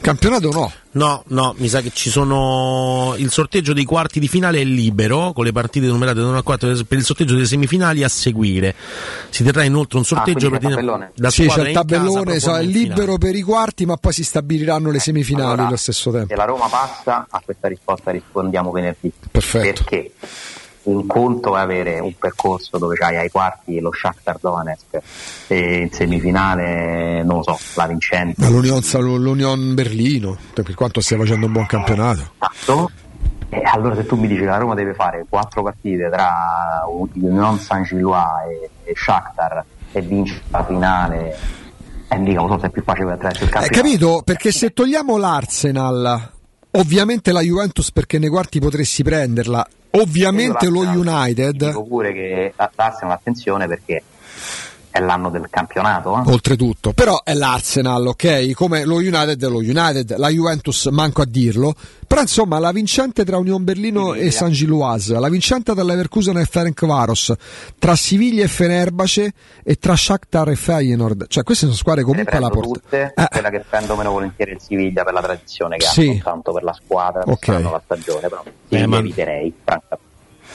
Campionato no. No, no, mi sa che ci sono. Il sorteggio dei quarti di finale è libero, con le partite numerate da 1 a 4 per il sorteggio delle semifinali a seguire. Si terrà inoltre un sorteggio quindi per tabellone? la sì, c'è il in casa tabellone, so, è libero finale. per i quarti, ma poi si stabiliranno le semifinali Allora, allo stesso tempo. se la Roma passa a questa risposta rispondiamo venerdì Perfetto. perché un conto è avere un percorso dove c'hai ai quarti lo Shakhtar Donetsk e in semifinale non lo so la vincente L'Union, l'Union Berlino, per quanto stia facendo un buon campionato. Esatto. E allora se tu mi dici che la Roma deve fare quattro partite tra Union San Gilois e, e Shakhtar e vince la finale e mica so se è più facile attraverso il Hai campionato capito? Perché se togliamo l'Arsenal, ovviamente la Juventus perché nei quarti potresti prenderla, ovviamente lo United, dico pure che l'Arsenal attenzione perché è l'anno del campionato eh. oltretutto, però è l'Arsenal, ok? Come lo United lo United, la Juventus manco a dirlo, però insomma la vincente tra Union Berlino e San Giloise, la vincente tra Leverkusen e Ferencvaros, tra Siviglia e Fenerbahce e tra Shakhtar e Feyenoord, cioè queste sono squadre comunque alla porta. tutte, Eh. quella che prendo meno volentieri è il Siviglia per la tradizione che Sì. ha, non tanto per la squadra, Ok. che fanno la stagione, però Siviglia ma- eviterei, francamente.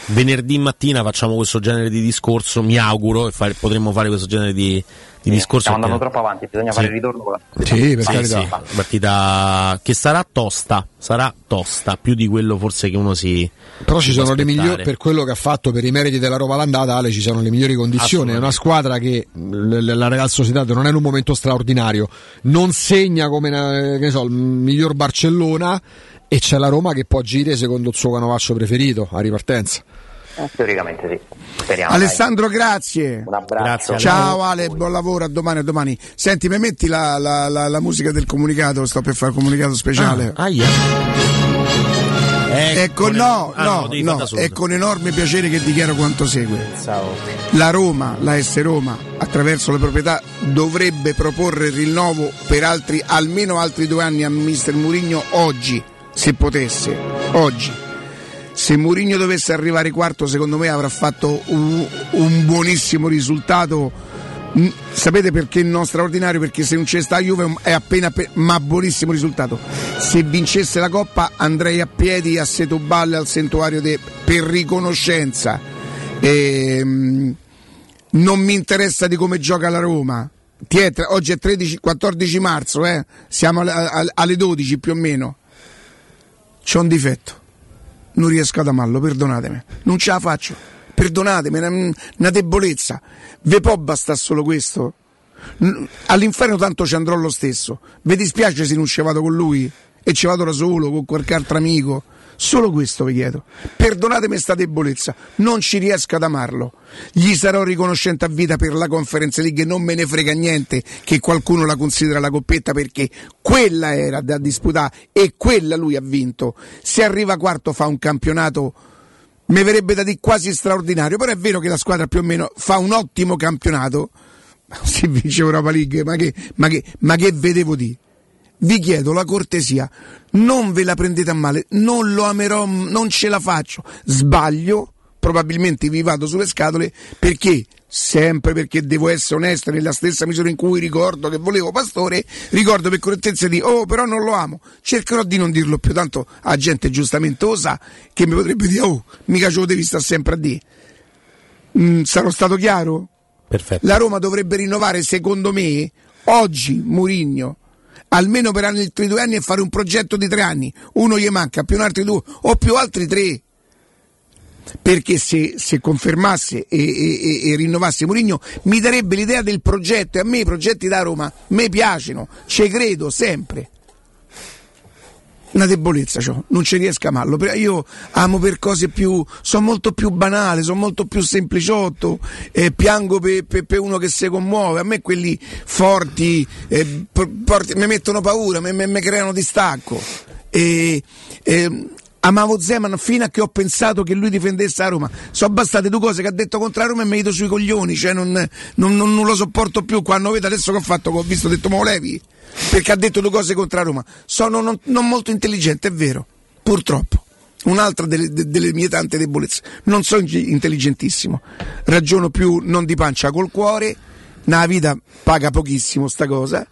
Venerdì mattina facciamo questo genere di discorso, mi auguro, e fare- potremmo fare questo genere di, di discorso. Stiamo andando troppo avanti, bisogna Sì. fare il ritorno con la Sì, per Sì, carità. sì, partita che sarà tosta, sarà tosta, più di quello forse che uno si Però ci sono le migliori, per quello che ha fatto, per i meriti della Roma l'andata, Ale, ci sono le migliori condizioni. È una squadra che la Real Sociedad non è in un momento straordinario, non segna come eh, che ne so, il miglior Barcellona e c'è la Roma che può agire secondo il suo canovaccio preferito a ripartenza. Eh, Teoricamente sì, speriamo. Alessandro, grazie. dai. Un abbraccio. Ciao Ale, buon lavoro, a domani, a domani. Senti, mi metti la, la- la- la musica del comunicato, sto per fare il comunicato speciale. Ah, aia. Ecco, no, ah, no, no, è con enorme piacere che dichiaro quanto segue. La Roma, la S Roma, attraverso le proprietà, dovrebbe proporre il rinnovo per altri, almeno altri due anni a Mister Murigno oggi, se potesse, oggi. Se Mourinho dovesse arrivare quarto, secondo me avrà fatto un, un buonissimo risultato. Mm, Sapete perché non straordinario? Perché se non c'è sta Juve è appena pe- ma buonissimo risultato. Se vincesse la Coppa andrei a piedi a Setoballe al santuario de- per riconoscenza. Ehm, non mi interessa di come gioca la Roma. Tra- oggi è 13, 14 marzo, eh? siamo alle 12 più o meno. C'ho un difetto, non riesco ad amarlo, perdonatemi, non ce la faccio, perdonatemi, una, una debolezza. Ve può bastare solo questo? All'inferno tanto ci andrò lo stesso. Vi dispiace se non ci vado con lui e ci vado da solo, con qualche altro amico? Solo questo vi chiedo. Perdonatemi sta debolezza, non ci riesco ad amarlo. Gli sarò riconoscente a vita per la Conference League, non me ne frega niente che qualcuno la considera la coppetta perché quella era da disputare e quella lui ha vinto. Se arriva quarto fa un campionato mi verrebbe da dire quasi straordinario, però è vero che la squadra più o meno fa un ottimo campionato. Si vince Europa League, ma che, ma che, ma che vedevo di? Vi chiedo la cortesia, non ve la prendete a male, non lo amerò, non ce la faccio. Sbaglio, probabilmente vi vado sulle scatole perché sempre perché devo essere onesto nella stessa misura in cui ricordo che volevo Pastore, ricordo per correttezza di oh però non lo amo, cercherò di non dirlo più, tanto la gente giustamente lo sa che mi potrebbe dire oh mica ce lo devi stare sempre a dire. Mm, sarò stato chiaro? Perfetto. La Roma dovrebbe rinnovare secondo me oggi Murigno almeno per altri due anni e fare un progetto di tre anni, uno gli manca, più un altri due o più altri tre perché se, se confermasse e, e- e- rinnovasse Mourinho mi darebbe l'idea del progetto e a me i progetti da Roma mi piacciono, ci credo sempre. Una debolezza c'ho, non ci riesco a amarlo, io amo per cose più, sono molto più banali, sono molto più sempliciotto, eh, piango per, per- per uno che si commuove, a me quelli forti eh, por- porti- mi mettono paura, mi, mi- mi creano distacco. E, e, amavo Zeman fino a che ho pensato che lui difendesse la Roma. Sono bastate due cose che ha detto contro la Roma e mi ido sui coglioni, cioè non, non- non- non lo sopporto più. Quando vedo adesso che ho fatto, ho visto, ho detto ma lo levi? Perché ha detto due cose contro la Roma. Sono non, non molto intelligente, è vero, purtroppo. Un'altra delle, de- delle mie tante debolezze. Non sono intelligentissimo, ragiono più non di pancia col cuore. Nella vita paga pochissimo sta cosa.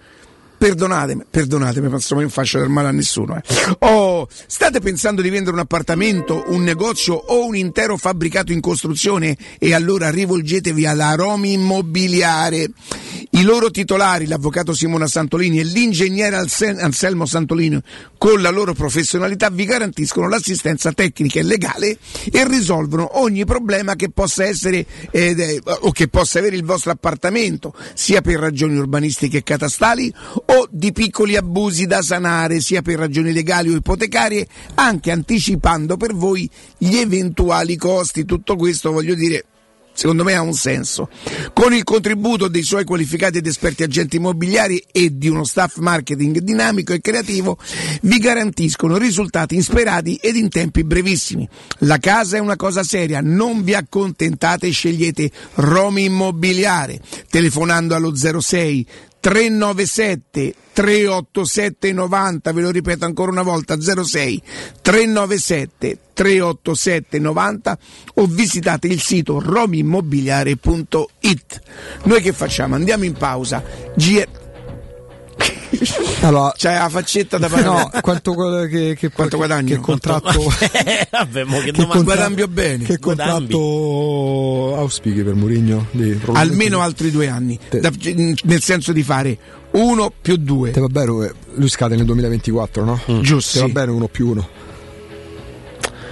Perdonatemi, perdonatemi, ma non faccio del male a nessuno. eh. Oh, state pensando di vendere un appartamento, un negozio o un intero fabbricato in costruzione? E allora rivolgetevi alla Romi Immobiliare. I loro titolari, l'avvocato Simona Santolini e l'ingegnere Anse- Anselmo Santolini, con la loro professionalità vi garantiscono l'assistenza tecnica e legale e risolvono ogni problema che possa essere eh, o che possa avere il vostro appartamento, sia per ragioni urbanistiche e catastali o di piccoli abusi da sanare, sia per ragioni legali o ipotecarie, anche anticipando per voi gli eventuali costi. Tutto questo voglio dire secondo me ha un senso. Con il contributo dei suoi qualificati ed esperti agenti immobiliari e di uno staff marketing dinamico e creativo, vi garantiscono risultati insperati ed in tempi brevissimi. La casa è una cosa seria, non vi accontentate scegliete Romi Immobiliare, telefonando allo 06 397 387 90, ve lo ripeto ancora una volta 06 397 387 90 o visitate il sito romimmobiliare.it. Noi che facciamo? Andiamo in pausa. G- Allora, C'hai la faccetta da pagare? no, quanto, che, che, Quanto guadagno? Che contratto, Eh, Vabbè, mo che che domanda. contra- Guadambio bene. che contratto auspichi per Mourinho? Di- Almeno altri due anni, Te- Da- nel senso di fare uno più due. Te va bene, lui scade nel 2024, no? Giusto, Te va bene uno più uno.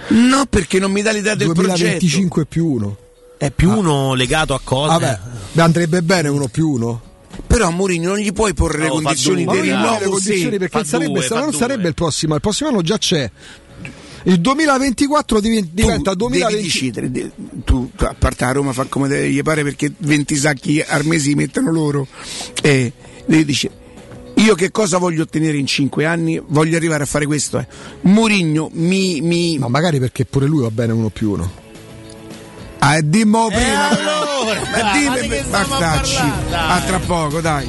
No, perché non mi dà l'idea del progetto. 2025 più uno. È più uno legato a cosa? Vabbè, andrebbe bene uno più uno. Però a Mourinho non gli puoi porre le No, fa condizioni due, dai. rinnovo le condizioni sì. perché fa sarebbe, due, non sarebbe il prossimo, il prossimo anno già c'è. Il 2024 diven- diventa tu 2020. devi decidere de- tu a parte a Roma fa come gli pare perché 20 sacchi al mese li mettono loro e devi dire io che cosa voglio ottenere in 5 anni voglio arrivare a fare questo eh. Murigno mi, mi Ma magari perché pure lui va bene uno più uno. Ah, dimmo prima. Allora? ma dimmi ma stacci a tra poco dai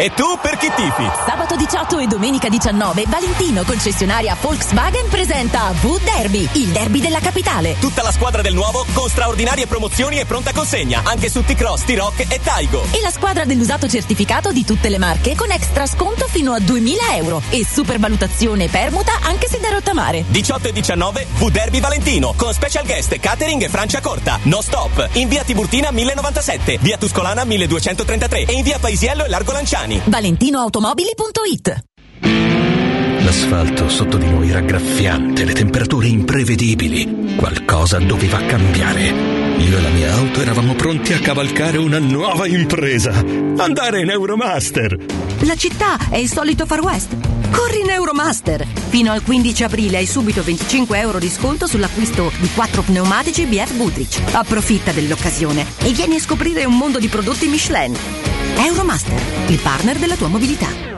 E tu per chi tifi? Sabato 18 e domenica 19 Valentino concessionaria Volkswagen presenta V-Derby, il derby della capitale. Tutta la squadra del nuovo con straordinarie promozioni e pronta consegna, anche su T-Cross, T-Rock e Taigo. E la squadra dell'usato certificato di tutte le marche con extra sconto fino a 2000 euro e supervalutazione e permuta anche se da rottamare. 18 e 19 V-Derby Valentino con special guest catering e Francia Corta. No stop. In via Tiburtina 1097, via Tuscolana 1233 e in via Paisiello e Largo Lanciani. ValentinoAutomobili.it L'asfalto sotto di noi era graffiante, le temperature imprevedibili. Qualcosa doveva cambiare. Io e la mia auto eravamo pronti a cavalcare una nuova impresa. Andare in Euromaster. La città è il solito Far West. Corri in Euromaster! Fino al 15 aprile hai subito 25 euro di sconto sull'acquisto di 4 pneumatici BF Goodrich. Approfitta dell'occasione e vieni a scoprire un mondo di prodotti Michelin. Euromaster, il partner della tua mobilità.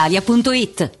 brispalitalia.it.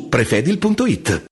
prefedil.it.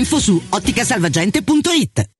Info su otticasalvagente.it.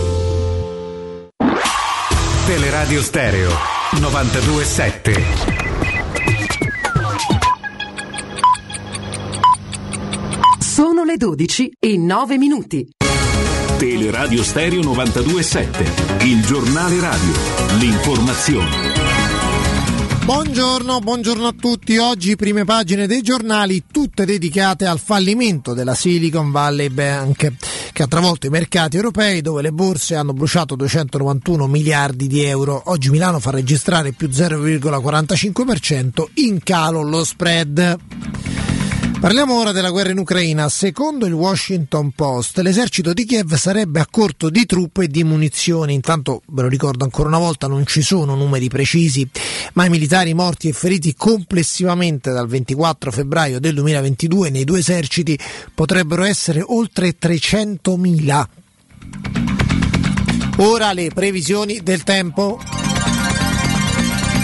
Teleradio Stereo 927. Sono le 12 e 9 minuti. Teleradio Stereo 927, il giornale radio, l'informazione. Buongiorno, buongiorno a tutti. Oggi prime pagine dei giornali, tutte dedicate al fallimento della Silicon Valley Bank, che ha travolto i mercati europei dove le borse hanno bruciato 291 miliardi di euro. Oggi Milano fa registrare più 0,45% in calo lo spread. Parliamo ora della guerra in Ucraina. Secondo il Washington Post, l'esercito di Kiev sarebbe a corto di truppe e di munizioni. Intanto, ve lo ricordo ancora una volta, non ci sono numeri precisi, ma i militari morti e feriti complessivamente dal 24 febbraio del 2022 nei due eserciti potrebbero essere oltre 300.000. Ora le previsioni del tempo.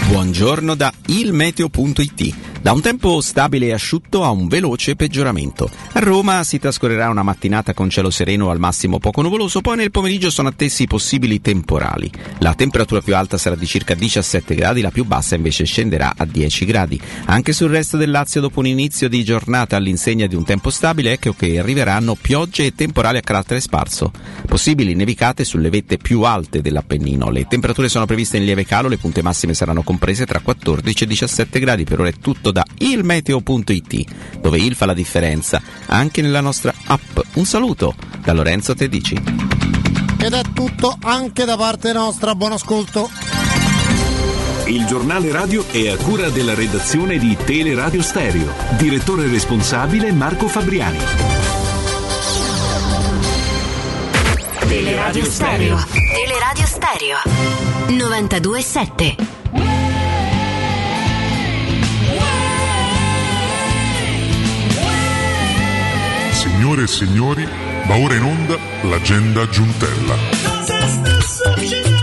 Buongiorno da ilmeteo.it. Da un tempo stabile e asciutto a un veloce peggioramento. A Roma si trascorrerà una mattinata con cielo sereno al massimo poco nuvoloso, poi nel pomeriggio sono attesi possibili temporali. La temperatura più alta sarà di circa 17 gradi, la più bassa invece scenderà a 10 gradi. Anche sul resto del Lazio dopo un inizio di giornata all'insegna di un tempo stabile, ecco che arriveranno piogge e temporali a carattere sparso. Possibili nevicate sulle vette più alte dell'Appennino. Le temperature sono previste in lieve calo, le punte massime saranno comprese tra 14 e 17 gradi. Per ora è tutto da ilmeteo.it, dove il fa la differenza anche nella nostra app. Un saluto da Lorenzo Tedici. Ed è tutto anche da parte nostra, buon ascolto. Il giornale radio è a cura della redazione di Teleradio Stereo. Direttore responsabile Marco Fabriani. Teleradio Stereo. Teleradio Stereo 927 Signore e signori, va ora in onda l'agenda Giuntella. Cosa sta succedendo?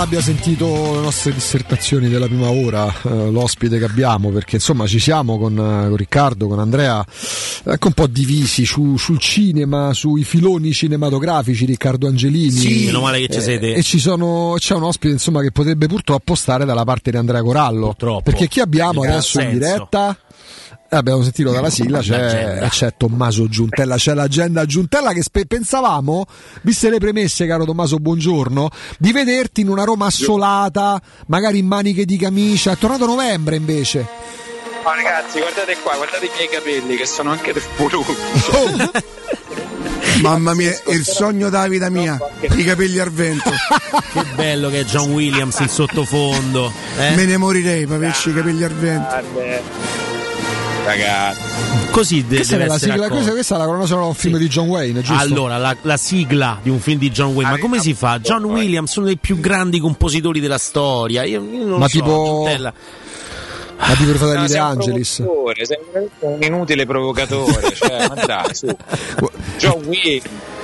Abbia sentito le nostre dissertazioni della prima ora, eh, l'ospite che abbiamo, perché insomma ci siamo con, eh, con Riccardo, con Andrea, ecco un po' divisi su- sul cinema, sui filoni cinematografici, Riccardo Angelini. Sì, meno male che ci Eh, siete. E ci sono, c'è un ospite insomma che potrebbe purtroppo stare dalla parte di Andrea Corallo. Purtroppo. Perché chi abbiamo In adesso in senso? diretta? Eh, abbiamo sentito dalla sigla, c'è, c'è Tommaso Giuntella, c'è l'agenda Giuntella che spe- pensavamo, viste le premesse, caro Tommaso, buongiorno, di vederti in una Roma assolata, magari in maniche di camicia. È tornato novembre invece. Ma ragazzi, guardate qua, guardate i miei capelli che sono anche del lunghi. Mamma mia, il sogno della vita mia, i capelli al vento. Che bello che è John Williams in sottofondo. eh? Me ne morirei per averci i capelli al vento. Ragazzi. Così de- Questa, deve è la essere sigla, questa, questa è la colonna sonora di un film di John Wayne, giusto? Allora, la, la sigla di un film di John Wayne, ma come si fa? John Williams, uno dei più grandi compositori della storia. Io, io non Ma so, tipo- Giuntella. Ma tipo i fratelli No, De un Angelis. sei un inutile provocatore, cioè, ma dai, su. John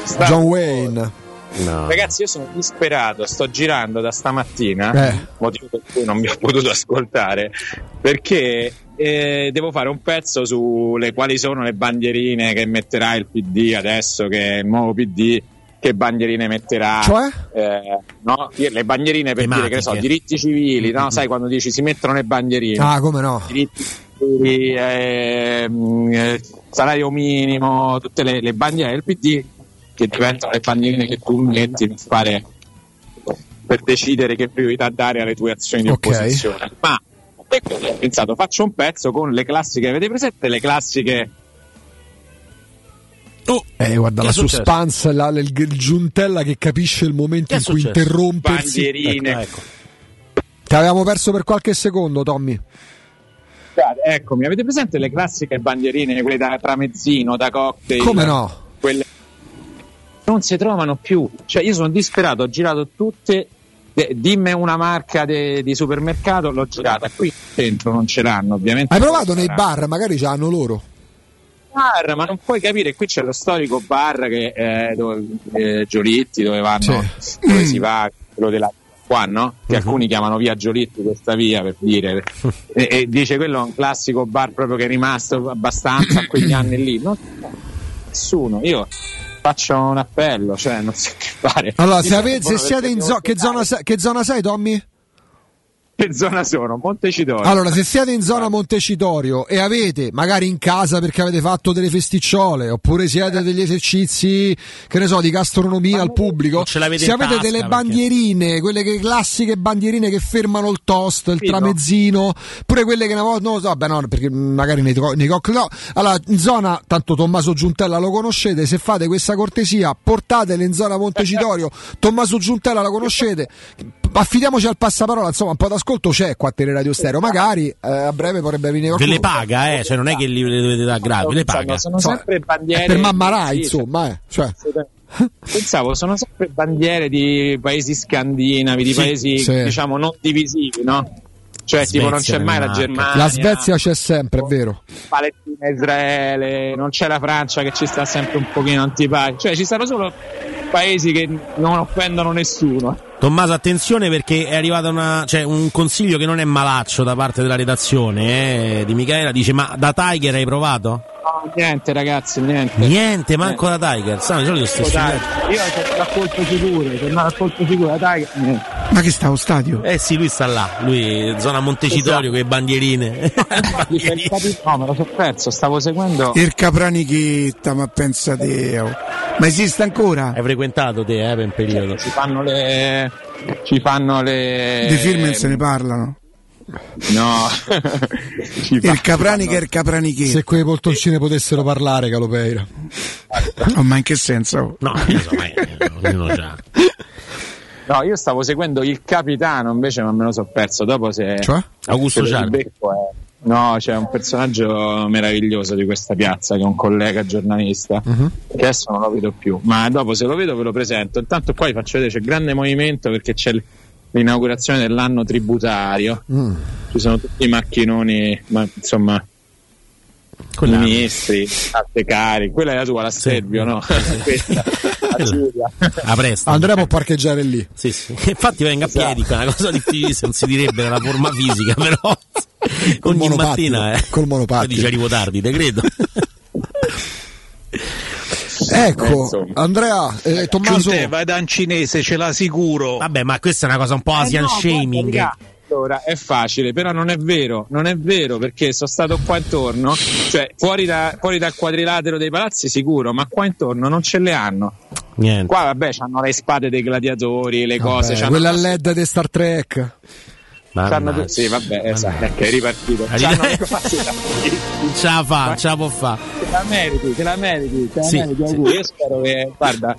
sta- John Wayne. Ragazzi, io sono disperato, sto girando da stamattina, Eh. motivo per cui non mi ho potuto ascoltare, perché eh, devo fare un pezzo sulle quali sono le bandierine che metterà il PD adesso che è il nuovo PD. Che bandierine metterà? Cioè? Eh, no? Le bandierine per dire che ne so, Tematiche. diritti civili, no? Sai quando dici si mettono le bandierine? Ah, come no? diritti civili, ehm, eh, salario minimo, tutte le, le bandiere del PD che diventano le bandierine che tu metti per fare per decidere che priorità dare alle tue azioni di Ok. opposizione. Ma e quindi ho pensato, faccio un pezzo con le classiche, avete presente le classiche Eh, guarda la suspense, la- il, il Giuntella che capisce il momento in cui interrompersi. bandierine? Ecco, Ti avevamo perso per qualche secondo, Tommy. Guarda, Eccomi, avete presente le classiche bandierine, quelle da tramezzino, da cocktail? Come no? Quelle non si trovano più. Cioè, io sono disperato, ho girato tutte. De- dimmi una marca di supermercato, l'ho girata. Qui dentro non ce l'hanno, ovviamente. Hai provato nei bar, magari ce l'hanno loro. bar, ma non puoi capire, qui c'è lo storico bar che eh, dove, eh, Giolitti, dove vanno, dove si va, quello della qua, no? Che alcuni chiamano via Giolitti questa via per dire. e, e dice quello è un classico bar proprio che è rimasto abbastanza a quegli anni lì. Non nessuno, io faccio un appello, cioè non so che fare. Allora, se, ave- se siete in zona, che zona, che zona sei, Tommy? Che zona sono? Montecitorio. Allora, se siete in zona Montecitorio e avete, magari in casa perché avete fatto delle festicciole, oppure siete degli esercizi, che ne so, di gastronomia al pubblico, ce l'avete se avete tasca, delle perché- bandierine, quelle che, classiche bandierine che fermano il toast, il Sì, no. tramezzino, pure quelle che una volta, no, vabbè, no, perché magari nei, nei cocktail, no. Allora, in zona, tanto Tommaso Giuntella lo conoscete, se fate questa cortesia, portatele in zona Montecitorio, Tommaso Giuntella lo conoscete, affidiamoci al passaparola, insomma, un po' d'ascolto c'è qua a Teleradio Stereo, magari eh, a breve potrebbe venire Ve qualcuno. le paga, eh? Cioè, non è che li le dovete dare gravi, ve le paga. Sono sempre bandiere. Per mamma Rai, Sì, insomma, eh. Cioè. Pensavo, sono sempre bandiere di paesi scandinavi, di Sì, paesi sì. diciamo non divisivi, no? Cioè, tipo, non c'è mai la Germania, La Svezia c'è sempre, è vero. Palestina, Israele, non c'è la Francia che ci sta sempre un pochino antipatico. Cioè, ci stanno solo paesi che non offendono nessuno. Tommaso, attenzione perché è arrivato una, cioè, un consiglio che non è malaccio da parte della redazione eh, di Michaela. Dice: Ma da Tiger hai provato? No, niente, ragazzi, niente. Niente, manco da Tiger. Solito sto Dai, studiando. Io sono l'ascolto sicuro, sono l'ascolto sicuro, dai. niente. Ma che sta allo stadio? Eh sì, lui sta là, lui zona Montecitorio con le bandierine. No, me lo sono perso, stavo seguendo. Il Capranichetta, ma pensa te. oh. Ma esiste ancora? Hai frequentato te, eh, per un periodo. Ci fanno le. Ci fanno le. Di film se ne parlano. No. Il Capranica e il Capranichetto. Se quei poltroncine potessero parlare, Calopeira. Oh, ma in che senso? No, insomma, ognuno c'ha. No, io stavo seguendo il capitano, invece non me lo so perso. Dopo se. Cioè? Augusto Ciardi. è- No, c'è un personaggio meraviglioso di questa piazza che è un collega giornalista. Mhm. Che adesso non lo vedo più, ma dopo se lo vedo ve lo presento. Intanto qua vi faccio vedere c'è grande movimento perché c'è l'inaugurazione dell'anno tributario. Mm. Ci sono tutti i macchinoni, ma insomma, Quella- ministri, alte cari, quella è la tua, la Servio, no? Questa. A presto. Andrea può parcheggiare lì. Sì, sì. Infatti venga a piedi, è una cosa difficile, non si direbbe nella forma fisica, però ogni monopattino, mattina eh. col monopattino. Dici arrivo tardi, te credo. Ecco, Andrea, eh, Tommaso. Giunte, vai da un cinese, ce l'ha sicuro. Vabbè, ma questa è una cosa un po' Asian no, shaming. guarda, Allora, è facile, però non è vero, non è vero perché sono stato qua intorno, cioè fuori, da- fuori dal quadrilatero dei palazzi sicuro, ma qua intorno non ce le hanno. Niente. Qua vabbè, hanno le spade dei gladiatori, le cose, Vabbè, quella LED di Star Trek. c'hanno tu- sì, vabbè, esatto, è ripartito. C'hanno le cose da- Ce la fa, ce la può fare. Te la meriti, te la meriti, te la Sì, meriti, sì. Io spero che, guarda,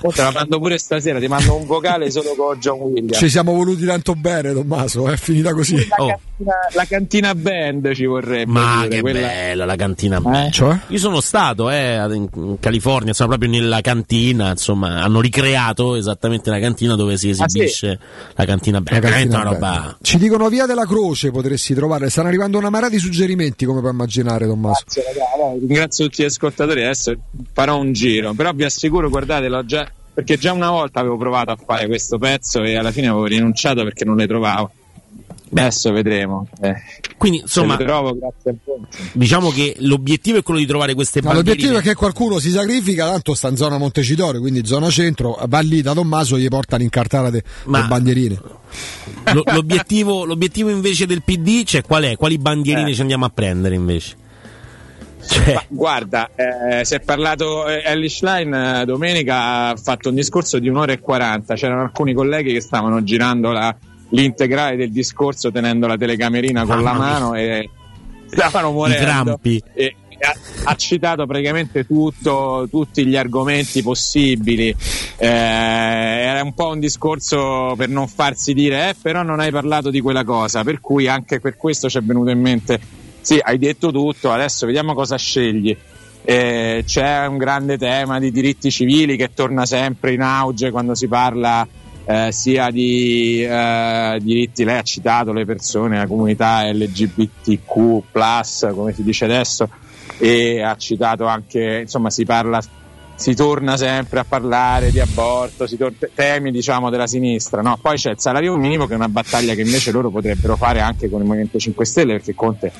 te la mando pure stasera, ti mando un vocale solo con John Williams. Ci siamo voluti tanto bene, Tommaso, è finita così. La, cantina, la cantina band ci vorrebbe. Ma pure, che quella- bella la cantina. Eh? Cioè? Io sono stato eh, in, California, sono proprio nella cantina, insomma, hanno ricreato esattamente la cantina dove si esibisce la cantina. Beh, La cantina bella. roba. Ci dicono via della croce potresti trovare, stanno arrivando una marea di suggerimenti come puoi immaginare Tommaso. Grazie, raga, dai, ringrazio tutti gli ascoltatori. Adesso farò un giro, però vi assicuro, guardate, l'ho già. Perché già una volta avevo provato a fare questo pezzo e alla fine avevo rinunciato perché non le trovavo. Adesso vedremo. Eh, Quindi, insomma, trovo, diciamo che l'obiettivo è quello di trovare queste Ma l'obiettivo è che qualcuno si sacrifica, tanto sta in zona Montecitorio, quindi zona centro, va lì da Tommaso e gli porta l'incartata de- Ma- le bandierine. Lo- l'obiettivo, l'obiettivo invece del PD, cioè qual è? Quali bandierine Eh. ci andiamo a prendere invece? Cioè, guarda, eh, si è parlato, eh, Ellie Schlein eh, domenica ha fatto un discorso di un'ora e 40, c'erano alcuni colleghi che stavano girando la- l'integrale del discorso tenendo la telecamerina con la mia. mano e stavano morendo. E ha, ha citato praticamente tutto, tutti gli argomenti possibili. Eh, era un po' un discorso per non farsi dire, eh, però non hai parlato di quella cosa, per cui anche per questo ci è venuto in mente, sì, hai detto tutto, adesso vediamo cosa scegli. Eh, c'è un grande tema di diritti civili che torna sempre in auge quando si parla eh, sia di eh, diritti, lei ha citato le persone, la comunità LGBTQ, come si dice adesso, e ha citato anche, insomma, si parla, si torna sempre a parlare di aborto, si tor- temi diciamo della sinistra, no? Poi c'è il salario minimo che è una battaglia che invece loro potrebbero fare anche con il Movimento 5 Stelle perché Conte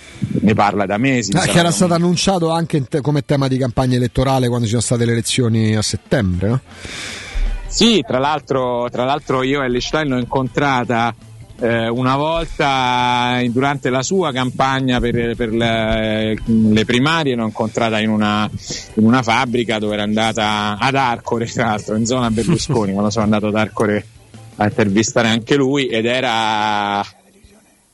ne parla da mesi. Ah, che era stato annunciato anche te- come tema di campagna elettorale quando ci sono state le elezioni a settembre, no? Sì, tra l'altro, tra l'altro io Ellie Schlein l'ho incontrata eh, una volta in- durante la sua campagna per, per le, le primarie, l'ho incontrata in una, in una fabbrica dove era andata ad Arcore, tra l'altro in zona Berlusconi, quando sono andato ad Arcore a intervistare anche lui ed era...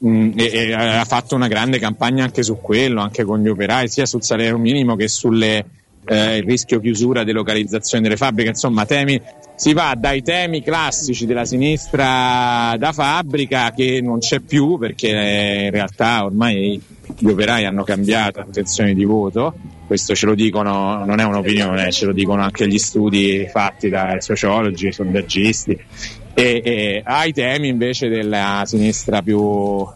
mm, e, e ha fatto una grande campagna anche su quello, anche con gli operai, sia sul salario minimo che sulle eh, il rischio chiusura, delocalizzazione delle fabbriche, insomma temi, si va dai temi classici della sinistra da fabbrica che non c'è più perché eh, in realtà ormai gli operai hanno cambiato intenzioni di voto, questo ce lo dicono, non è un'opinione, ce lo dicono anche gli studi fatti dai sociologi, sondaggisti, e, e ai temi invece della sinistra più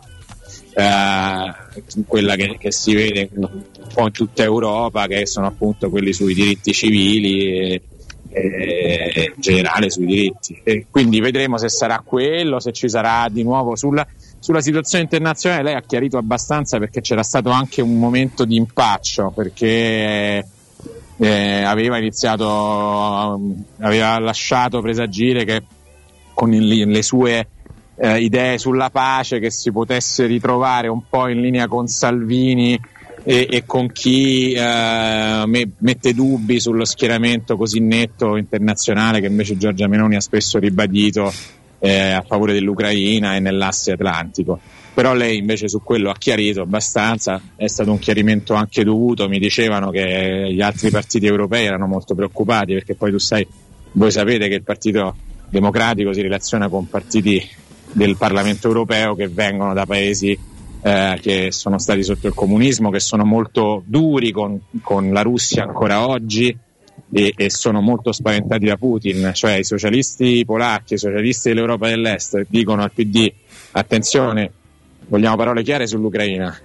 eh, quella che, che si vede un po' in tutta Europa, che sono appunto quelli sui diritti civili e, e in generale sui diritti. E quindi vedremo se sarà quello, se ci sarà di nuovo sulla, sulla situazione internazionale. Lei ha chiarito abbastanza perché c'era stato anche un momento di impaccio perché eh, aveva iniziato, aveva lasciato presagire che con il- le sue eh, idee sulla pace che si potesse ritrovare un po' in linea con Salvini e, e con chi eh, me- mette dubbi sullo schieramento così netto internazionale che invece Giorgia Meloni ha spesso ribadito eh, a favore dell'Ucraina e nell'asse atlantico. Però lei invece su quello ha chiarito abbastanza, è stato un chiarimento anche dovuto, mi dicevano che gli altri partiti europei erano molto preoccupati perché poi tu sai, voi sapete che il Partito Democratico si relaziona con partiti del Parlamento europeo che vengono da paesi eh, che sono stati sotto il comunismo, che sono molto duri con, con la Russia ancora oggi e, e sono molto spaventati da Putin, cioè i socialisti polacchi, i socialisti dell'Europa dell'Est dicono al PD attenzione, vogliamo parole chiare sull'Ucraina.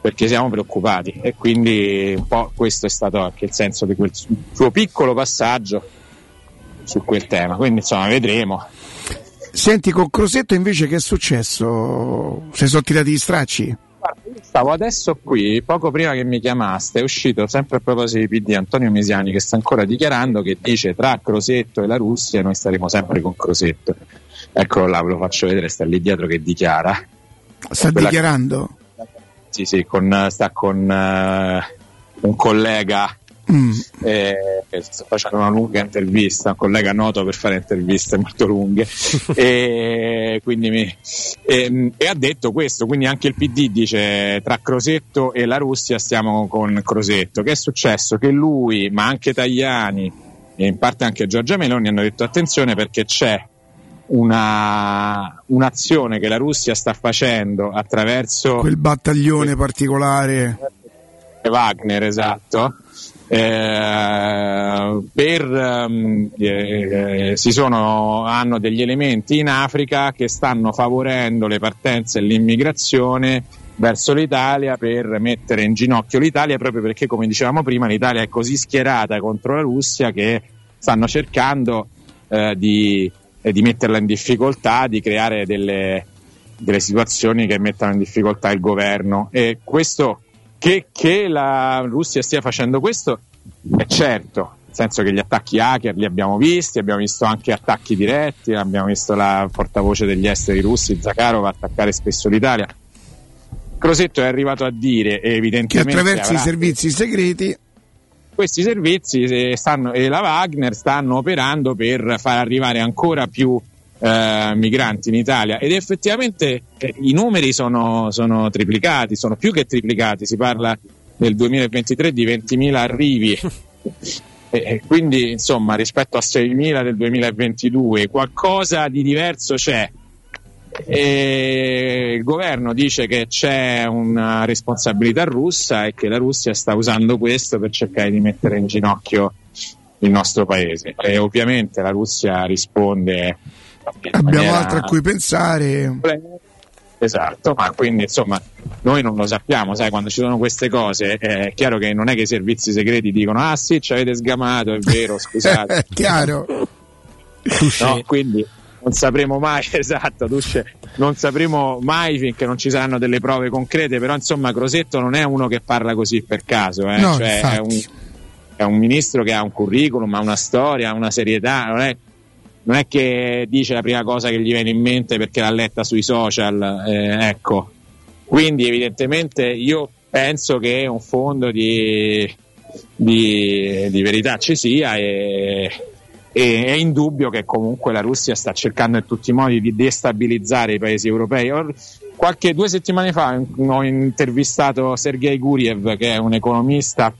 perché siamo preoccupati e quindi un po' questo è stato anche il senso di quel suo piccolo passaggio su quel tema. Quindi insomma vedremo. Senti, con Crosetto invece che è successo? Si sono tirati gli stracci? Stavo adesso qui, poco prima che mi chiamaste, è uscito sempre a proposito di PD Antonio Misiani che sta ancora dichiarando che dice tra Crosetto e la Russia noi staremo sempre con Crosetto. Eccolo là, ve lo faccio vedere, sta lì dietro che dichiara. Sta Quella- dichiarando? Sì, sì, con- sta con eh, un collega Mm. eh, sta facendo una lunga intervista, un collega noto per fare interviste molto lunghe, e, quindi mi- e, e ha detto questo, quindi anche il PD dice tra Crosetto e la Russia stiamo con Crosetto. Che è successo? Che lui, ma anche Tajani e in parte anche Giorgia Meloni hanno detto attenzione perché c'è una, un'azione che la Russia sta facendo attraverso Quel battaglione particolare. Wagner, esatto. Eh, per, ehm, eh, si sono, hanno degli elementi in Africa che stanno favorendo le partenze e l'immigrazione verso l'Italia per mettere in ginocchio l'Italia proprio perché come dicevamo prima l'Italia è così schierata contro la Russia che stanno cercando eh, di, eh, di metterla in difficoltà, di creare delle, delle situazioni che mettano in difficoltà il governo. E questo che, che la Russia stia facendo questo è certo, nel senso che gli attacchi hacker li abbiamo visti, abbiamo visto anche attacchi diretti, abbiamo visto la portavoce degli esteri russi, Zakharov, attaccare spesso l'Italia. Crosetto è arrivato a dire, e Che evidentemente attraverso i avrà- servizi segreti questi servizi eh, stanno- e la Wagner stanno operando per far arrivare ancora più eh, migranti in Italia ed effettivamente eh, i numeri sono, sono triplicati, sono più che triplicati, si parla nel 2023 di 20.000 arrivi. E- quindi insomma rispetto a 6.000 del 2022 qualcosa di diverso c'è e il governo dice che c'è una responsabilità russa e che la Russia sta usando questo per cercare di mettere in ginocchio il nostro paese. E ovviamente la Russia risponde. Abbiamo maniera- altro a cui pensare. Esatto, ma quindi insomma noi non lo sappiamo, sai, quando ci sono queste cose è chiaro che non è che i servizi segreti dicono ah sì, ci avete sgamato, è vero, scusate. È chiaro. No, quindi non sapremo mai, esatto, Duce, non sapremo mai finché non ci saranno delle prove concrete, però insomma Crosetto non è uno che parla così per caso, eh, No, cioè, è, un, è un ministro che ha un curriculum, ha una storia, ha una serietà, non è, non è che dice la prima cosa che gli viene in mente perché l'ha letta sui social, eh, ecco. Quindi evidentemente io penso che un fondo di, di, di verità ci sia e, e è indubbio che comunque la Russia sta cercando in tutti i modi di destabilizzare i paesi europei. Qualche due settimane fa ho intervistato Sergei Guriev, che è un economista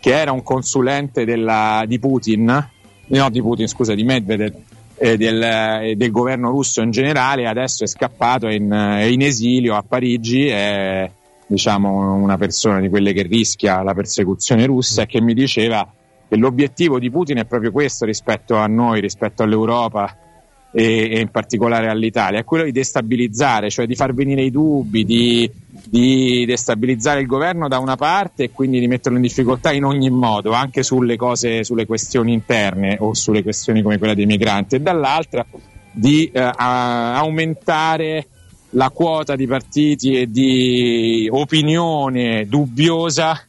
che era un consulente della- di Putin, no di Putin, scusa, di Medvedev, eh, del, eh, del governo russo in generale, adesso è scappato in, è in esilio a Parigi, è diciamo una persona di quelle che rischia la persecuzione russa e che mi diceva che l'obiettivo di Putin è proprio questo rispetto a noi, rispetto all'Europa e, e in particolare all'Italia, è quello di destabilizzare, cioè di far venire i dubbi, di, di destabilizzare il governo da una parte e quindi di metterlo in difficoltà in ogni modo, anche sulle cose, sulle questioni interne o sulle questioni come quella dei migranti, e dall'altra di eh, aumentare la quota di partiti e di opinione dubbiosa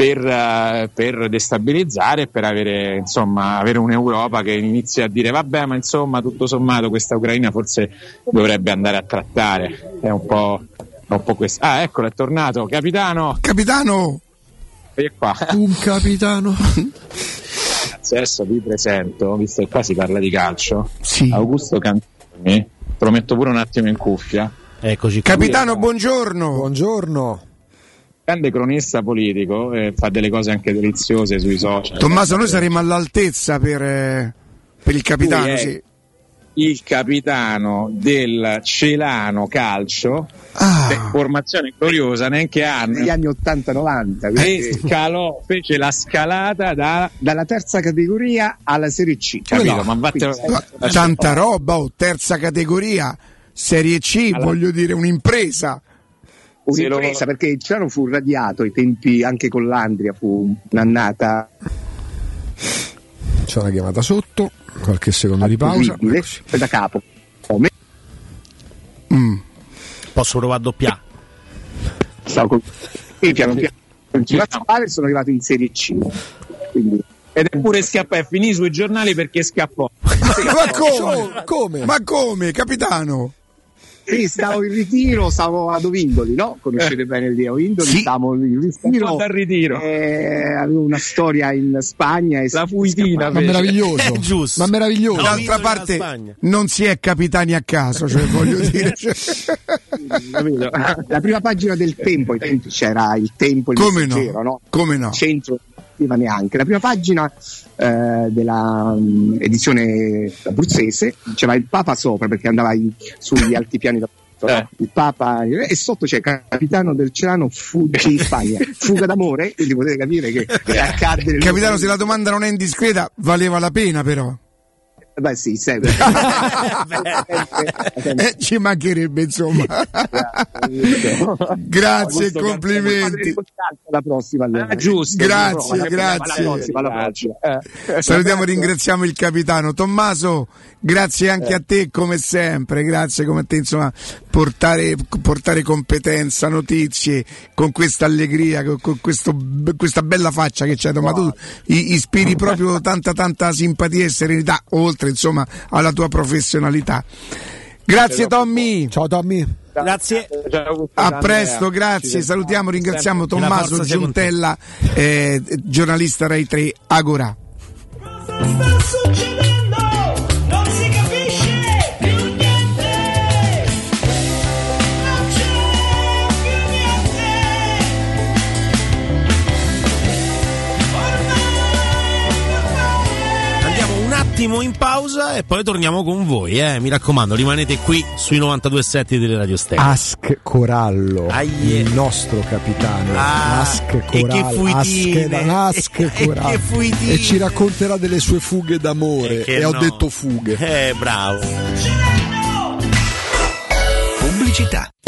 per, eh, per destabilizzare e per avere, insomma, avere un'Europa che inizi a dire vabbè ma insomma tutto sommato questa Ucraina forse dovrebbe andare a trattare. È un po', un po' questo ah eccolo è tornato. Capitano! Capitano! E qua. Un capitano. Adesso vi presento visto che qua si parla di calcio Sì. Augusto Cantoni. Te lo metto pure un attimo in cuffia. Eccoci Capitano, buongiorno. Buongiorno. Grande cronista politico eh, fa delle cose anche deliziose sui social Tommaso, noi saremo all'altezza per, eh, per il capitano, sì. il capitano del Celano Calcio, Ah. Beh, formazione gloriosa neanche anni. negli anni 80-90 E scalò, fece la scalata da, dalla terza categoria alla Serie C capito, ma vattene- Tanta roba, oh, terza categoria, Serie C, voglio dire, un'impresa. Un'impresa perché il Celano fu radiato ai tempi anche con l'Andria, fu un'annata C'è una chiamata sotto, qualche secondo di pausa. da capo. Come? Posso provare a doppiare? Stavo con... E piano piano non ci faccio male, sono arrivato in Serie C. Quindi Ed è pure scappò, finì sui giornali perché scappò. Ma come? come? Ma come, capitano? Sì, stavo in ritiro, stavo ad Ovindoli, no? Conoscete bene il di Ovindoli, Sì. stavo in ritiro. dal ritiro. eh, avevo una storia in Spagna e La fuitina, Ma meraviglioso. È giusto. Ma meraviglioso. D'altra Ovindoli parte non si è capitani a caso, cioè voglio dire. cioè-? La prima pagina del tempo, ai tempi c'era il tempo, il Come no? no? Come no? Centro non arriva neanche. La prima pagina eh, della mm, edizione abruzzese c'era il Papa sopra perché andava in- sugli altipiani da no? il Papa e sotto c'è capitano del Celano fugge in Spagna fuga d'amore quindi potete capire che, che accadde nel Capitano, se la domanda non è indiscreta, valeva la pena però. Beh sì sempre Eh, ci mancherebbe, insomma. Grazie e complimenti. la prossima. Ah, giusto. Grazie, grazie. Eh. Salutiamo e ringraziamo il capitano. Tommaso, grazie anche a te come sempre, grazie come a te, insomma, portare, portare competenza, notizie con questa allegria, con, con questo- questa bella faccia che c'è, ma tu ispiri proprio tanta tanta simpatia e serenità, oltre insomma alla tua professionalità. Grazie Tommy. Ciao Tommy. Grazie. A presto, grazie. Salutiamo, ringraziamo Tommaso. Giuntella, eh, giornalista Rai 3 Agora. Attimo in pausa e poi torniamo con voi, eh. Mi raccomando, rimanete qui sui 92.7 delle Radio Stereo. Ask Corallo, Aie. il nostro capitano. Ah, Ask e che Corallo, fuitine. Ask, Ask E che Corallo. fuitine. E ci racconterà delle sue fughe d'amore. E ho no. detto fughe. Eh, bravo. Pubblicità.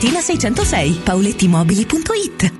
606, paolettimobili.it.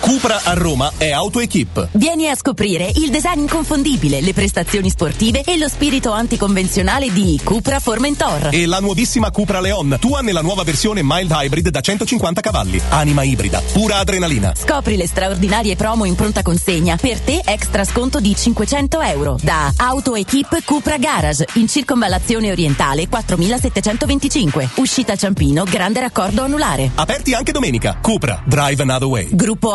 Cupra a Roma è AutoEquip. Vieni a scoprire il design inconfondibile, le prestazioni sportive e lo spirito anticonvenzionale di Cupra Formentor. E la nuovissima Cupra Leon, tua nella nuova versione mild hybrid da 150 cavalli. Anima ibrida, pura adrenalina. Scopri le straordinarie promo in pronta consegna. Per te extra sconto di 500 euro. Da AutoEquip Cupra Garage, in circonvallazione orientale 4725. Uscita Ciampino, grande raccordo anulare. Aperti anche domenica. Cupra, drive another way. Gruppo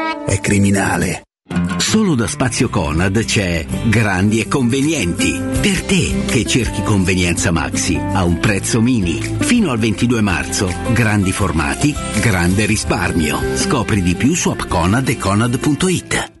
è criminale. Solo da Spazio Conad c'è Grandi e Convenienti. Per te che cerchi convenienza maxi a un prezzo mini. Fino al 22 marzo, grandi formati, grande risparmio. Scopri di più su appconad e conad.it.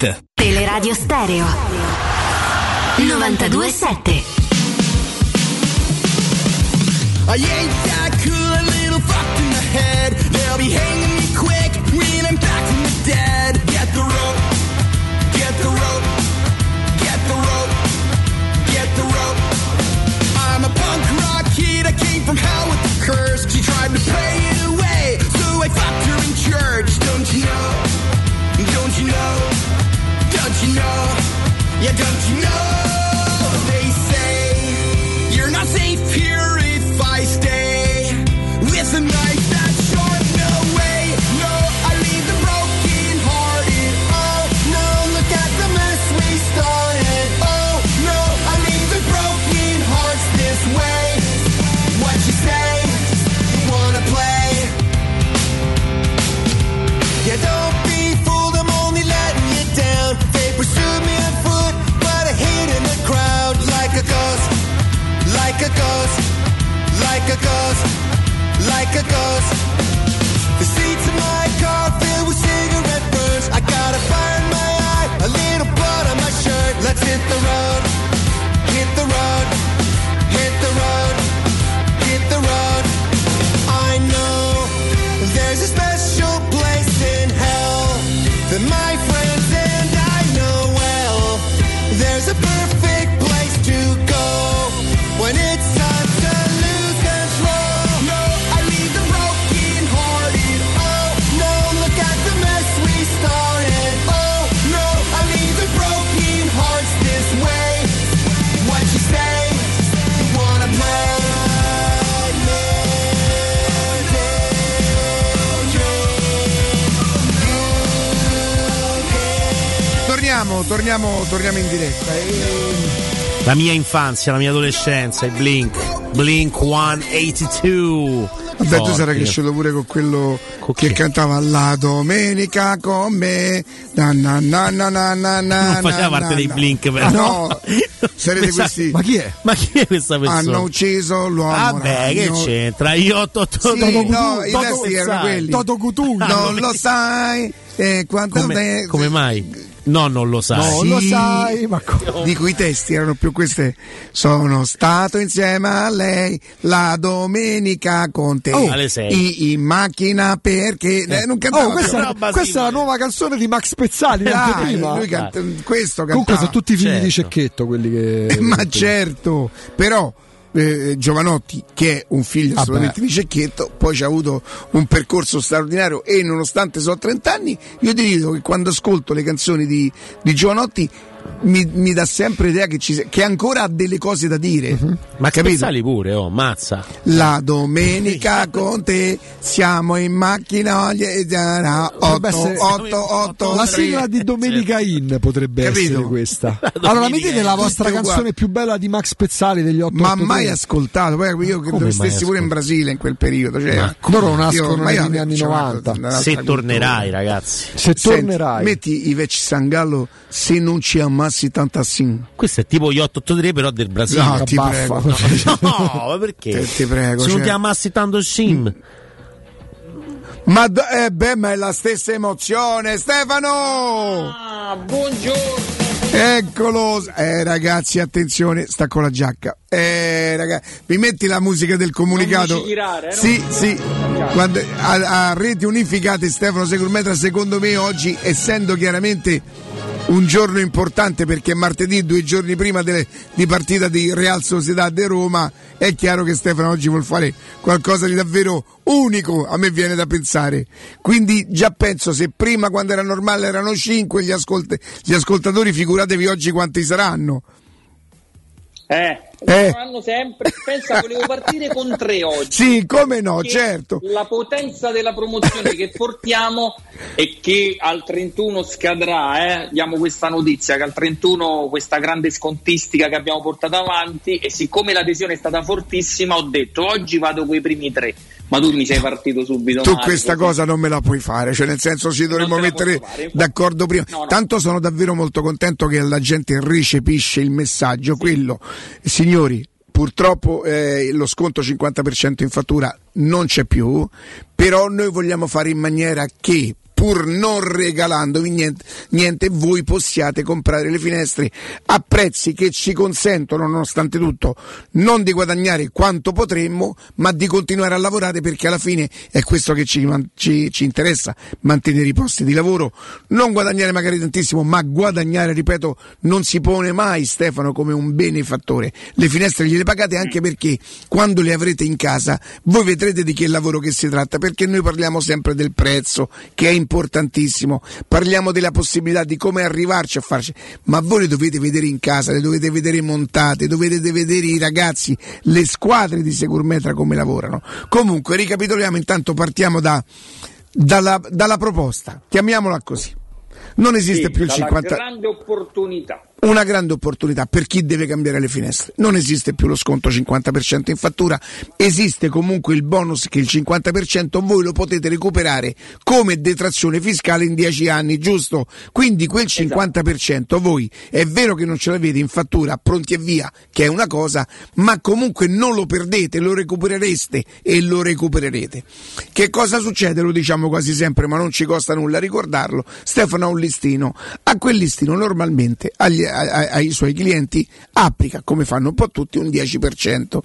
Teleradio Stereo 927 I ain't that cool, a little fucked in the head. They'll be hanging me quick when I'm back from the dead. Get the rope, get the rope, get the rope, get the rope. I'm a punk rock kid, I came from hell with the curse. She tried to pray it away, so I fucked her in church. Yeah, don't you know? Like a ghost. The seats of my car filled with cigarette burns. I got a fire in my eye, a little blood on my shirt. Let's hit the road, hit the road, hit the road, hit the road. Torniamo, torniamo, torniamo in diretta. E- La mia infanzia, la mia adolescenza, i Blink. Blink 182. Vabbè, tu Forti. sarai cresciuto pure con quello che cantava La domenica con me. Na, na, na, na, na, na, Non faceva na, parte na, dei na. Blink, però. Ah, no, sarete Questa- questi. Ma chi è? Ma chi è questa persona? Hanno ucciso l'uomo. Vabbè, che ragno. c'entra? Io 8 Sì, no, i testi erano quelli. Toto Cutugno. Non lo sai. Eh, Come, te- come mai? No, non lo sai. Non lo sai, ma co- Dico i testi erano più queste. Sono stato insieme a lei la domenica con te. Oh. Alle sei. I- in macchina perché. eh, non cantava Oh, questa, questa è la nuova canzone di Max Pezzali, l'anteprima. lui canta, questo cantava. Comunque sono tutti figli di Certo. Cecchetto quelli che. Ma certo, però eh, Giovanotti, che è un figlio Ah, assolutamente beh. di Cecchetto, poi ci ha avuto un percorso straordinario e nonostante so 30 anni, io ti dico che quando ascolto le canzoni di, di Giovanotti mi, mi dà sempre l'idea che, ci, che ancora ha delle cose da dire. Ma capito? Pezzali pure, oh, mazza. La domenica con te siamo in macchina oggi- già, Potrebbe 8, essere- 8, 8, La sigla di Domenica In potrebbe Capito? essere questa. Allora, mi dite la vostra canzone più bella di Max Pezzali degli 8 ma mai ascoltato poi io credo che stessi pure in? Brasile in quel periodo cioè, Ma loro nascono negli anni c'ho 90. un'altra Se cultura. tornerai, ragazzi. Se Senti, tornerai. metti i vecchi Sangallo se non ci amassi tanta sin Questo è tipo gli 883 però del Brasile. No, ti baffa. prego. No, ma perché? Te- ti prego, Se non cioè- ti ammassi tanto Sim. ma, d- eh, beh, ma è la stessa emozione Stefano Ah, buongiorno. eccolo eh ragazzi attenzione sta con la giacca eh ragazzi mi metti la musica del comunicato Non tirare, eh, sì no? sì Quando- a, a reti unificate Stefano Segurmetra secondo me oggi essendo chiaramente un giorno importante perché martedì, due giorni prima delle- di partita di Real Sociedad de Roma, è chiaro che Stefano oggi vuol fare qualcosa di davvero unico, a me viene da pensare. Quindi già penso se prima quando era normale erano 5 gli, ascolt- gli ascoltatori, figuratevi oggi quanti saranno. Eh, Eh. fanno sempre. Pensa, volevo partire con tre oggi. Sì, come no, certo. La potenza della promozione che portiamo e che al 31 scadrà, eh. diamo questa notizia che al 31 questa grande scontistica che abbiamo portato avanti e siccome l'adesione è stata fortissima ho detto oggi vado con i primi tre, ma tu mi sei partito subito Tu male, questa così. cosa non me la puoi fare, cioè nel senso ci dovremmo mettere fare, d'accordo prima. No, no. Tanto sono davvero molto contento che la gente recepisce il messaggio, quello, signori, purtroppo eh, lo sconto 50% in fattura non c'è più, però noi vogliamo fare in maniera che pur non regalandovi niente, niente, voi possiate comprare le finestre a prezzi che ci consentono, nonostante tutto, non di guadagnare quanto potremmo, ma di continuare a lavorare perché alla fine è questo che ci, ci- ci interessa, mantenere i posti di lavoro, non guadagnare magari tantissimo, ma guadagnare, ripeto, non si pone mai Stefano come un benefattore. Le finestre gliele pagate anche perché quando le avrete in casa voi vedrete di che lavoro che si tratta, perché noi parliamo sempre del prezzo, che è importantissimo, parliamo della possibilità di come arrivarci a farci, ma voi le dovete vedere in casa, le dovete vedere montate, dovete vedere i ragazzi, le squadre di Segurmetra come lavorano. Comunque, ricapitoliamo, intanto partiamo da, dalla, dalla proposta, chiamiamola così. Non esiste Sì, più il dalla 50 grande opportunità. Una grande opportunità per chi deve cambiare le finestre. Non esiste più lo sconto 50% in fattura, esiste comunque il bonus che il 50% voi lo potete recuperare come detrazione fiscale in 10 anni, giusto? Quindi quel 50% voi è vero che non ce l'avete in fattura pronti e via, che è una cosa, ma comunque non lo perdete, lo recuperereste e lo recupererete. Che cosa succede? Lo diciamo quasi sempre, ma non ci costa nulla ricordarlo. Stefano ha un listino, a quel listino normalmente agli- a- a- ai suoi clienti applica, come fanno un po' tutti, un 10%.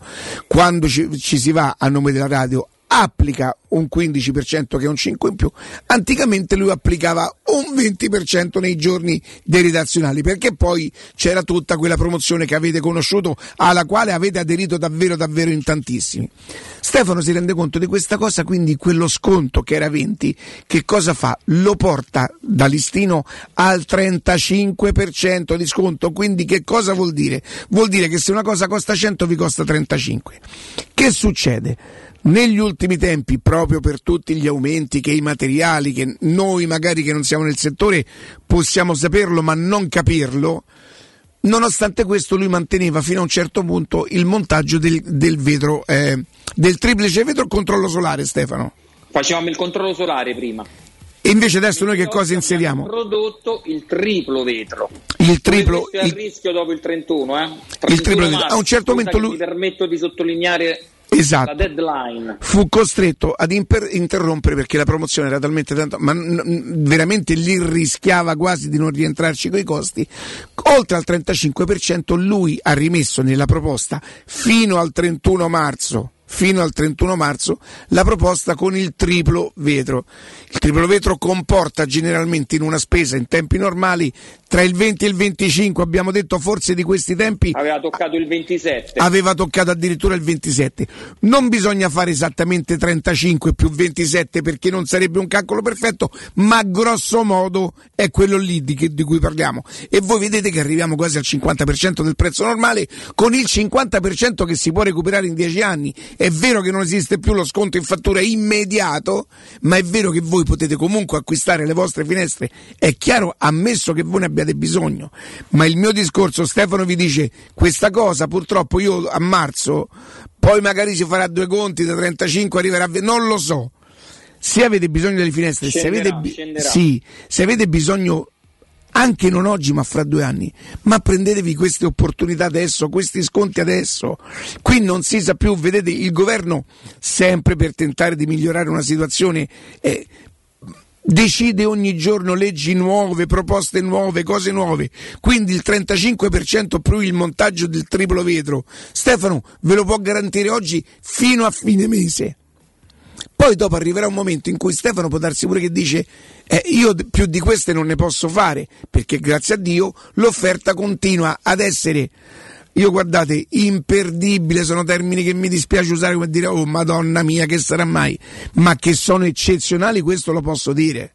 Quando ci, ci si va a nome della radio applica un 15% che è un 5 in più, anticamente lui applicava un 20% nei giorni dei redazionali, perché poi c'era tutta quella promozione che avete conosciuto, alla quale avete aderito davvero davvero in tantissimi. Stefano si rende conto di questa cosa, quindi quello sconto che era 20, che cosa fa? Lo porta da listino al 35% di sconto, quindi che cosa vuol dire? Vuol dire che se una cosa costa 100 vi costa 35. Che succede? Negli ultimi tempi, proprio per tutti gli aumenti che i materiali, che noi magari che non siamo nel settore possiamo saperlo ma non capirlo, Nonostante questo lui manteneva fino a un certo punto il montaggio del, del vetro, eh, del triplice vetro o controllo solare Stefano? Facevamo il controllo solare prima. E invece adesso noi che cosa inseriamo? Abbiamo prodotto il triplo vetro. Il triplo, Questo è il- rischio dopo il 31, eh? Il triplo 31 vetro. A un certo momento lui- Mi permetto di sottolineare Esatto. la deadline. fu costretto ad imper- interrompere perché la promozione era talmente tanto, ma n- n- veramente lì rischiava quasi di non rientrarci coi costi. Oltre al 35% lui ha rimesso nella proposta fino al 31 marzo. Fino al 31 marzo la proposta con il triplo vetro. Il triplo vetro comporta generalmente in una spesa in tempi normali tra il 20 e il 25, abbiamo detto forse di questi tempi Aveva toccato il 27. aveva toccato addirittura il 27. Non bisogna fare esattamente 35 più 27 perché non sarebbe un calcolo perfetto, ma grosso modo è quello lì di, che- di cui parliamo. E voi vedete che arriviamo quasi al 50% del prezzo normale con il 50% che si può recuperare in 10 anni. È vero che non esiste più lo sconto in fattura immediato, ma è vero che voi potete comunque acquistare le vostre finestre. È chiaro, ammesso che voi ne abbiate bisogno. Ma il mio discorso, Stefano vi dice, questa cosa purtroppo io a marzo, poi magari si farà due conti da 35 arriverà a 20, non lo so. Se avete bisogno delle finestre, se Scenderà, avete, bi- scenderà. sì, se avete bisogno anche non oggi ma fra due anni, ma prendetevi queste opportunità adesso, questi sconti adesso. Qui non si sa più, vedete, il governo sempre per tentare di migliorare una situazione eh, decide ogni giorno leggi nuove, proposte nuove, cose nuove. Quindi il 35% più il montaggio del triplo vetro. Stefano ve lo può garantire oggi fino a fine mese. Poi dopo arriverà un momento in cui Stefano può darsi pure che dice eh, io più di queste non ne posso fare perché grazie a Dio l'offerta continua ad essere io guardate imperdibile sono termini che mi dispiace usare come dire oh madonna mia che sarà mai? ma che sono eccezionali questo lo posso dire.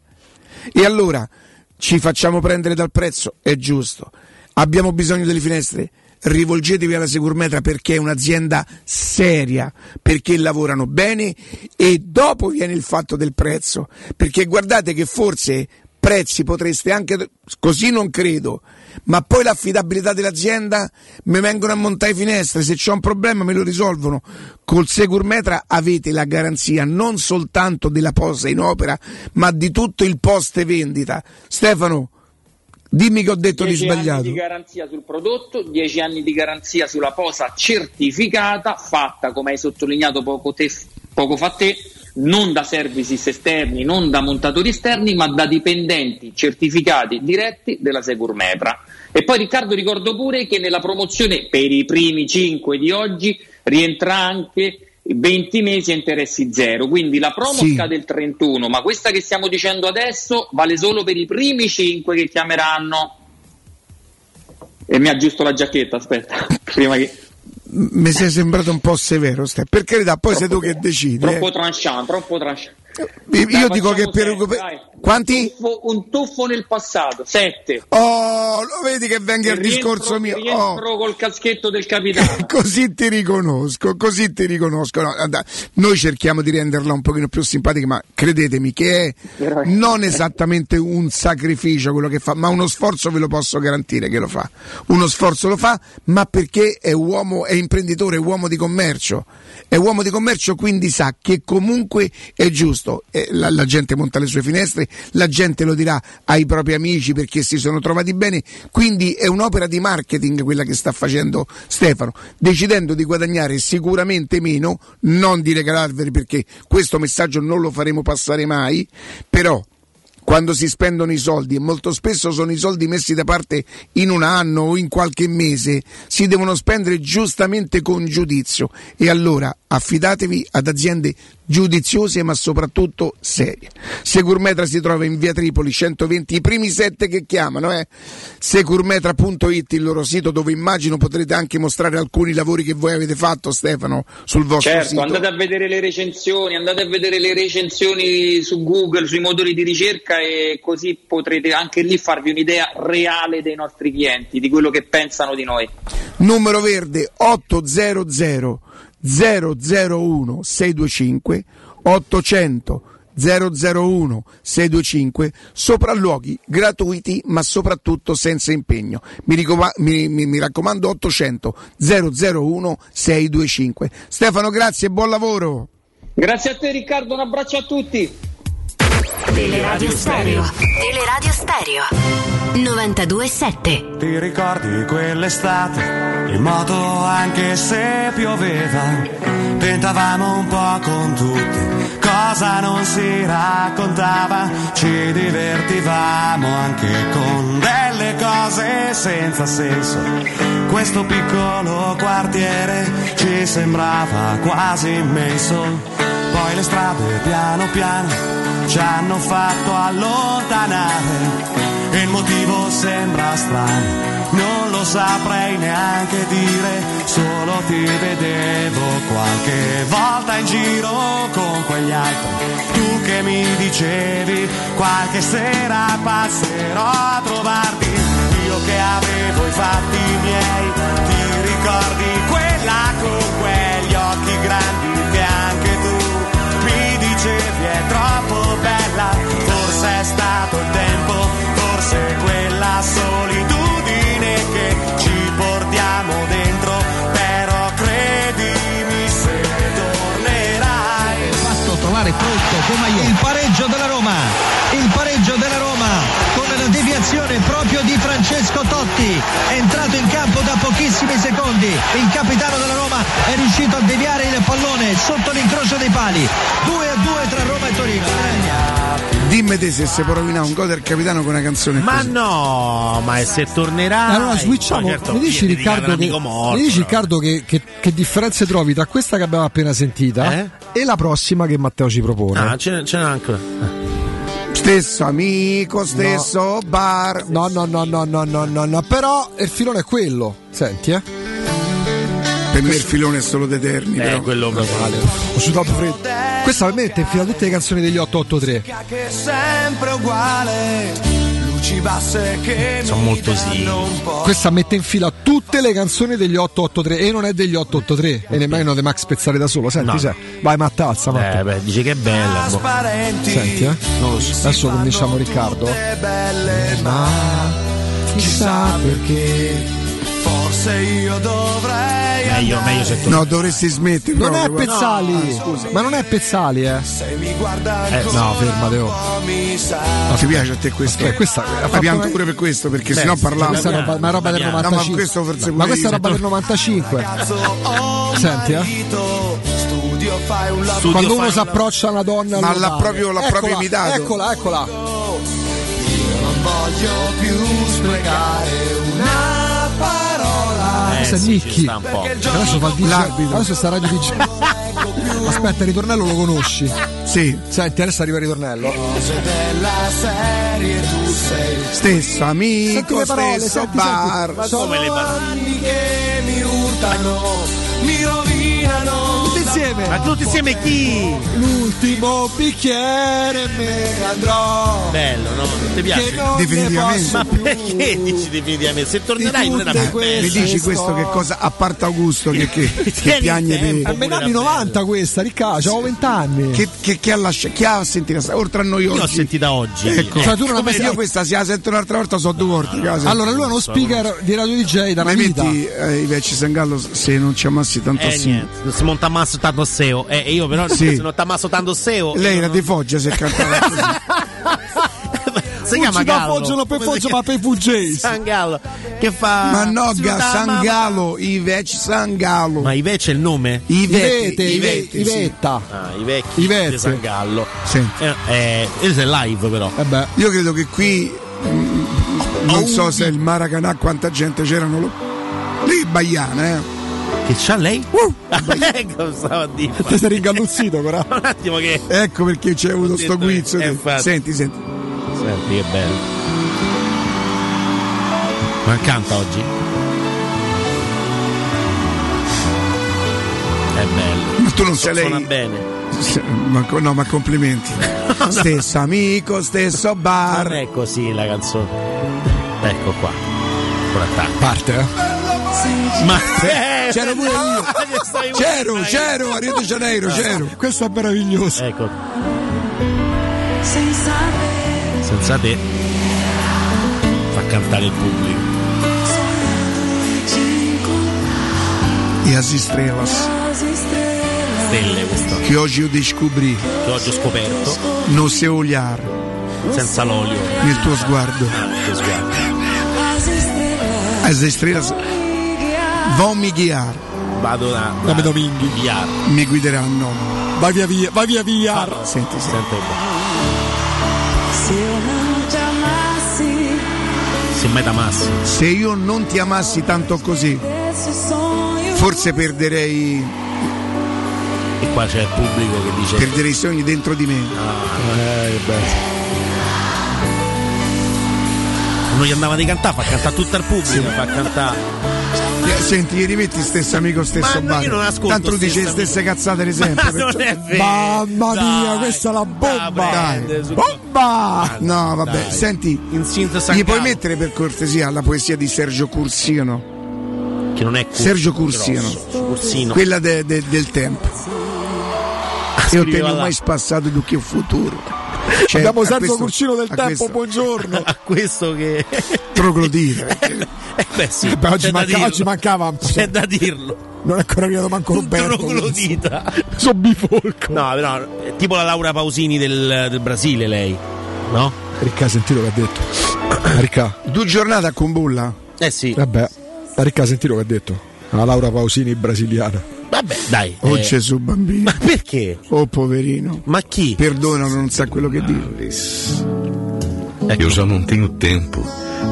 E allora ci facciamo prendere dal prezzo? È giusto. Abbiamo bisogno delle finestre rivolgetevi alla Securmetra perché è un'azienda seria, perché lavorano bene e dopo viene il fatto del prezzo, perché guardate che forse prezzi potreste anche, così non credo, ma poi l'affidabilità dell'azienda mi vengono a montare finestre, se c'è un problema me lo risolvono. Col Securmetra avete la garanzia non soltanto della posa in opera, ma di tutto il post vendita. Stefano, dimmi che ho detto di 10 anni sbagliato. di garanzia sul prodotto, 10 anni di garanzia sulla posa certificata, fatta come hai sottolineato poco, te- poco fa te, non da services esterni, non da montatori esterni, ma da dipendenti certificati diretti della Securmetra. E poi Riccardo ricordo pure che nella promozione per i primi 5 di oggi rientra anche 20 mesi a interessi zero, quindi la promo Sì. scade il 31, ma questa che stiamo dicendo adesso vale solo per i primi 5 che chiameranno. E mi aggiusto la giacchetta, aspetta, prima che... Mi sei sembrato un po' severo, Ste. per carità, poi sei tu che decidi. Troppo eh. tranchant, troppo tranchant. Io Dai, dico che per sette, dai. Quanti? Un tuffo, un tuffo nel passato, 7. Oh, lo vedi che venga il discorso mio. Oh. Rientro col caschetto del capitano. Così ti riconosco, così ti riconosco. No, noi cerchiamo di renderla un pochino più simpatica, ma credetemi che è non esattamente un sacrificio quello che fa, ma uno sforzo ve lo posso garantire che lo fa. Uno sforzo lo fa, ma perché è uomo, è imprenditore, è uomo di commercio. È uomo di commercio, quindi sa che comunque è giusto. Eh, La, la gente monta le sue finestre, la gente lo dirà ai propri amici perché si sono trovati bene. Quindi è un'opera di marketing quella che sta facendo Stefano, decidendo di guadagnare sicuramente meno, non di regalarveli perché questo messaggio non lo faremo passare mai, però quando si spendono i soldi, e molto spesso sono i soldi messi da parte in un anno o in qualche mese, si devono spendere giustamente con giudizio e allora affidatevi ad aziende giudiziose ma soprattutto serie. Securmetra si trova in via Tripoli 120, i primi sette che chiamano, eh? securmetra.it, il loro sito dove immagino potrete anche mostrare alcuni lavori che voi avete fatto Stefano sul vostro Certo, sito. andate a vedere le recensioni, andate a vedere le recensioni su Google, sui motori di ricerca e così potrete anche lì farvi un'idea reale dei nostri clienti, di quello che pensano di noi. numero verde 800 001 625 800 001 625 sopralluoghi gratuiti ma soprattutto senza impegno. Mi, ricoma- mi- mi- mi raccomando 800 001 625. Stefano, grazie e buon lavoro. Grazie a te Riccardo, un abbraccio a tutti. Teleradio Stereo. Teleradio Stereo. 92.7. Ti ricordi quell'estate, in moto anche se pioveva, tentavamo un po' con tutti, cosa non si raccontava, ci divertivamo anche con delle cose senza senso. Questo piccolo quartiere ci sembrava quasi immenso, poi le strade piano piano ci hanno fatto allontanare e il motivo sembra strano, non lo saprei neanche dire, solo ti vedevo qualche volta in giro con quegli altri, tu che mi dicevi qualche sera passerò a trovarti, io che avevo i fatti miei, ti ricordi quella con quegli occhi grandi che anche tu mi dicevi è troppo bella, forse è stato il tempo, forse quella solitudine che ci portiamo dentro, però credimi se tornerai. Fatto trovare pronto come il pareggio della Roma, il pareggio della Roma con la deviazione proprio di Francesco Totti, è entrato in campo da pochissimi secondi, il capitano della Roma è riuscito a deviare il pallone sotto l'incrocio dei pali, 2 a 2 tra Roma e Torino. Dimmi te se si può rovinare un gol del capitano con una canzone Ma così. no, ma e se tornerà. Allora switchiamo, certo, mi dici Riccardo, che, mi dici, Riccardo che, che- che differenze trovi tra questa che abbiamo appena sentita e la prossima che Matteo ci propone? Eh? Ah, ce, ce n'è ancora. Stesso amico, stesso bar. No, no, no, no, no, no, no, no, però il filone è quello. Senti, eh. Per me il filone è solo d'Eterni, Eh, però. quello Male. Ho sudato freddo. Questa per me mette in fila tutte le canzoni degli 883. Che è sempre uguale, luci basse che Sono molto sì. Questa mette in fila tutte le canzoni degli 883 e non è degli 883 e nemmeno di Max Pezzale da solo. Senti, No. sai, vai Mattazza, Matteo. Eh, beh, dice che è bella. boh. Trasparenti, Senti, eh. Non lo so. Adesso cominciamo Riccardo. ma chissà perché. Forse io dovrei Meglio, meglio se No, dovresti smettere. Non è. Pezzali, ma non è Pezzali, eh. Se mi guarda Eh, no, fermate, oh. Ma ti piace a te questo? Aspetta, questa- Ma fatto pianto pure per questo, perché Beh, sennò parlavo. Questa è roba, ma è roba del No, ma 95. questo forse ma questa è io. roba del 95. Senti, eh. Studio fai un lavoro. Quando uno si approccia a una donna. Ma l'ha proprio- l'ha Eccola, proprio imitato. Eccola, eccola. Non voglio più sprecare una è sì, po'. Adesso fa il DJ. L'arbitro. Adesso sta Radio DJ. Aspetta, il ritornello lo conosci? Sì. Senti, adesso arriva il ritornello. Stesso Senti amico, le parole, stesso senti, bar. senti. Ma come le parole? Anni che mi urtano, mi rovinano. Insieme. Ma tutti insieme chi? L'ultimo bicchiere me ne andrò. Bello, no? Non ti piace? Che Definitivamente. Ma perché dici definitivamente? Se tornerai non era più Mi dici questo che cosa, a parte Augusto che, che, che Tieni piagne tempo. per... A metà anni 90 questa, Riccardo, avevo 20 anni. Che, che, che ha lasciato, chi ha sentito, oltre a noi Io oggi? l'ho sentita oggi. Ecco, Cioè, tu non hai mai io questa se la sento un'altra volta so due volte. casa. Allora, lui è uno speaker di Radio DJ da una Ma vita. metti eh, i vecchi Sangallo se non ci ammassi tanto Eh, assim. niente, se non t'ammasso tanto seo. Eh, io però Sì. se non t'ammasso tanto seo. Lei era non- di Foggia se cantava così. si chiama Fuggi Gallo. Foggio, non per si Foggio, ma per Fuggesi. Sangallo. Che fa. Ma no, Si ga, nota- Sangalo, i vecchi Sangalo. Ma Ivece è il nome? I Ivete, vecchi, i Ive- vecchi, sì. Ivetta. Ah, i vecchi Ivette. di Sangallo. Senti, Eh, eh, questo è live però. Eh beh. io credo che qui mm, non so se il Maracanà quanta gente c'erano lì Baiana, eh. Che c'ha lei? ecco, stavo a dire. Ti sei ringalluzzito, però. Un attimo che. Ecco perché c'è avuto sto guizzo. infatti. Senti, senti. Senti che bello. Ma canta oggi? È bello. Ma tu non sei Suona lei. bene. S- ma co- no, ma complimenti. stesso amico, stesso Non bar. è così la canzone. Ecco qua. Parte, eh. Ma C'ero pure io. C'ero, c'ero a Rio de Janeiro, c'ero. Questo è meraviglioso. Ecco. Senza te fa cantare il pubblico. E as estrelas Stelle questo. que hoje eu descobri Che oggi ho scoperto. no seu olhar, Senza l'olio. nel tuo sguardo. Ah, che sguardo. As estrelas me guiar, Vado da. Come da Dominghi. Viar. me guideranno. Vai via via, vai via via. Senti, senti. Sente un po'. Se eu não te amasse, Se mai t'amassi. Se io non ti amassi tanto così, forse perderei, E qua c'è il pubblico che dice. perderei i sogni dentro di me. Eh, beh. Non gli andava di cantare, fa cantare tutto il pubblico, fa cantare. Senti, gli rimetti stesso amico, stesso Ma io non ascolto Tanto tu dici le stesse cazzate di sempre. Ma non è vero. Mamma mia, Dai, questa è la bomba. Dai. su- Bomba! No, vabbè, Dai. senti, gli puoi mettere per cortesia la poesia di Sergio Cursino, che non è Cur- Sergio Cursino. grosso, Cursino. quella de- de- del tempo. Io scriveva tenho là. mais passato do che futuro. Cioè, Abbiamo Sergio Curcino del tempo, questo- buongiorno. a questo che. troglodire. Eh beh, sì, Beh, oggi, manca- oggi mancava C'è da dirlo. Non è ancora arrivato manco Roberto. Troglodita. Sono bifolco. No, però è tipo la Laura Pausini del, del Brasile, lei. No? Ricca, sentito che ha detto. Ricca, Due giornate a Kumbulla. Eh sì. vabbè. Ricca, sentito che ha detto. La Laura Pausini brasiliana. Vabbè, dai. Oh eh, Gesù bambino. Ma perché? Oh poverino. Ma chi? Perdonalo, non sa quello che dire. Eu já não tenho tempo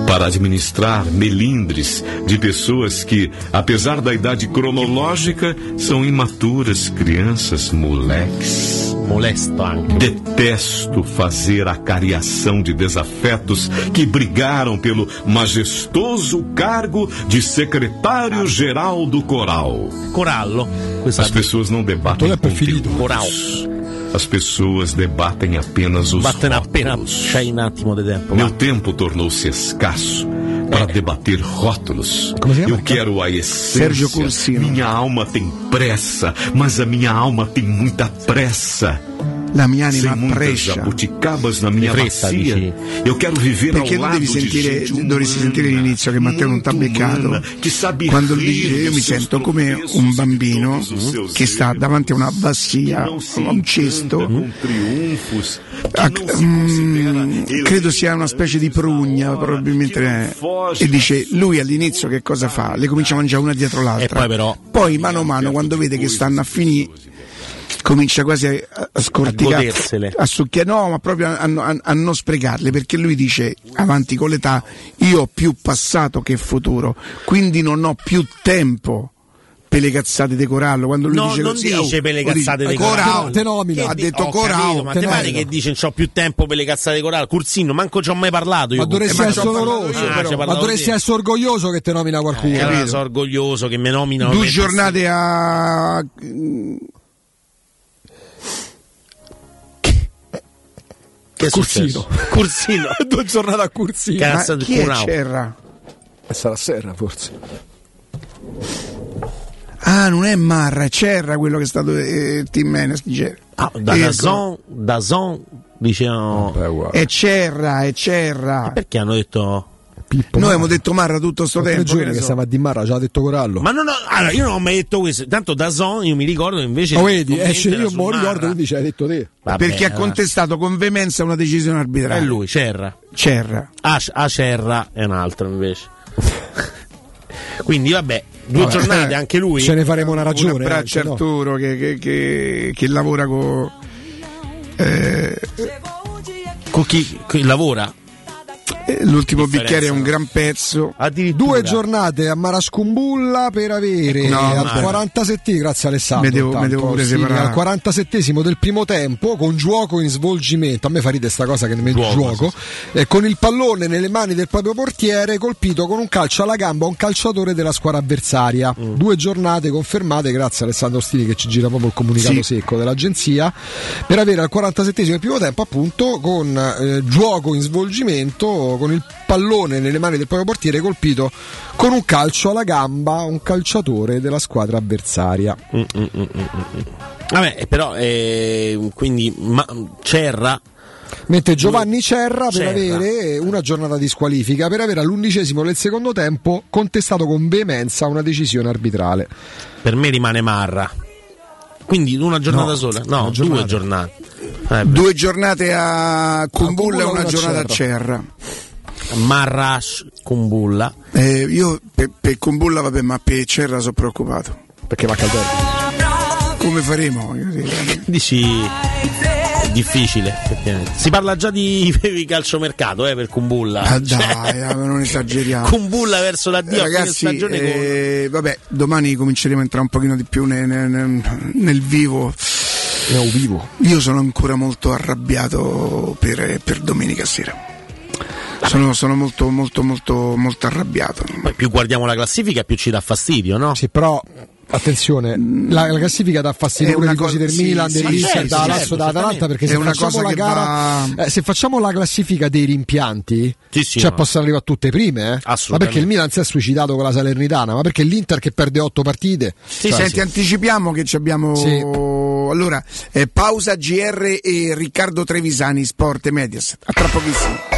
para administrar melindres de pessoas que, apesar da idade cronológica, são imaturas, crianças, moleques. Molesto anche. Detesto fazer a cariação de desafetos que brigaram pelo majestoso cargo de secretário-geral do coral. Corallo. Questa As pessoas não debatem é preferido. conteúdos. As pessoas debatem apenas os appena rótulos. Meu tempo tornou-se escasso para debater rótulos. Como se chama? Eu quero a essência. Minha alma tem pressa, mas a minha alma tem muita pressa. La mia Sem anima muitas prescia. jabuticabas na minha fretta, bacia. dici? Eu quero viver Perché ao lado sentire, dovresti sentire l'inizio che Matteo non ti ha muito beccato. Quando lui dice io mi sento come un bambino che sta davanti a una se a un cesto. não se mm, credo sia una specie di prugna, probabilmente. è. E dice lui all'inizio che cosa fa? Le comincia a mangiare una dietro l'altra. E poi però- Poi mano a mano, quando vede che stanno a finire, comincia quasi a, a scorticare, godersele. a succhiare, no, ma proprio a, a- a non sprecarle, perché lui dice avanti con l'età, io ho più passato che futuro, quindi non ho più tempo. Per le cazzate di Corallo, quando lui No, dice non così, dice oh, per le lo dice, cazzate di Corallo. Te nomina. ha detto Corao, capito, ma te te pare nomina. che dice non ho più tempo per le cazzate di Corallo? Cursino, manco ci ho mai parlato io. Ma dovresti ma essere io, Ah, però. Ma dovresti essere orgoglioso che te nomina qualcuno. Eh, allora sono orgoglioso che mi nominano. due giornate a Che è Cursino. successo? Cursino. Due giornate a Cursino. Cazzo. ma chi è Curao. Cerra? E sarà Serra, forse. Ah, non è Marra, è Cerra quello che è stato eh, Tim Menes di Cerra. Ah, da Ecco. Dazon, Dazon dicevano. Beh, guarda. È Cerra, è Cerra. Perché hanno detto. Pippo Noi Marra. abbiamo detto Marra tutto sto Tre tempo. giorni che che so. a Di Marra, ci ha detto Corallo. Ma non ho, allora, io non ho mai detto questo. Tanto Dazon io mi ricordo che invece. Lo vedi, esce, io era me lo su ricordo, quindi ci hai detto te. Vabbè, Perché ha allora. contestato con veemenza una decisione È arbitraria. lui, Cerra. Cerra. A- Acerra è un altro invece. Quindi vabbè, due Vabbè, giornate eh, anche lui. Ce ne faremo una ragione. Un abbraccio anche, no? Arturo che, che- che- che lavora con... eh, Con chi, chi lavora? Eh, l'ultimo Differenza, bicchiere è un gran pezzo. Due giornate a Marascumbulla per avere No, al vabbè. 47 grazie Alessandro. Mi devo- intanto, devo pure sì, al 47 del primo tempo con gioco in svolgimento. A me fa ridere sta cosa che nel Gioco, gioco, eh, con il pallone nelle mani del proprio portiere colpito con un calcio alla gamba a un calciatore della squadra avversaria. Mm. Due giornate confermate grazie Alessandro Stili che ci gira proprio il comunicato Sì. secco dell'agenzia per avere al 47 del primo tempo appunto con eh, gioco in svolgimento con il pallone nelle mani del proprio portiere colpito con un calcio alla gamba un calciatore della squadra avversaria. Mm, mm, mm. Vabbè, eh, però eh, quindi ma, Cerra Mette Giovanni Cerra per Cerra. avere una giornata di squalifica, per avere all'undicesimo del secondo tempo contestato con veemenza una decisione arbitrale. Per me rimane Marra. Quindi una giornata No, sola? No, giornata. due giornate. Eh. Due giornate a Kumbulla e una una giornata a Cerra. Cerra. Marra Kumbulla. Eh, io per, per Kumbulla, vabbè, ma per Cerra sono preoccupato. Perché va a Calderno. Come faremo? Dici è difficile. effettivamente. Si parla già di, di calciomercato eh, per Kumbulla. Ah, Cioè, dai, ah, non esageriamo. Kumbulla verso la Eh, Dio ragazzi, stagione con- eh, vabbè, domani cominceremo a entrare un pochino di più nel, nel- nel vivo. Nel vivo. Io sono ancora molto arrabbiato per, per domenica sera. Sono, sono molto, molto, molto, molto arrabbiato. Poi più guardiamo la classifica, più ci dà fastidio, no? Sì, però attenzione, la, la classifica dà fastidio pure così cosa- del sì, Milan, sì, dell'Inter, certo, da certo, Lazio, da Atalanta, perché se facciamo la gara, va- eh, se facciamo la classifica dei rimpianti, Sì, sì, cioè no. possono arrivare a tutte prime, eh? ma Assolutamente. perché il Milan si è suicidato con la Salernitana, ma perché l'Inter che perde otto partite. Sì, Cioè, senti, anticipiamo che ci abbiamo. Sì. Allora, eh, pausa GR e Riccardo Trevisani, Sport e Mediaset. A tra pochissimo.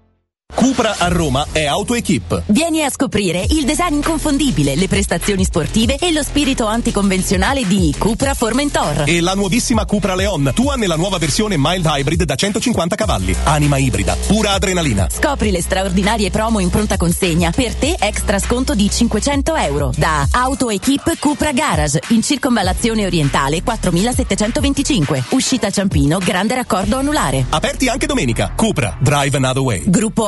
Cupra a Roma è AutoEquip. Vieni a scoprire il design inconfondibile, le prestazioni sportive e lo spirito anticonvenzionale di Cupra Formentor. E la nuovissima Cupra Leon, tua nella nuova versione mild hybrid da 150 cavalli. Anima ibrida, pura adrenalina. Scopri le straordinarie promo in pronta consegna. Per te extra sconto di 500 euro. Da AutoEquip Cupra Garage in circonvallazione orientale 4725. Uscita Ciampino, grande raccordo anulare. Aperti anche domenica. Cupra, drive another way. Gruppo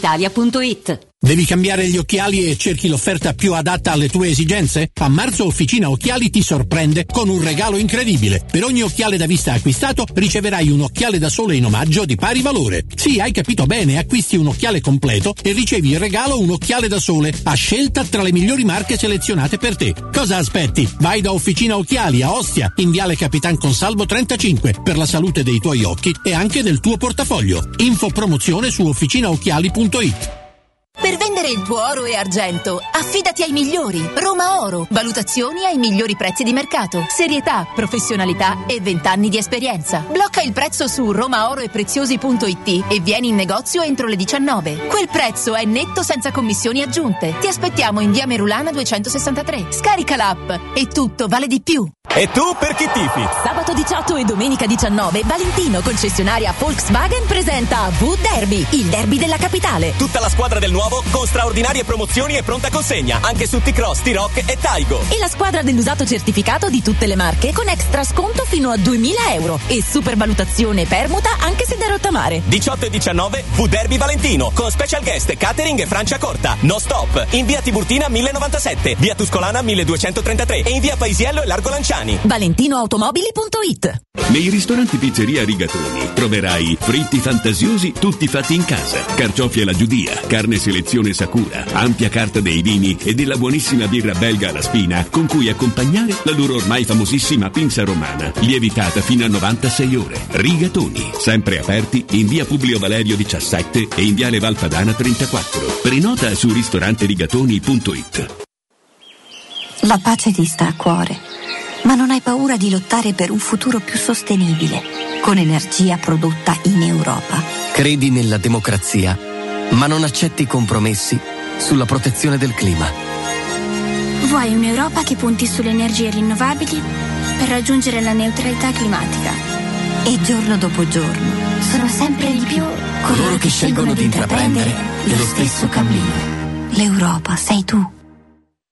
brispalitalia.it. Devi cambiare gli occhiali e cerchi l'offerta più adatta alle tue esigenze? A marzo Officina Occhiali ti sorprende con un regalo incredibile. Per ogni occhiale da vista acquistato riceverai un occhiale da sole in omaggio di pari valore. Sì, hai capito bene, acquisti un occhiale completo e ricevi in regalo un occhiale da sole a scelta tra le migliori marche selezionate per te. Cosa aspetti? Vai da Officina Occhiali a Ostia, in Viale Capitan Consalvo 35 per la salute dei tuoi occhi e anche del tuo portafoglio. Info promozione su officinaocchiali.it. Per vendere il tuo oro e argento, affidati ai migliori. Roma Oro. Valutazioni ai migliori prezzi di mercato. Serietà, professionalità e 20 anni di esperienza. Blocca il prezzo su romaoroepreziosi.it e vieni in negozio entro le 19. Quel prezzo è netto senza commissioni aggiunte. Ti aspettiamo in via Merulana 263. Scarica l'app e tutto vale di più. E tu per chi tifi? Sabato 18 e domenica 19 Valentino, concessionaria Volkswagen, presenta V-Derby, il derby della capitale. Tutta la squadra del nuovo con straordinarie promozioni e pronta consegna, anche su T-Cross, T-Rock e Taigo. E la squadra dell'usato certificato di tutte le marche con extra sconto fino a 2000 euro e supervalutazione permuta anche se da rottamare. 18 e 19 V Derby Valentino con special guest catering e Francia Corta. No stop in via Tiburtina 1097, via Tuscolana 1233 e in via Paisiello e Largo Lanciani. ValentinoAutomobili.it Nei ristoranti Pizzeria Rigatoni troverai fritti fantasiosi tutti fatti in casa, carciofi alla giudia, carne selezione Sakura, ampia carta dei vini e della buonissima birra belga alla spina con cui accompagnare la loro ormai famosissima pinza romana, lievitata fino a 96 ore. Rigatoni, sempre aperti in via Publio Valerio 17 e in viale Valpadana 34. Prenota su ristoranterigatoni.it. La pace ti sta a cuore, ma non hai paura di lottare per un futuro più sostenibile, con energia prodotta in Europa. Credi nella democrazia, ma non accetti compromessi sulla protezione del clima. Vuoi un'Europa che punti sulle energie rinnovabili per raggiungere la neutralità climatica? E giorno dopo giorno sono sempre di più coloro che scelgono di intraprendere lo stesso cammino. L'Europa sei tu.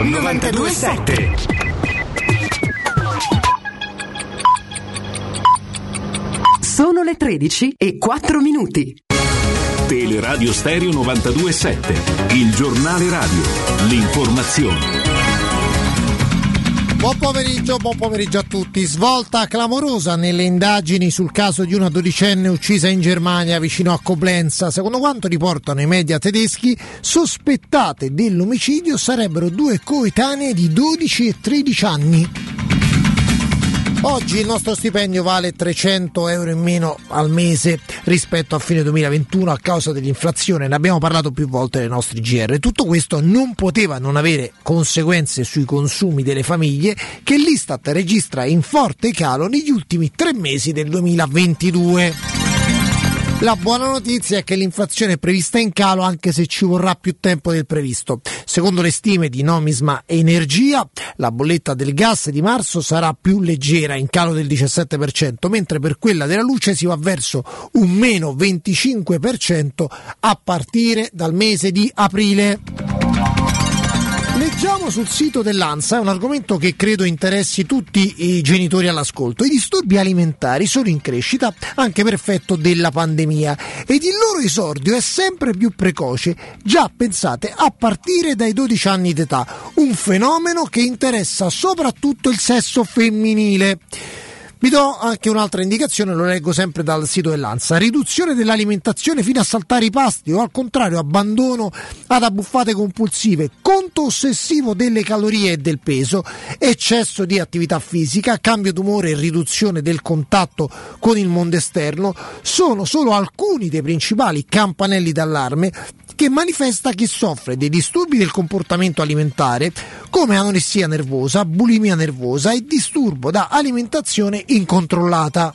927. Sono le 13 e 4 minuti. Teleradio Stereo 927, il giornale radio, l'informazione. Buon pomeriggio, buon pomeriggio a tutti. Svolta clamorosa nelle indagini sul caso di una dodicenne uccisa in Germania vicino a Coblenza. Secondo quanto riportano i media tedeschi, sospettate dell'omicidio sarebbero due coetanee di 12 e 13 anni. Oggi il nostro stipendio vale 300 euro in meno al mese rispetto a fine 2021 a causa dell'inflazione, ne abbiamo parlato più volte nei nostri GR. Tutto questo non poteva non avere conseguenze sui consumi delle famiglie che l'Istat registra in forte calo negli ultimi tre mesi del 2022. La buona notizia è che l'inflazione è prevista in calo anche se ci vorrà più tempo del previsto. Secondo le stime di Nomisma Energia, la bolletta del gas di marzo sarà più leggera, in calo del 17%, mentre per quella della luce si va verso un meno 25% a partire dal mese di aprile. Leggiamo sul sito dell'ANSA, è un argomento che credo interessi tutti i genitori all'ascolto. I disturbi alimentari sono in crescita anche per effetto della pandemia ed il loro esordio è sempre più precoce, già pensate a partire dai 12 anni d'età, un fenomeno che interessa soprattutto il sesso femminile. Vi do anche un'altra indicazione, lo leggo sempre dal sito dell'ANSA. Riduzione dell'alimentazione fino a saltare i pasti o al contrario abbandono ad abbuffate compulsive, conto ossessivo delle calorie e del peso, eccesso di attività fisica, cambio d'umore e riduzione del contatto con il mondo esterno sono solo alcuni dei principali campanelli d'allarme che manifesta chi soffre dei disturbi del comportamento alimentare come anoressia nervosa, bulimia nervosa e disturbo da alimentazione incontrollata.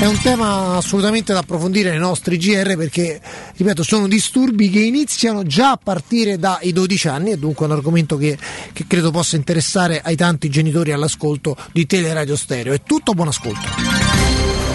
È un tema assolutamente da approfondire nei nostri GR perché, ripeto, sono disturbi che iniziano già a partire dai 12 anni e dunque è un argomento che, che credo possa interessare ai tanti genitori all'ascolto di Teleradio Stereo. È tutto, buon ascolto.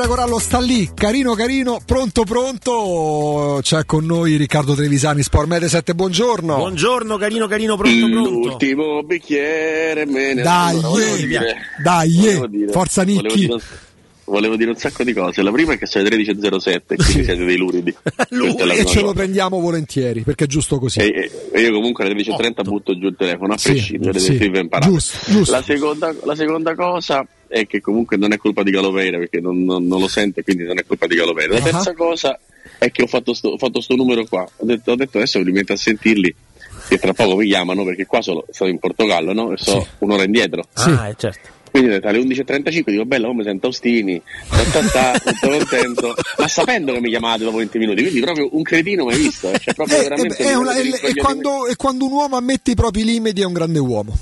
Andrea Corallo sta lì, carino carino, pronto pronto. C'è con noi Riccardo Trevisani, Sport Mete 7, buongiorno. Buongiorno carino carino, pronto pronto. L'ultimo bicchiere me ne Dai, Allora, volevo dire- dai, volevo dire- forza Nicchi. Volevo dire un sacco di cose. La prima è che le 13.07, quindi siete dei luridi. E ce lo prendiamo volentieri, perché è giusto così. E, e io comunque alle 13.30 butto giù il telefono, a Sì, prescindere sì, sì, imparato. giusto, giusto. La, seconda, la seconda cosa è che comunque non è colpa di Galopeira perché non, non- non lo sente, quindi non è colpa di Galopeira. La Ah. terza cosa è che ho fatto sto, ho fatto sto numero qua. Ho detto, ho detto adesso mi metto a sentirli che tra poco mi chiamano perché qua sono, sono in Portogallo no? e sono un'ora indietro. Ah, eh, certo. Quindi alle 11.35 dico bella come sento ta, tutto contento, ma sapendo che mi chiamate dopo 20 minuti, quindi proprio un cretino mai visto, eh, cioè Eh, eh, una- rincoglionimento. quando, è quando un uomo ammette i propri limiti è un grande uomo.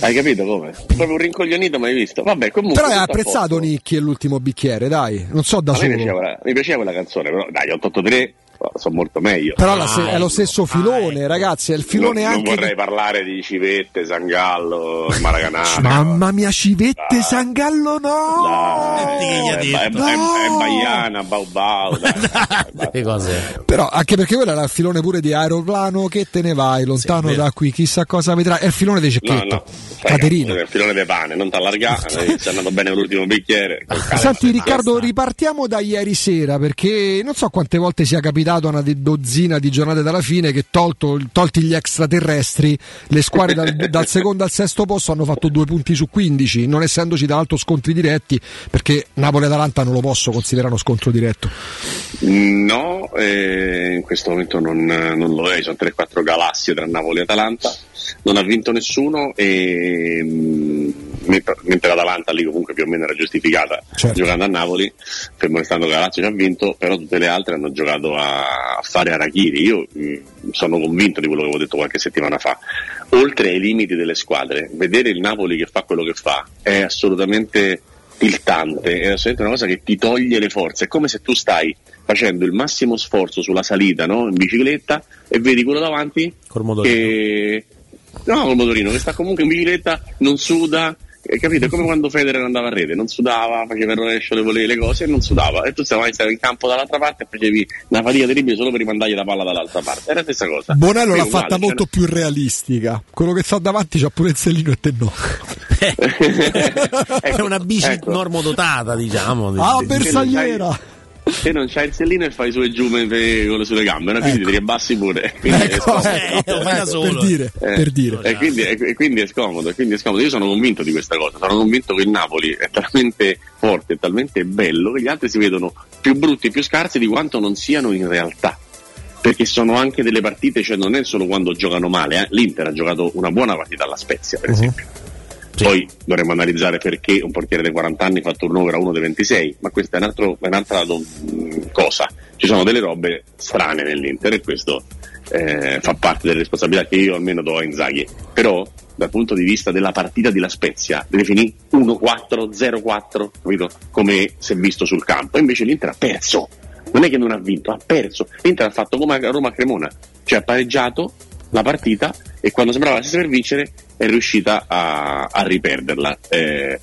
Hai capito come? Proprio un rincoglionito mai visto. Vabbè, comunque. Però hai apprezzato. Nicchi e l'ultimo bicchiere, dai, non so da solo. piaceva, mi piaceva quella canzone, però dai, 883 sono molto meglio. Però la se- è lo stesso filone, ragazzi, è il filone non, non anche. vorrei parlare di Civette, Sangallo, Maracanã. Mamma mia, Civette, Sangallo no! è, è, è, è, è Baiana, Bau Bau. dai. Che cose. Però anche perché quello era il filone pure di aeroplano che te ne vai lontano vero. da qui, chissà cosa vedrai. È il filone di No, Cecchetto. no, sai, Caterina. è il filone di pane, non t'allargare, ci è andato bene l'ultimo bicchiere. Senti Riccardo, ripartiamo da ieri sera perché non so quante volte sia capitato una dozzina di giornate dalla fine che tolto- tolti gli extraterrestri, le squadre dal, dal secondo al sesto posto hanno fatto due punti su 15, non essendoci tra l'altro scontri diretti, perché Napoli-Atalanta non lo posso considerare uno scontro diretto. No, eh, in questo momento non, non lo è, sono 3-4 galassie tra Napoli e Atalanta, non ha vinto nessuno e mm, mentre l'Atalanta lì comunque più o meno era giustificata Certo. giocando a Napoli, fermo restando che la Lazio ci ha vinto, però tutte le altre hanno giocato a, fare Arachiri, io mm, sono convinto di quello che avevo detto qualche settimana fa, oltre ai limiti delle squadre, vedere il Napoli che fa quello che fa è assolutamente tiltante, è assolutamente una cosa che ti toglie le forze, è come se tu stai facendo il massimo sforzo sulla salita no? in bicicletta e vedi quello davanti che no col motorino che sta comunque in bicicletta non suda eh, capito? È come quando Federer andava a rete, non sudava, faceva il rovescio, le volevi le cose e non sudava. E tu stavi stavi in campo dall'altra parte e facevi una fatica terribile solo per rimandargli la palla dall'altra parte. Era la stessa cosa. Bonello l'ha è uguale, fatta cioè, molto più realistica. Quello che sta davanti c'ha pure il sellino e te no. È una bici ecco. normodotata, diciamo. Ah, bersagliera! Se non c'hai il sellino e fai su e giù con le sulle gambe, no? quindi ti riabbassi pure. Quindi è Ecco, scomodo. ecco, ecco, per dire, Eh, per dire. Quindi, e- quindi è scomodo, e quindi è scomodo. Io sono convinto di questa cosa, sono convinto che il Napoli è talmente forte, è talmente bello che gli altri si vedono più brutti, più scarsi di quanto non siano in realtà. Perché sono anche delle partite, cioè non è solo quando giocano male, eh. l'Inter ha giocato una buona partita alla Spezia, per esempio. Poi dovremmo analizzare perché un portiere dei 40 anni fa turnover a uno dei 26, ma questa è, un altro- è un'altra cosa. Ci sono delle robe strane nell'Inter e questo eh, fa parte delle responsabilità che io almeno do a Inzaghi. Però dal punto di vista della partita di La Spezia deve finire 1-4, 0-4, capito? Come si è visto sul campo. E invece l'Inter ha perso. Non è che non ha vinto, ha perso. L'Inter ha fatto come a Roma Cremona, cioè ha pareggiato la partita e quando sembrava stesse per vincere è riuscita a, a riperderla. Eh,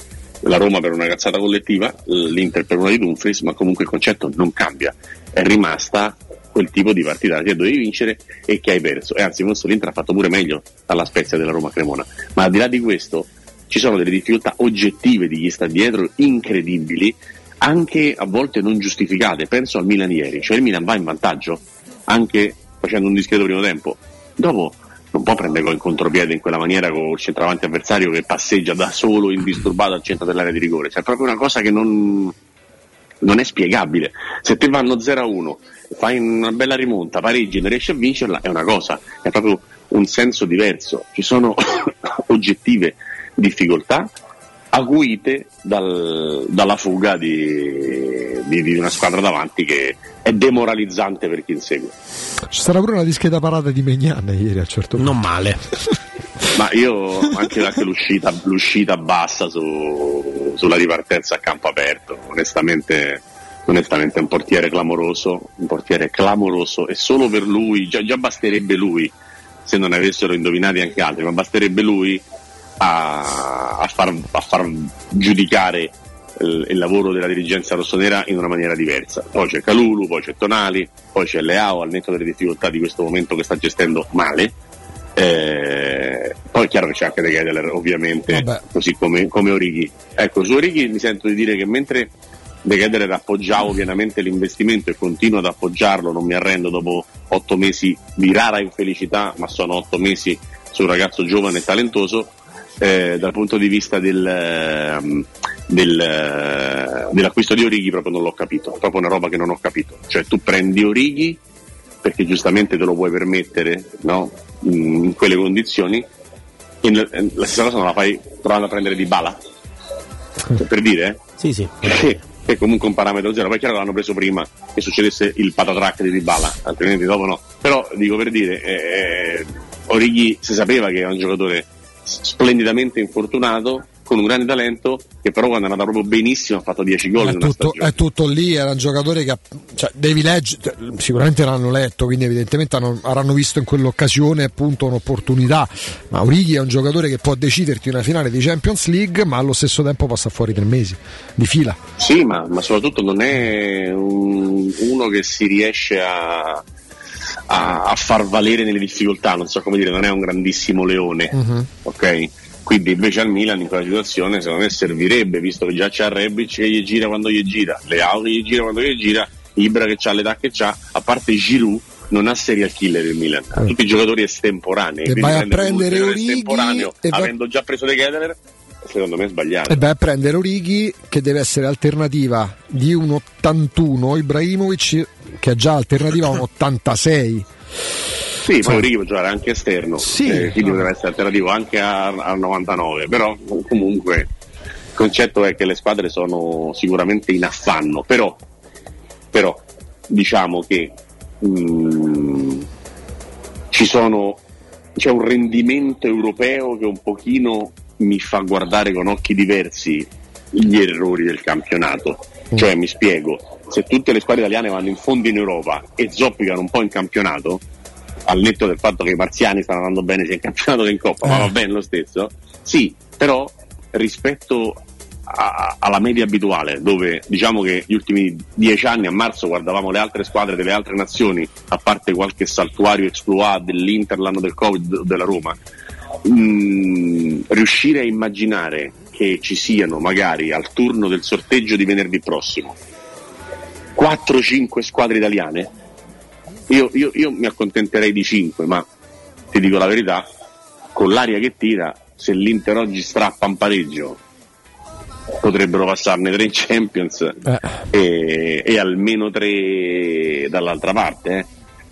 la Roma per una cazzata collettiva, l'Inter per una di Dumfries, ma comunque il concetto non cambia. È rimasta quel tipo di partita che dovevi vincere e che hai perso. E anzi, forse l'Inter ha fatto pure meglio alla Spezia della Roma Cremona. Ma al di là di questo, ci sono delle difficoltà oggettive di chi sta dietro incredibili, anche a volte non giustificate. Penso al Milan ieri, cioè il Milan va in vantaggio anche facendo un discreto primo tempo. Dopo non può prendere in contropiede in quella maniera con il centravanti avversario che passeggia da solo indisturbato al centro dell'area di rigore. Cioè, proprio una cosa che non, non è spiegabile. Se te vanno 0-1, fai una bella rimonta, pareggi e non riesci a vincerla, è una cosa, è proprio un senso diverso. Ci sono oggettive difficoltà acuite dal- dalla fuga di, di- di una squadra davanti che è demoralizzante per chi insegue. Ci sarà pure una discreta parata di Megnan ieri a un certo punto. Non male. Ma io anche, anche l'uscita, l'uscita bassa su- sulla ripartenza a campo aperto, onestamente, onestamente è un portiere clamoroso, un portiere clamoroso e solo per lui, già, già basterebbe lui, se non avessero indovinati anche altri, ma basterebbe lui a, a far, a far giudicare il, il lavoro della dirigenza rossonera in una maniera diversa. Poi c'è Calulu, poi c'è Tonali, poi c'è Leao al netto delle difficoltà di questo momento che sta gestendo male. Eh, poi è chiaro che c'è anche De Kedeler ovviamente, così come, come Orighi. Ecco, su Orighi mi sento di dire che mentre De Kedeler appoggiavo pienamente l'investimento e continuo ad appoggiarlo, non mi arrendo dopo otto mesi di rara infelicità, ma sono otto mesi su un ragazzo giovane e talentoso, eh, dal punto di vista del, ehm, del, eh, dell'acquisto di Orighi proprio non l'ho capito, è proprio una roba che non ho capito. Cioè tu prendi Orighi perché giustamente te lo puoi permettere no? in, in quelle condizioni e n- la stessa cosa non la fai provando a prendere di bala. Cioè, per dire, eh? Sì, sì. che è comunque un parametro zero. Poi è chiaro che l'hanno preso prima che succedesse il patatrack di Dybala, altrimenti dopo no. Però dico per dire, eh, Orighi si sapeva che era un giocatore splendidamente infortunato, con un grande talento, che però quando è andato proprio benissimo ha fatto 10 gol È tutto, è tutto lì, era un giocatore che cioè, devi leggere, sicuramente l'hanno letto, quindi evidentemente hanno- avranno visto in quell'occasione appunto un'opportunità. Ma Orighi è un giocatore che può deciderti una finale di Champions League, ma allo stesso tempo passa fuori tre mesi di fila. Sì, ma, ma soprattutto non è un- uno che si riesce a, a- a far valere nelle difficoltà, non so come dire, non è un grandissimo leone, ok? Quindi invece al Milan in quella situazione secondo me servirebbe, visto che già c'è Rebic che gli gira quando gli gira, Leao che gli gira quando gli gira, Ibra che ha l'età che c'ha, a parte Giroud non ha serial killer il Milan, ha tutti i giocatori estemporanei. E quindi vai a prendere un estemporaneo, avendo già preso De Kedeler, secondo me sbagliato. E vai a prendere Orighi che deve essere alternativa di un 81, Ibrahimovic che è già alternativa a un 86. Sì, poi Orighi può giocare anche esterno, Sì, eh, quindi no. potrebbe essere alternativo anche al 99, però comunque il concetto è che le squadre sono sicuramente in affanno, però, però diciamo che mm, ci sono, c'è un rendimento europeo che un pochino mi fa guardare con occhi diversi gli errori del campionato. Cioè, mi spiego, se tutte le squadre italiane vanno in fondo in Europa e zoppicano un po' in campionato, al netto del fatto che i marziani stanno andando bene sia in campionato che in coppa, ma va bene lo stesso, sì, però rispetto a- alla media abituale, dove diciamo che gli ultimi dieci anni a marzo guardavamo le altre squadre delle altre nazioni, a parte qualche saltuario exploit dell'Inter l'anno del Covid della Roma, mm, riuscire a immaginare che ci siano magari al turno del sorteggio di venerdì prossimo 4-5 squadre italiane, io, io- io mi accontenterei di 5, ma ti dico la verità, con l'aria che tira, se l'Inter oggi strappa un pareggio, potrebbero passarne 3 in Champions e, e almeno 3 dall'altra parte. eh.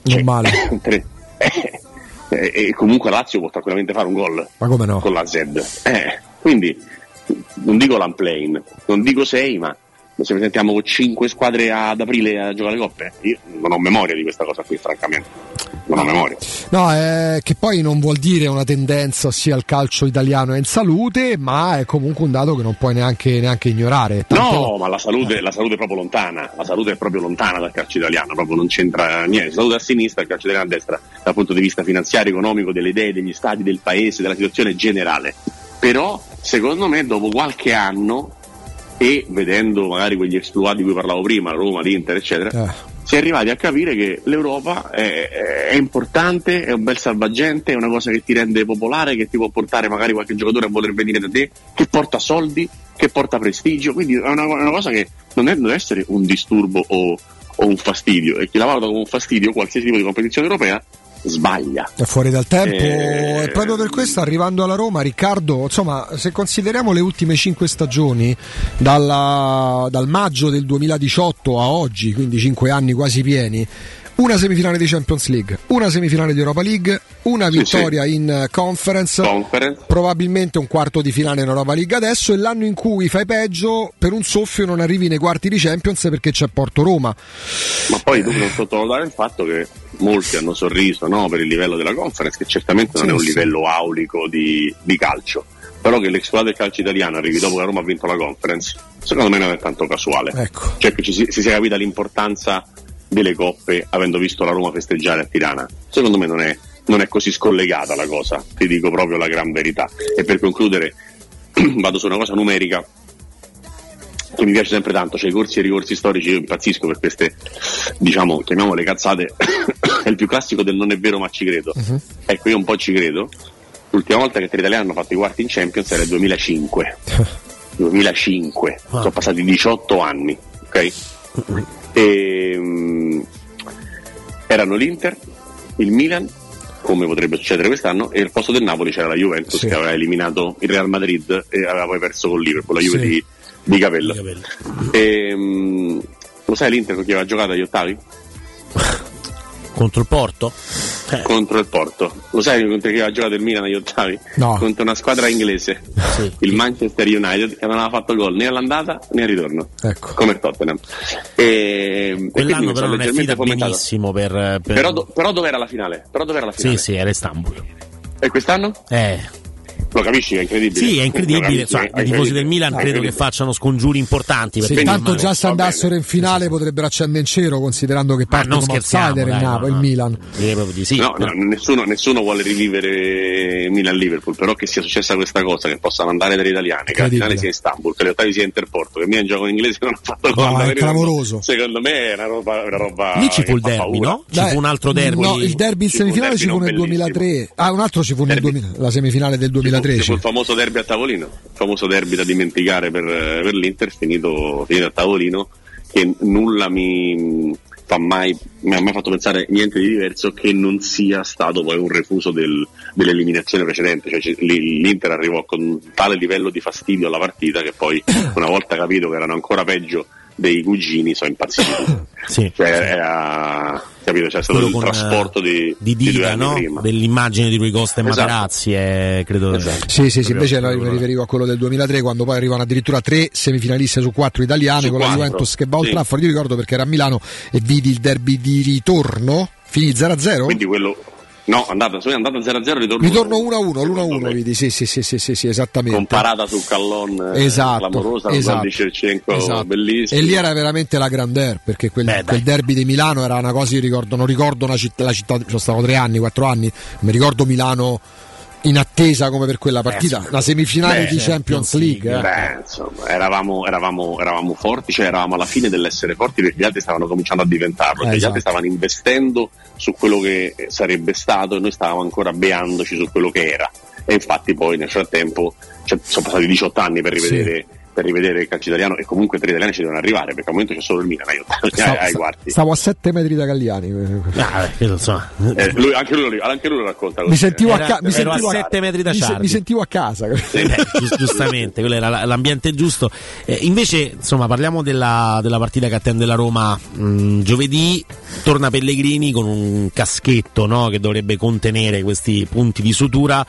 Cioè, Normale. tre- eh, e comunque Lazio può tranquillamente fare un gol Ma come no? con la Z. Eh, quindi non dico l'unplane, non dico 6, ma se presentiamo con 5 squadre ad aprile a giocare le coppe, io non ho memoria di questa cosa qui, francamente. Non ho memoria. No, eh, che poi non vuol dire una tendenza, ossia il calcio italiano è in salute, ma è comunque un dato che non puoi neanche, neanche ignorare. Tante- No, ma la salute, la salute è proprio lontana, la salute è proprio lontana dal calcio italiano, proprio non c'entra niente. La salute a sinistra, il calcio italiano a destra, dal punto di vista finanziario, economico, delle idee, degli stati, del paese, della situazione generale. Però, secondo me, dopo qualche anno e vedendo magari quegli exploit di cui parlavo prima, Roma, l'Inter, eccetera, si è arrivati a capire che l'Europa è, è importante, è un bel salvagente, è una cosa che ti rende popolare, che ti può portare magari qualche giocatore a voler venire da te, che porta soldi, che porta prestigio, quindi è una, una cosa che non, è- deve essere un disturbo o, o un fastidio, e chi la valuta come un fastidio, qualsiasi tipo di competizione europea, sbaglia. È fuori dal tempo Eh, e proprio per questo arrivando alla Roma Riccardo insomma se consideriamo le ultime cinque stagioni dalla- dal maggio del 2018 a oggi quindi cinque anni quasi pieni una semifinale di Champions League una semifinale di Europa League una Sì, vittoria in eh, conference, Conference. probabilmente un quarto di finale in Europa League adesso è l'anno in cui fai peggio per un soffio non arrivi nei quarti di Champions perché c'è Porto Roma Ma poi tu non sottovalutare il fatto che molti hanno sorriso no, per il livello della conference, che certamente non Sì, è un sì. livello aulico di, di calcio. Però che l'exploit del calcio italiano arrivi dopo che Roma ha vinto la conference, secondo me non è tanto casuale. Ecco. Cioè che ci si, si sia capita l'importanza delle coppe avendo visto la Roma festeggiare a Tirana. Secondo me non è, non è così scollegata la cosa, ti dico proprio la gran verità. E per concludere, vado su una cosa numerica. che mi piace sempre tanto, cioè i corsi e i ricorsi storici, io impazzisco per queste, diciamo, chiamiamole cazzate, è il più classico del non è vero ma ci credo. Ecco, io un po' ci credo. L'ultima volta che tre italiani hanno fatto i quarti in Champions era il 2005. 2005, sono passati 18 anni, ok? E, mm, erano l'Inter, il Milan, come potrebbe succedere quest'anno, e al posto del Napoli c'era la Juventus Sì. che aveva eliminato il Real Madrid e aveva poi perso con Liverpool, la Juve Sì. di, di Capello. E, mm, lo sai l'Inter con chi aveva giocato agli ottavi? Contro il Porto? Eh. Contro il Porto. Lo sai contro chi aveva giocato il Milan agli ottavi? No. Contro una squadra inglese, il Manchester United, che non aveva fatto gol né all'andata né al ritorno, Ecco. come il Tottenham. E, e Quell'anno mi però non è finita benissimo per... per- Però, do- però dov'era la finale? Però dov'era la finale? Sì, sì, era Istanbul. E quest'anno? Eh, Lo capisci? È incredibile. sì, è incredibile. capisci? Insomma, È i tifosi del Milan credo che facciano scongiuri importanti. Sì, perché tanto ormai- già se andassero in finale potrebbero accendere in cielo considerando che parte non come scherziamo, outsider il, dai, Napoli, no, il no. Milan. Direi proprio di sì. No, no, nessuno, nessuno vuole rivivere Milan-Liverpool, però che sia successa questa cosa, che possano andare delle italiane, che la finale sia Istanbul, che le ottavi sia Interporto, che Milan gioca in inglese non ha fatto gol. No, è clamoroso. Secondo me è una roba, una roba Lì ci fu il derby, paura. no? Ci fu un altro derby. No, il derby in semifinale ci fu nel non 2003. Ah, un altro ci fu nel 2000, la semifinale del Ci fu 2013. il famoso derby a tavolino, il famoso derby da dimenticare per, per l'Inter, finito, finito a tavolino, che nulla mi fa mai, mi ha mai fatto pensare niente di diverso che non sia stato poi un refuso del- dell'eliminazione precedente. Cioè, L'Inter arrivò con tale livello di fastidio alla partita che poi, una volta capito che erano ancora peggio dei cugini, sono impazziti. Sì, Cioè, era, capito, c'è stato Quello il trasporto di, di di due Diva, anni no? prima. Dell'immagine di Rui Costa e Esatto. Materazzi, eh, credo. Sì, sì, sì, invece no, mi riferivo a quello del 2003 quando poi arrivano addirittura tre semifinaliste su quattro italiane Su con la quattro, Juventus che va Old sì. Trafford. Io ricordo perché era a Milano e vidi il derby di ritorno, finì 0-0. Quindi quello, no, andata, sono andata 0-0, ritorno, Ritorno 1-1, l'1-1 vidi, sì, sì, sì, sì, sì, sì, esattamente. comparata su Callon eh, Esatto, clamorosa, esatto, esatto. bellissimo. E lì era veramente la grandeur perché quel, quel derby di Milano era una cosa, io ricordo, non ricordo una città, la città, sono stato tre anni, quattro anni, mi ricordo Milano in attesa come per quella partita, la semifinale Beh, di Champions League. eh. Beh, insomma, eravamo, eravamo, eravamo forti, cioè eravamo alla fine dell'essere forti perché gli altri stavano cominciando a diventarlo, Eh, cioè gli esatto. altri stavano investendo su quello che sarebbe stato e noi stavamo ancora beandoci su quello che era. E infatti poi nel frattempo cioè, sono passati 18 anni per rivedere, per rivedere il calcio italiano e comunque tre italiani ci devono arrivare perché al momento c'è solo il Milan ai, Stavo, ai quarti. stavo a 7 metri da Galliani. Ah, beh, insomma. Eh, lui- anche, lui, lo- anche lui lo racconta così. Mi sentivo, Era- a, ca- mi ero a sentivo sette metri da mi, se- Ciardi. mi sentivo a casa. Eh, beh, gius- giustamente, quello era la- l'ambiente giusto. Eh, invece, insomma, parliamo della, della partita che attende la Roma mh, giovedì. Torna Pellegrini con un caschetto no, che dovrebbe contenere questi punti di sutura.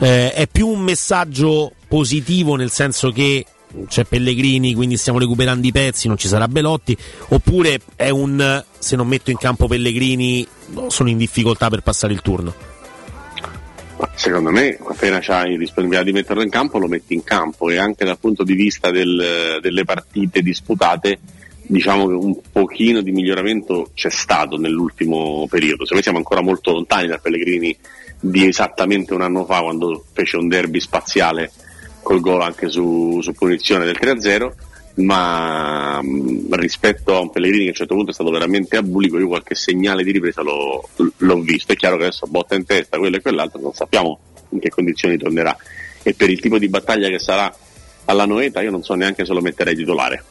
Eh, è più un messaggio positivo nel senso che c'è Pellegrini, quindi stiamo recuperando i pezzi, non ci sarà Belotti, oppure è un se non metto in campo Pellegrini sono in difficoltà per passare il turno. Secondo me, appena c'hai disponibilità di metterlo in campo, lo metti in campo e anche dal punto di vista del- delle partite disputate, diciamo che un pochino di miglioramento c'è stato nell'ultimo periodo. Secondo me siamo ancora molto lontani da Pellegrini di esattamente un anno fa, quando fece un derby spaziale col gol anche su, su punizione del 3-0. Ma mh, rispetto a un Pellegrini che a un certo punto è stato veramente abulico, io qualche segnale di ripresa l'ho, l'ho visto. È chiaro che adesso botta in testa quello e quell'altro, non sappiamo in che condizioni tornerà. E per il tipo di battaglia che sarà alla Noeta, io non so neanche se lo metterei titolare.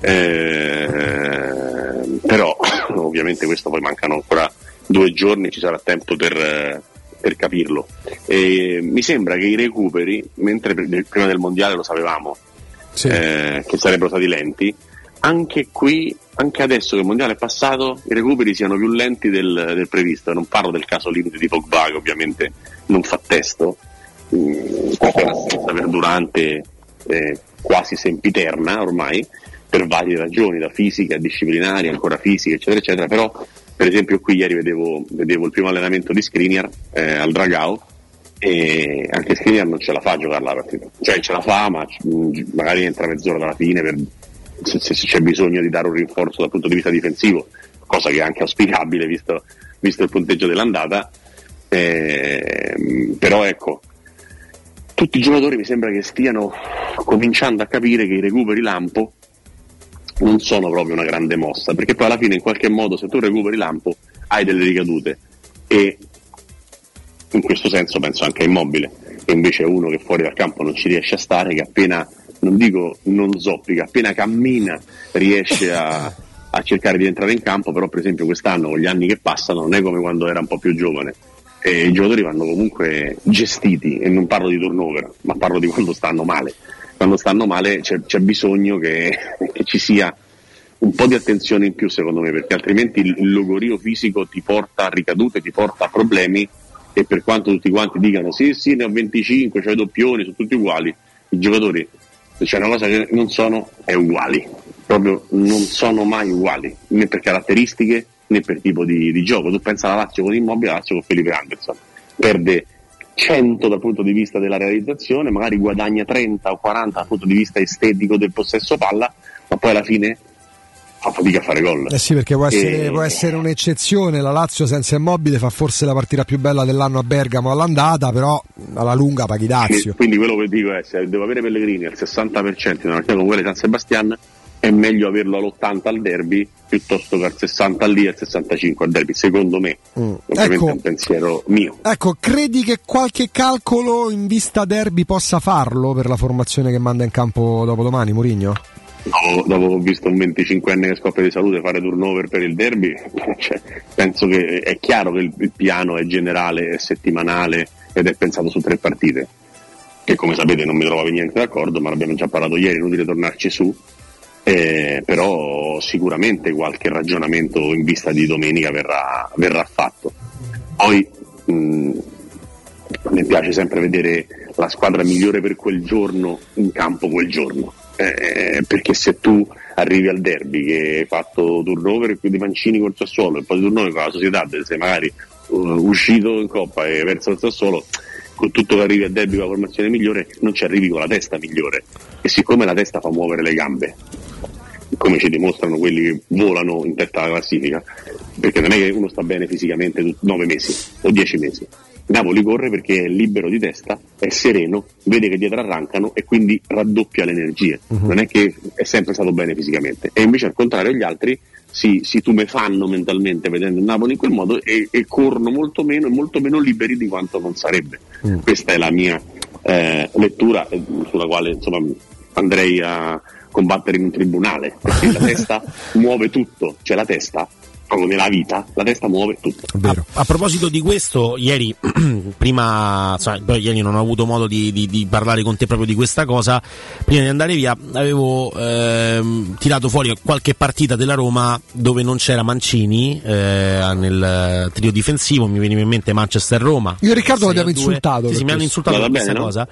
Eh, però ovviamente questo poi mancano ancora due giorni, ci sarà tempo per, per capirlo. E mi sembra che i recuperi, mentre prima del mondiale lo sapevamo, eh, che sarebbero stati lenti, anche qui, anche adesso che il mondiale è passato, i recuperi siano più lenti del, del previsto. Non parlo del caso limite di Pogba, che ovviamente non fa testo, mm, questa è un'assenza perdurante, eh, quasi sempiterna ormai, per varie ragioni, da fisica, disciplinari, ancora fisica, eccetera, eccetera. Però, per esempio, qui ieri vedevo, vedevo il primo allenamento di Skriniar eh, al Dragao e anche Skriniar non ce la fa a giocare la partita. Cioè ce la fa, ma mh, magari entra mezz'ora dalla fine per, se, se- c'è bisogno di dare un rinforzo dal punto di vista difensivo, cosa che è anche auspicabile visto, visto il punteggio dell'andata. Ehm, però ecco, tutti i giocatori mi sembra che stiano cominciando a capire che i recuperi lampo non sono proprio una grande mossa, perché poi alla fine in qualche modo se tu recuperi lampo hai delle ricadute e in questo senso penso anche a Immobile, che invece è uno che fuori dal campo non ci riesce a stare, che appena, non dico non zoppica, appena cammina riesce a, a cercare di entrare in campo, però per esempio quest'anno con gli anni che passano non è come quando era un po' più giovane. E I giocatori vanno comunque gestiti e non parlo di turnover, ma parlo di quando stanno male. Quando stanno male c'è, c'è bisogno che, che ci sia un po' di attenzione in più secondo me, perché altrimenti il logorio fisico ti porta a ricadute, ti porta a problemi e per quanto tutti quanti dicano sì sì ne ho 25, c'ho i doppioni, sono tutti uguali, i giocatori, c'è una cosa che non sono è uguali, proprio non sono mai uguali, né per caratteristiche né per tipo di, di gioco. Tu pensa alla Lazio con Immobile, la Lazio con Felipe Anderson, perde 100 dal punto di vista della realizzazione, magari guadagna 30 o 40 dal punto di vista estetico del possesso palla, ma poi alla fine fa fatica a fare gol. Eh sì, perché può essere, E- può essere un'eccezione. La Lazio senza immobile fa forse la partita più bella dell'anno a Bergamo all'andata, però alla lunga paghi Dazio. quindi quello che dico è se devo avere Pellegrini al 60% in una partita come quella di San Sebastian è meglio averlo all'80 al derby piuttosto che al 60 lì e al 65 al derby, secondo me. Ovviamente Ecco. è un pensiero mio. Ecco, credi che qualche calcolo in vista derby possa farlo per la formazione che manda in campo dopo domani, Murigno? Dopo, dopo ho visto un 25enne che scoppia di salute fare turnover per il derby, cioè, penso che è chiaro che il, piano è generale, è settimanale ed è pensato su tre partite. Che come sapete non mi trovo per niente d'accordo, ma l'abbiamo già parlato ieri, inutile tornarci su. Eh, però sicuramente qualche ragionamento in vista di domenica verrà, verrà fatto. Poi mh, a me piace sempre vedere la squadra migliore per quel giorno in campo quel giorno. Eh, perché se tu arrivi al derby che hai fatto turnover di Mancini col Sassuolo e poi turnover con la società sei magari uh, uscito in coppa e verso il Sassuolo con tutto che arrivi al derby con la formazione migliore non ci arrivi con la testa migliore e siccome la testa fa muovere le gambe come ci dimostrano quelli che volano in testa alla classifica perché non è che uno sta bene fisicamente tut- nove mesi o dieci mesi Napoli corre perché è libero di testa, è sereno, vede che dietro arrancano e quindi raddoppia le energie. Non è che è sempre stato bene fisicamente. E invece al contrario gli altri si, si tumefanno mentalmente vedendo il Napoli in quel modo e, e corrono molto meno e molto meno liberi di quanto non sarebbe. Questa è la mia eh, lettura eh, sulla quale insomma andrei a combattere in un tribunale, perché la testa muove tutto, cioè la testa, proprio nella vita, la testa muove tutto. A, a proposito di questo, ieri, prima, poi ieri non ho avuto modo di, di- di parlare con te proprio di questa cosa. Prima di andare via, avevo ehm, tirato fuori qualche partita della Roma dove non c'era Mancini eh, nel trio difensivo. Mi veniva in mente Manchester-Roma. Io e Riccardo 6 a l'abbiamo 2. insultato Sì, sì, mi hanno insultato per questa no? cosa.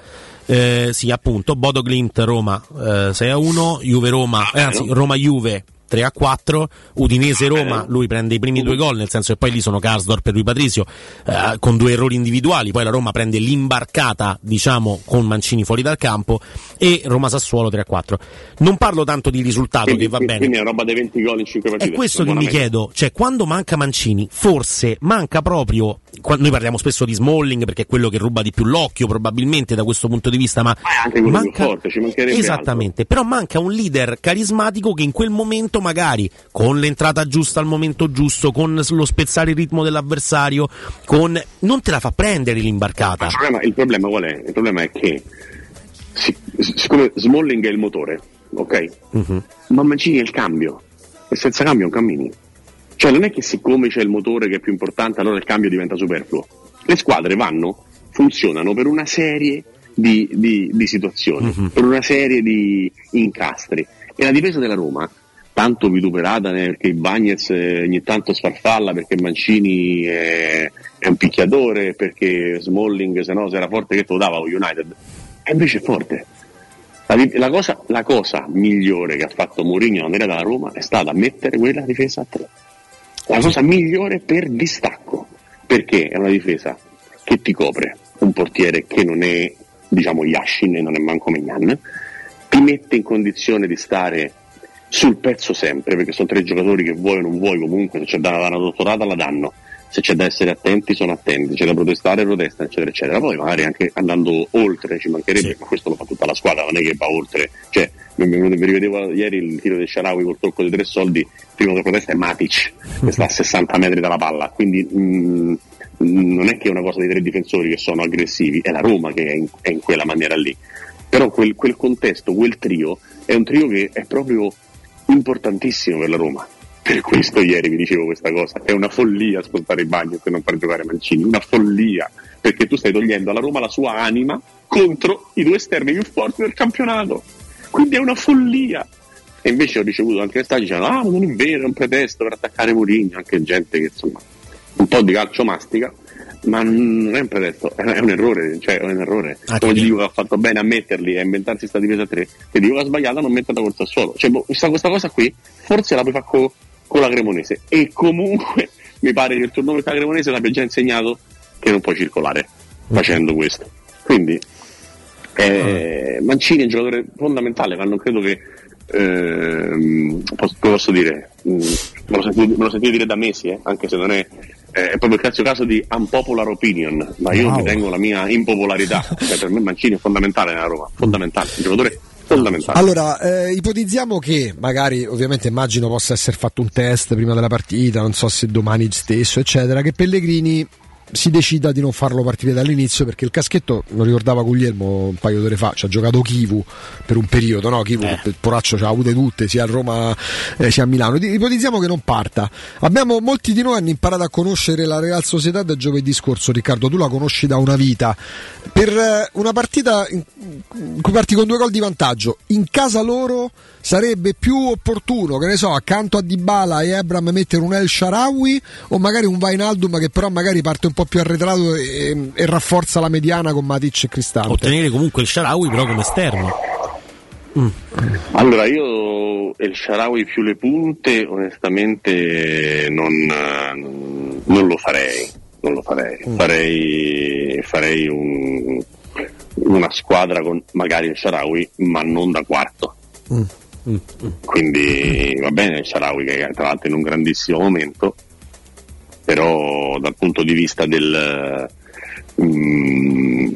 Eh, sì, appunto, Bodo Glint Roma eh, 6 a 1, Juve Roma, eh, anzi Roma Juve 3 a 4, Udinese Roma, lui prende i primi due gol, nel senso che poi lì sono Karsdorp e Rui Patrizio eh, con due errori individuali, poi la Roma prende l'imbarcata, diciamo, con Mancini fuori dal campo e Roma Sassuolo 3 a 4. Non parlo tanto di risultato Quindi, che va bene. quindi è roba dei 20 gol in 5 partite. È questo che mi chiedo, cioè quando manca Mancini, forse manca proprio, noi parliamo spesso di Smalling perché è quello che ruba di più l'occhio probabilmente da questo punto di vista, ma anche quello più manca... forte, ci mancherebbe Esattamente, però manca un leader carismatico che in quel momento magari con l'entrata giusta al momento giusto, con lo spezzare il ritmo dell'avversario, con... non te la fa prendere l'imbarcata. Il problema, il problema qual è? Il problema è che si- siccome Smalling è il motore, ok? Mhm. Ma Mancini è il cambio. E senza cambio non cammini. Cioè non è che siccome c'è il motore che è più importante allora il cambio diventa superfluo. Le squadre vanno, funzionano per una serie di, di- di situazioni, per una serie di incastri. E la difesa della Roma, tanto vituperata perché il Bagnez eh, ogni tanto sfarfalla perché Mancini è, è un picchiatore, perché Smalling se no se era forte che te lo dava con United. E invece è forte. La, cosa, la cosa migliore che ha fatto Mourinho era dalla Roma è stata mettere quella difesa a tre. La cosa migliore per distacco, perché è una difesa che ti copre un portiere che non è, diciamo, Yashin e non è manco Megnan, ti mette in condizione di stare sul pezzo sempre, perché sono tre giocatori che vuoi o non vuoi comunque, se c'è da dare una dottorata la danno, se c'è da essere attenti sono attenti, c'è da protestare protestano, eccetera, eccetera. Poi magari anche andando oltre ci mancherebbe, ma questo lo fa tutta la squadra, non è che va oltre. Cioè, mi, rivedevo ieri il tiro del Sharawi col tocco dei tre soldi, il primo che protesta è Matic, che sta a 60 metri dalla palla, quindi mh, non è che è una cosa dei tre difensori che sono aggressivi, è la Roma che è in, è in quella maniera lì. Però quel, quel contesto, quel trio, è un trio che è proprio importantissimo per la Roma. Per questo ieri vi dicevo questa cosa, è una follia ascoltare i bagni e non far giocare Mancini, una follia, perché tu stai togliendo alla Roma la sua anima contro i due esterni più forti del campionato. Quindi è una follia. E invece ho ricevuto anche messaggi dicendo, ah, non è vero, è un pretesto per attaccare Mourinho, anche gente che insomma un po' di calcio mastica, ma non è un pretesto, è un errore, cioè è un errore. Come ti dico che ha fatto bene a metterli e a inventarsi questa difesa a 3, ti dico che ha sbagliato a non metterla col Sassuolo. Cioè, boh, questa, questa cosa qui forse la puoi fare co- con la Cremonese e comunque mi pare che il turnover con la Cremonese l'abbia già insegnato che non puoi circolare facendo questo. Quindi eh, Mancini è un giocatore fondamentale, ma non credo che ehm, posso, come posso dire, mm, me lo sentite, me lo sentite dire da mesi, eh, anche se non è, eh, è proprio il classico caso di unpopular opinion, ma io Wow. mi tengo la mia impopolarità, cioè, per me Mancini è fondamentale nella Roma, fondamentale, un giocatore fondamentale. Allora, eh, ipotizziamo che magari, ovviamente immagino possa essere fatto un test prima della partita, non so se domani stesso, eccetera, che Pellegrini si decida di non farlo partire dall'inizio perché il caschetto, lo ricordava Guglielmo un paio d'ore fa, ci ha giocato Kivu per un periodo, no? Kivu, il poraccio ce l'ha avute tutte, sia a Roma eh, sia a Milano. Ipotizziamo che non parta. Abbiamo, molti di noi hanno imparato a conoscere la Real Sociedad da giovedì scorso, Riccardo, tu la conosci da una vita. Per eh, una partita in cui parti con due gol di vantaggio, in casa loro sarebbe più opportuno, che ne so, accanto a Dybala e Ebram mettere un El Sharawi o magari un Vainaldum che però magari parte un po' più arretrato e, e rafforza la mediana con Matic e Cristante. Ottenere comunque il Sharawi però come esterno. Allora, io El Sharawi più le punte, onestamente non, non lo farei. Non lo farei. Farei, farei un- una squadra con magari il Sharawi, ma non da quarto. Quindi va bene il Sharawi che è tra l'altro in un grandissimo momento, però dal punto di vista del mm,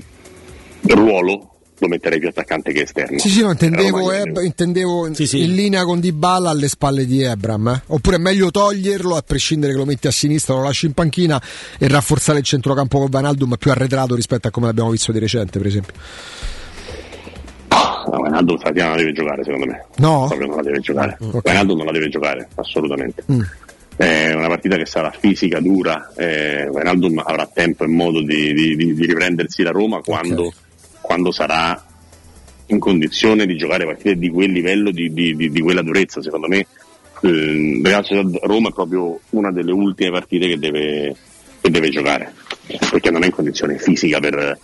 ruolo lo metterei più attaccante che esterno. Sì, sì, no, intendevo, Eb- intendevo in- in linea con Dybala alle spalle di Ebram. eh. Oppure è meglio toglierlo, a prescindere che lo metti a sinistra, lo lasci in panchina e rafforzare il centrocampo con Vanaldum più arretrato rispetto a come l'abbiamo visto di recente, per esempio. No, Wijnaldum stamattina non la deve giocare secondo me. No? Proprio non la deve giocare. ok. Wijnaldum non la deve giocare, assolutamente. Mm. È una partita che sarà fisica, dura. Eh, Wijnaldum avrà tempo e modo di, di- di- di riprendersi la Roma quando, quando sarà in condizione di giocare partite di quel livello, di, di- di- di quella durezza. Secondo me eh, Real Sociedad Roma è proprio una delle ultime partite che deve, che deve giocare, perché non è in condizione fisica per,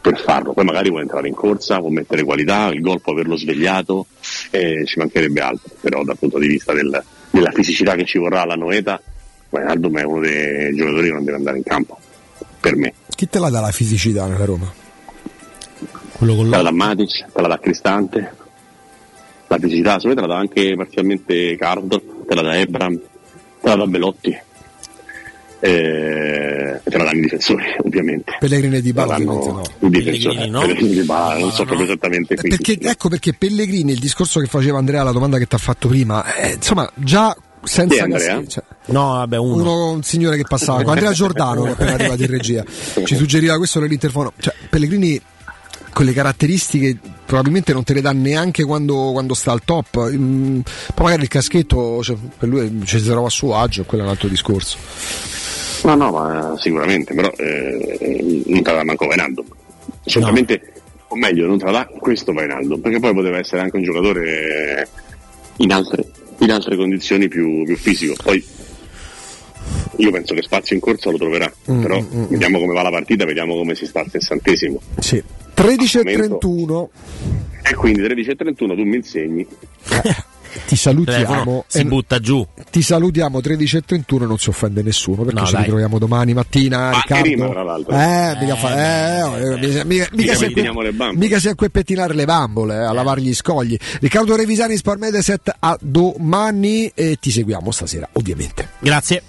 per farlo. Poi magari vuole entrare in corsa, può mettere qualità, il gol può averlo svegliato, eh, ci mancherebbe altro, però dal punto di vista del- della fisicità che ci vorrà alla Noeta, Wijnaldum è uno dei giocatori che non deve andare in campo, per me. Chi te la dà la fisicità nella Roma? Quello con Te la dà Matic, te la dà Cristante, la fisicità, secondo me te la dà anche parzialmente Cardo, te la dà Ebram, te la dà Belotti. Eh, te la danno i difensori ovviamente Pellegrini e Dybala Te la danno ovviamente no. i difensori Pellegrini no? Pellegrini e Dybala, non so proprio esattamente qui Perché, ecco perché Pellegrini, il discorso che faceva Andrea, la domanda che ti ha fatto prima, eh, insomma, già senza è Andrea? Cioè, No, vabbè, uno. uno, un signore che passava con Andrea Giordano appena arrivato in regia ci suggeriva questo nell'interfono cioè Pellegrini quelle caratteristiche probabilmente non te le dà neanche quando, quando sta al top Mm, poi magari il caschetto cioè, per lui ci si trova a suo agio quello è un altro discorso No, no, ma sicuramente, però eh, non dà manco Wijnaldum. Certamente, o meglio, non dà questo Wijnaldum, perché poi poteva essere anche un giocatore in altre, in altre condizioni più, più fisico. Poi io penso che spazio in corsa lo troverà, Mm, però mm, mm, vediamo come va la partita, vediamo come si sta al sessantesimo. sì 13 e 31 E quindi 13 e 31 tu mi insegni. ti salutiamo. Si butta giù. Ti salutiamo 13.31 non si offende nessuno perché no, ci dai. ritroviamo domani mattina. Ma Riccardo. Rima, tra l'altro. Eh, mica, fa, eh, eh, eh, oh, eh mica, mica, mica, si acque, mica pettinare le bambole, eh, a lavare gli scogli. Riccardo Revisani, Sparmedeset. A domani e ti seguiamo stasera, ovviamente. Grazie.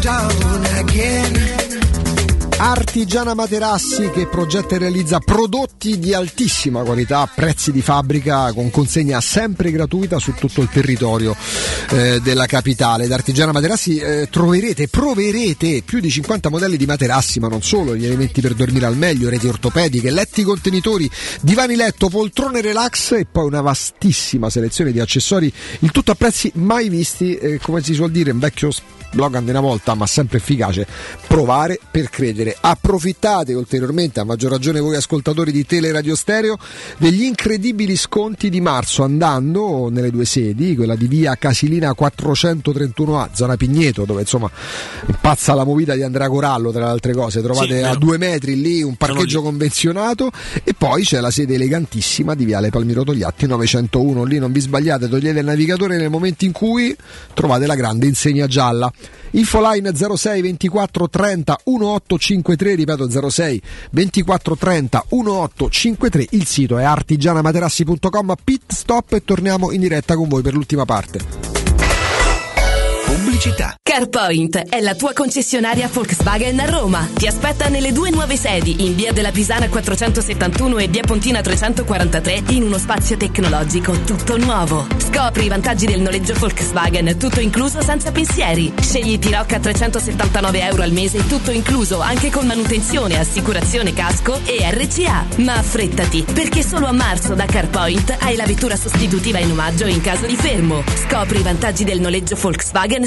down again. Artigiana Materassi che progetta e realizza prodotti di altissima qualità a prezzi di fabbrica con consegna sempre gratuita su tutto il territorio eh, della capitale. Da Artigiana Materassi eh, troverete, proverete più di 50 modelli di materassi, ma non solo, gli elementi per dormire al meglio, reti ortopediche, letti contenitori, divani letto, poltrone relax e poi una vastissima selezione di accessori, il tutto a prezzi mai visti, eh, come si suol dire, un vecchio slogan di una volta, ma sempre efficace, provare per credere. Approfittate ulteriormente, a maggior ragione voi ascoltatori di Teleradio Stereo, degli incredibili sconti di marzo andando nelle due sedi, quella di via Casilina 431A, zona Pigneto, dove insomma impazza la movita di Andrea Corallo, tra le altre cose. Trovate Sì, a due metri lì un parcheggio convenzionato e poi c'è la sede elegantissima di Viale Palmiro Togliatti 901. Lì non vi sbagliate, togliete il navigatore nel momento in cui trovate la grande insegna gialla. Infoline 06 24 30 1853, ripeto 06 24 30 1853, il sito è artigianamaterassi.com, pit stop e torniamo in diretta con voi per l'ultima parte. Pubblicità. CarPoint è la tua concessionaria Volkswagen a Roma. Ti aspetta nelle due nuove sedi, in via della Pisana 471 e via Pontina 343, in uno spazio tecnologico tutto nuovo. Scopri i vantaggi del noleggio Volkswagen, tutto incluso senza pensieri. Scegli T-Rock a 379 euro al mese, tutto incluso, anche con manutenzione, assicurazione casco e RCA. Ma affrettati, perché solo a marzo da CarPoint hai la vettura sostitutiva in omaggio in caso di fermo. Scopri i vantaggi del noleggio Volkswagen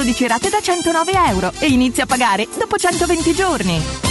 rate da 109 euro e inizia a pagare dopo 120 giorni.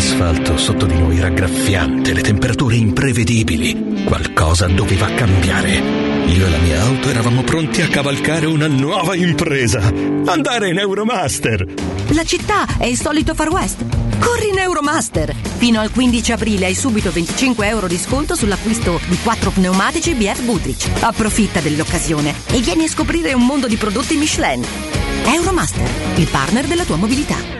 L'asfalto sotto di noi era le temperature imprevedibili. Qualcosa doveva cambiare. Io e la mia auto eravamo pronti a cavalcare una nuova impresa. Andare in Euromaster. La città è il solito Far West. Corri in Euromaster! Fino al 15 aprile hai subito 25 euro di sconto sull'acquisto di 4 pneumatici BF Goodrich. Approfitta dell'occasione e vieni a scoprire un mondo di prodotti Michelin. Euromaster, il partner della tua mobilità.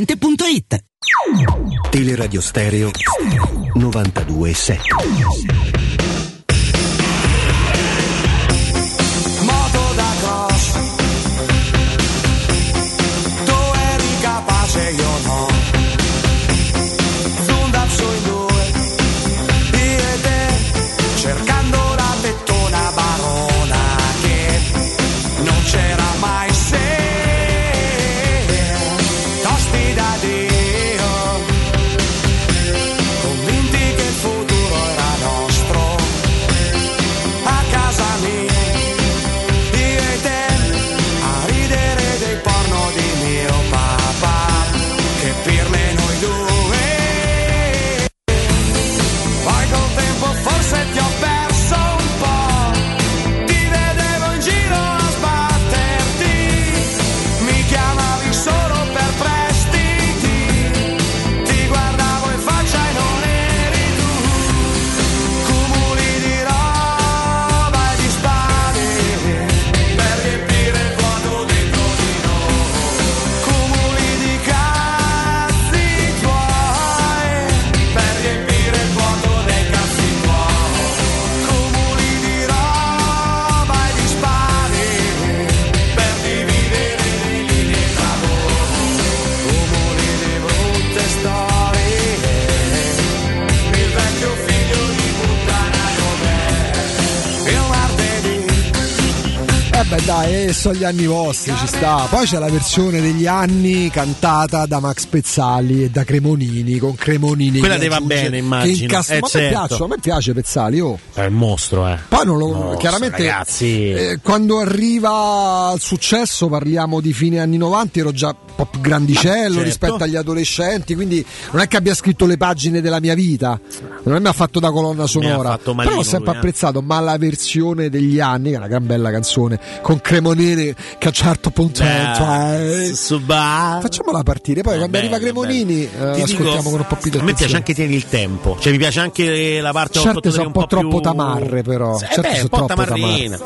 otticasalvagente.it. Teleradio Stereo 92.7 dai, eh, sono gli anni vostri, ci sta. Poi c'è la versione degli anni cantata da Max Pezzali e da Cremonini, con Cremonini. Quella aggiunge- bene, immagino. incassa- Eh, ma a, me certo. piace, a me piace Pezzali, oh. È un mostro, eh. Poi non lo, Mostro, chiaramente ragazzi. eh, quando arriva al successo parliamo di fine anni 90, ero già po' più grandicello Ma certo. rispetto agli adolescenti, quindi non è che abbia scritto le pagine della mia vita, non è mi ha fatto da colonna sonora, però l'ho sempre lui, eh. apprezzato, ma la versione degli anni, che è una gran bella canzone, con Cremonini che a un certo punto... Beh, cioè, suba- facciamola partire, poi quando bello, arriva Cremonini eh, Ti ascoltiamo dico, con un po' più di A me piace anche Tieni il tempo. Cioè, mi piace anche la parte Certe 8 sono un po' troppo più... tamarre, però. Eh Certe beh, sono un po' tamarrina.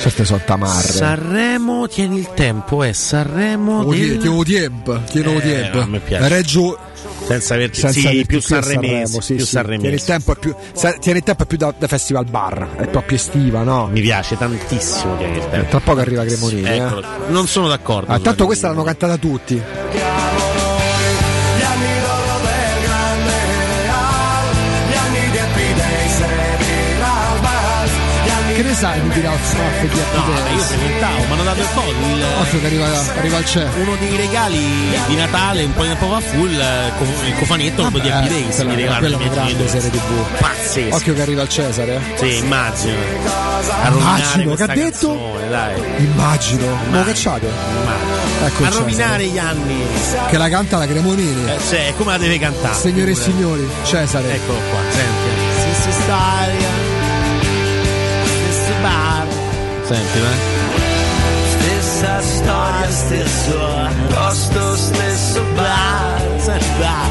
Certe sono tamarre. Sanremo, tieni il tempo, è Sanremo Tieni del... tieni tempo, tieni Eh, me piace. Reggio Senza averti... senza sì, averti più sanremese, Sanremo, sì, più sì. sanremese. Tieni il tempo è più tieni il tempo è più da, da festival bar, è proprio estiva, no? Mi piace tantissimo Tieni il tempo. Tra poco arriva Cremonini, eh. Non sono d'accordo. Ah, tanto questa l'hanno cantata tutti. Che ne sai di tirare sfaffe di No, ma io frequentavo, mi hanno dato il coso. Il, Occhio che arriva, arriva il CE. uno dei regali di Natale, un po' di tempo fa, fu il, il cofanetto proprio di Happy Days. Mi è miei una grande serie tv. Pazzesco. Occhio che arriva il Cesare. eh. Sì, immagino. Immagino, che ha detto? canzone, dai. Immagino. Ma cacciate? Ecco A il rovinare gli anni. Che la canta la Cremonini. Eh, cioè, come la deve cantare? Signore e signori, Cesare. Eccolo qua, senti. Stessa storia, Senti, eh? Stessa storia, stesso posto, stesso bar. Senti, bar.